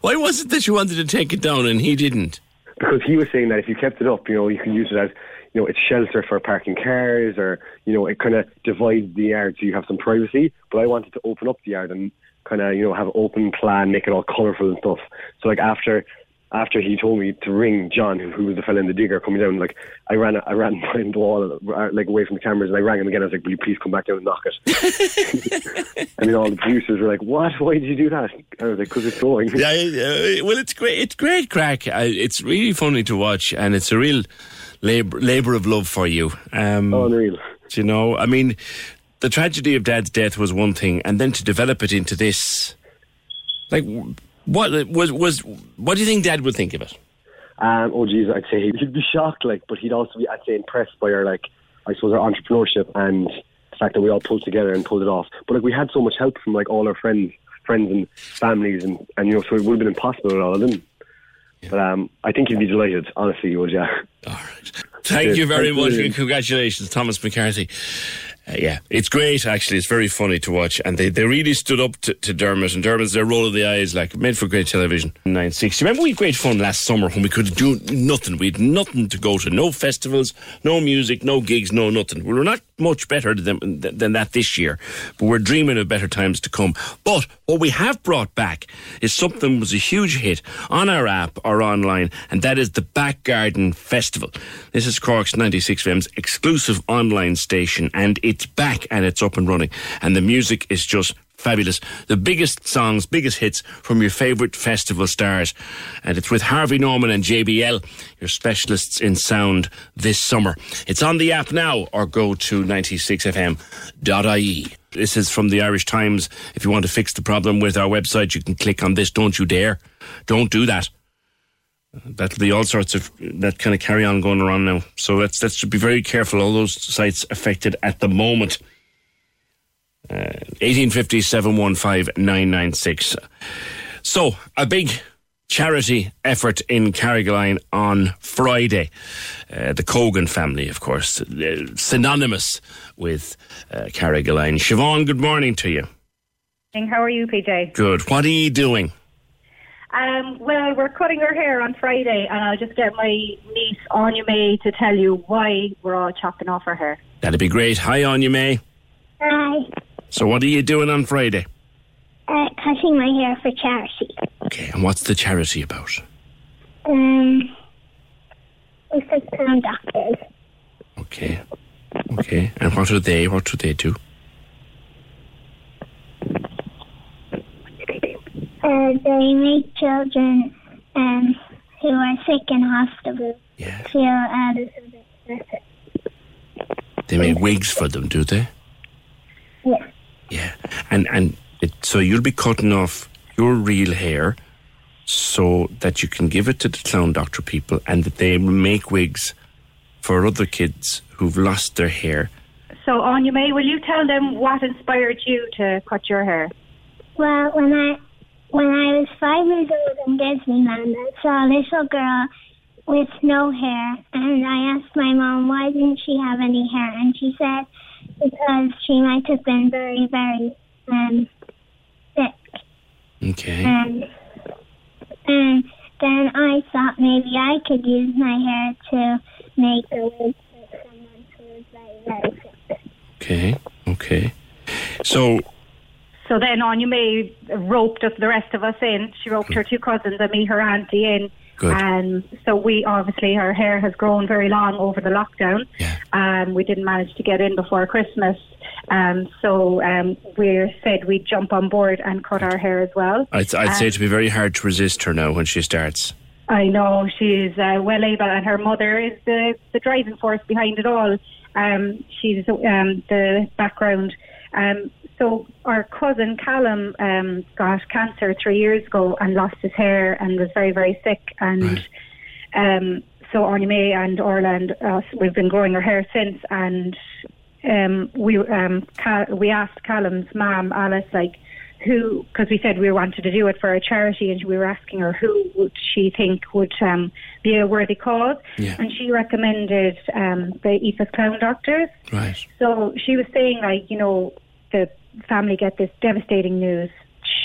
why was it that you wanted to take it down and he didn't? because he was saying that if you kept it up, you know, you can use it as, you know, it's shelter for parking cars, or you know, it kind of divides the yard so you have some privacy. But I wanted to open up the yard and kind of, you know, have open plan, make it all colourful and stuff. So like after. After he told me to ring John, who, who was the fella in the digger coming down, like I ran, I ran behind the wall, uh, like away from the cameras, and I rang him again. I was like, "Will you please come back down and knock it?" and then all the producers were like, "What? Why did you do that?" I was like, "Because it's going." Yeah, yeah, well, it's great. It's great crack. Uh, It's really funny to watch, and it's a real labor labor of love for you. Um, Unreal. You know, I mean, the tragedy of Dad's death was one thing, and then to develop it into this, like, what was was what do you think Dad would think of it? Um, oh geez, I'd say he'd be shocked, like, but he'd also be, I'd say, impressed by our, like, I suppose, our entrepreneurship and the fact that we all pulled together and pulled it off. But like, we had so much help from like all our friends, friends and families, and and you know, so it would have been impossible without all of them. But um, I think he'd be delighted. Honestly, he would. Yeah. All right. Thank you very much, congratulations, Thomas McCarthy. Uh, yeah, it's great. Actually, it's very funny to watch, and they, they really stood up to, to Dermot. And Dermot's their roll of the eyes, like made for great television. Nine sixty. Remember, we had great fun last summer when we could do nothing. We had nothing to go to. No festivals, no music, no gigs, no nothing. We were not much better than than that this year, but we're dreaming of better times to come. But what we have brought back is something that was a huge hit on our app or online, and that is the Back Garden Festival. This is Cork's 96 FM's exclusive online station, and it's back and it's up and running. And the music is just fabulous. The biggest songs, biggest hits from your favourite festival stars. And it's with Harvey Norman and JBL, your specialists in sound this summer. It's on the app now or go to 96fm.ie. This is from the Irish Times. If you want to fix the problem with our website, you can click on this. Don't you dare. Don't do that. That'll be all sorts of that kind of carry on going around now. So let's let's be very careful. All those sites affected at the moment. Uh, 1850 715 So, a big charity effort in Carrigaline on Friday. Uh, the Cogan family, of course, uh, synonymous with uh, Carrigaline. Siobhan, good morning to you. How are you, PJ? Good. What are you doing? Um, well, we're cutting her hair on Friday, and I'll just get my niece Anya May to tell you why we're all chopping off her hair. That'd be great. Hi, Anya May. Hi. So, what are you doing on Friday? Uh, cutting my hair for charity. Okay, and what's the charity about? Um, it's the clown doctors. Okay. Okay. And what are they? What do they do? Uh, they make children um, who are sick in hospital feel a little bit better. They make wigs for them, do they? Yeah. Yeah. And and it, so you'll be cutting off your real hair so that you can give it to the clown doctor people and that they make wigs for other kids who've lost their hair. So, Anya May, will you tell them what inspired you to cut your hair? Well, when I when I was five years old in Disneyland, I saw a little girl with no hair, and I asked my mom why didn't she have any hair, and she said because she might have been very, very um, sick. Okay. And, and then I thought maybe I could use my hair to make a wig for someone who was very, very sick. Okay. Okay. So So then Anya May roped us, the rest of us in. She roped her two cousins and me, her auntie in. Good. Um, so we obviously her hair has grown very long over the lockdown. Yeah. Um, we didn't manage to get in before Christmas. Um, so um, we said we'd jump on board and cut our hair as well. I'd, I'd say Um, it'd be very hard to resist her now when she starts. I know she's uh, well able, and her mother is the the driving force behind it all. Um, she's um, the background. Um, so our cousin Callum um, got cancer three years ago and lost his hair and was very very sick. And um, so Anya May and Orla and us, we've been growing her hair since. And um, we um, Cal- we asked Callum's mom Alice like who because we said we wanted to do it for a charity and we were asking her who would she think would um, be a worthy cause Yeah. and she recommended um, the EFAS clown doctors Right. so she was saying like you know the family get this devastating news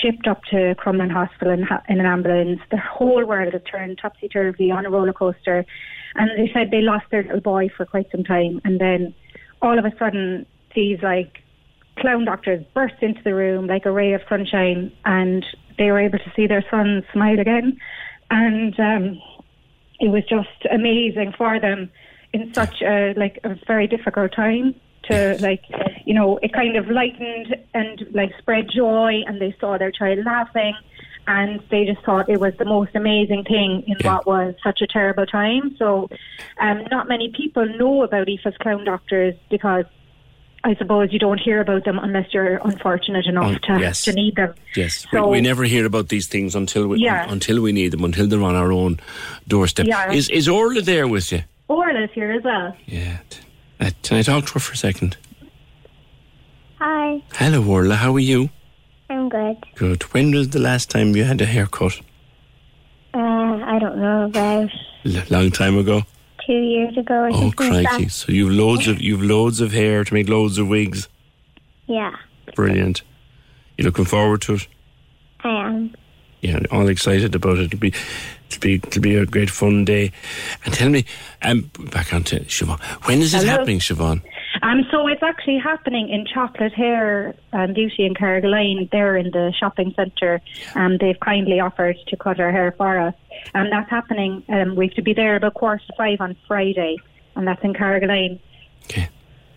shipped up to Crumlin Hospital in, in an ambulance. The whole world has turned topsy turvy on a roller coaster. And they said they lost their little boy for quite some time. And then all of a sudden these like clown doctors burst into the room like a ray of sunshine. And they were able to see their son smile again. And um, it was just amazing for them in such a like a very difficult time to like you know it kind of lightened and like spread joy and they saw their child laughing and they just thought it was the most amazing thing in what was such a terrible time so um, not many people know about EFA's clown doctors because I suppose you don't hear about them unless you're unfortunate enough Un- to, yes. to need them. Yes, So- we, we never hear about these things until we Yeah. until we need them, until they're on our own doorstep. Yeah. Is is Orla there with you? Orla's here as well. Uh, can I talk to her for a second? Hi, Hello, Orla. How are you? I'm good. Good. When was the last time you had a haircut? Uh, I don't know about L- long time ago. two years ago Oh crikey! So you've loads of you've loads of hair to make loads of wigs. Yeah, Brilliant. You looking forward to it? I am. Yeah, all excited about it. It'll be, it'll be, it'll be a great fun day. And tell me, um, back on to Siobhan. When is it Hello. happening, Siobhan? Um, so it's actually happening in Chocolate Hair and Beauty in Carrigaline. They're in the shopping centre. Um, they've kindly offered to cut our hair for us. And that's happening. Um, we have to be there about quarter to five on Friday. And that's in Carrigaline.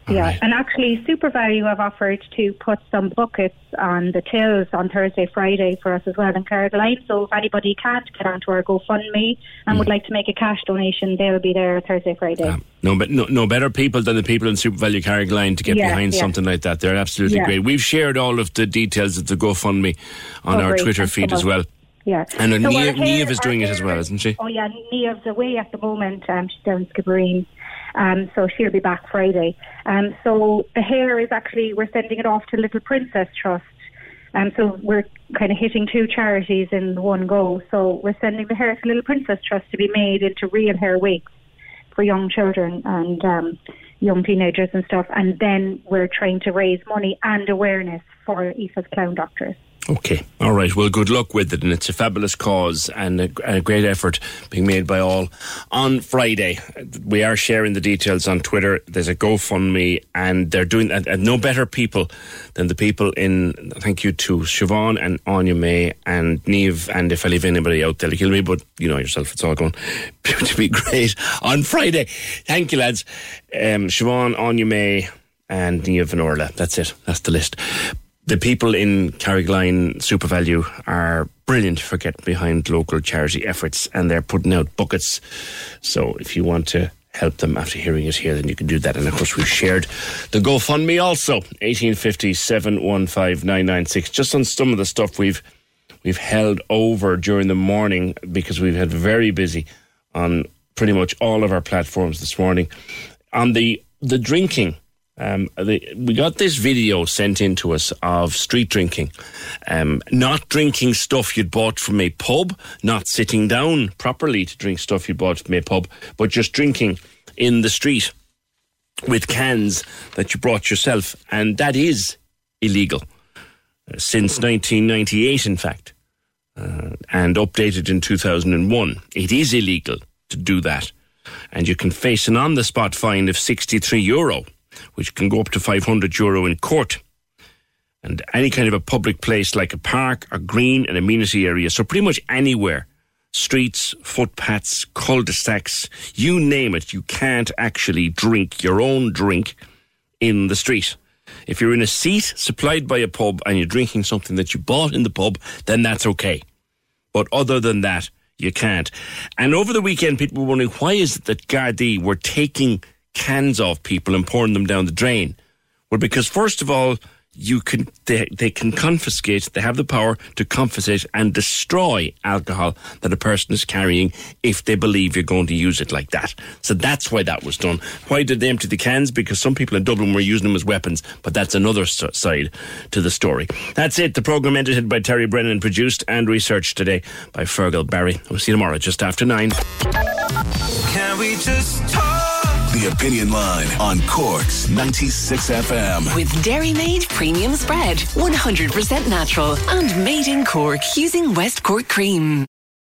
Yeah, and actually, SuperValu have offered to put some buckets on the tills on Thursday, Friday for us as well in Carrigaline. So if anybody can't get onto our GoFundMe and Mm. would like to make a cash donation, they'll be there Thursday, Friday. No, but no, no better people than the people in SuperValu Carrigaline to get Yeah, behind yeah. something like that. They're absolutely Yeah. great. We've shared all of the details of the GoFundMe on Oh, our great. Twitter Thanks so feed as well. Yeah. And uh, So Niamh, hair- Niamh is doing it as well, isn't she? Oh yeah, Niamh's away at the moment. Um, she's down in Skibbereen. Um, so she'll be back Friday. Um, so the hair is actually we're sending it off to Little Princess Trust. Um, so we're kind of hitting two charities in one go. So we're sending the hair to Little Princess Trust to be made into real hair wigs for young children and um, young teenagers and stuff. And then we're trying to raise money and awareness for EFA's clown doctors. Okay. All right. Well, good luck with it. And it's a fabulous cause and a, a great effort being made by all. On Friday, we are sharing the details on Twitter. There's a GoFundMe and they're doing, and, and no better people than the people in, thank you to Siobhan and Anya May and Niamh. And if I leave anybody out, they'll kill me, but you know yourself, it's all going to be great on Friday. Thank you, lads. Um, Siobhan, Anya May, and Niamh and Orla. That's it. That's the list the people in Carrigaline SuperValu are brilliant for getting behind local charity efforts and they're putting out buckets. So if you want to help them after hearing it here, then you can do that. And of course, we've shared the GoFundMe also 1850 715 Just on some of the stuff we've we've held over during the morning because we've had very busy on pretty much all of our platforms this morning. On the the drinking Um, we got this video sent in to us of street drinking. Um, not drinking stuff you'd bought from a pub, not sitting down properly to drink stuff you bought from a pub, but just drinking in the street with cans that you brought yourself. And that is illegal uh, since 1998, in fact, uh, and updated in 2001. It is illegal to do that. And you can face an on the spot fine of 63 euro which can go up to 500 euro in court. And any kind of a public place like a park, a green, an amenity area, so pretty much anywhere, streets, footpaths, cul-de-sacs, you name it, you can't actually drink your own drink in the street. If you're in a seat supplied by a pub and you're drinking something that you bought in the pub, then that's okay. But other than that, you can't. And over the weekend, people were wondering why is it that Gardaí were taking cans off people and pouring them down the drain? Well, because first of all, you can they, they can confiscate they have the power to confiscate and destroy alcohol that a person is carrying if they believe you're going to use it like that. So that's why that was done. Why did they empty the cans? Because some people in dublin were using them as weapons but that's another side to the story. That's it. The programme edited by terry brennan produced and researched today by fergal barry. We'll see you tomorrow just after nine. Can we just talk? Opinion Line on Cork's 96 FM. With Dairy Made Premium Spread, 100% natural and made in Cork using West Cork cream.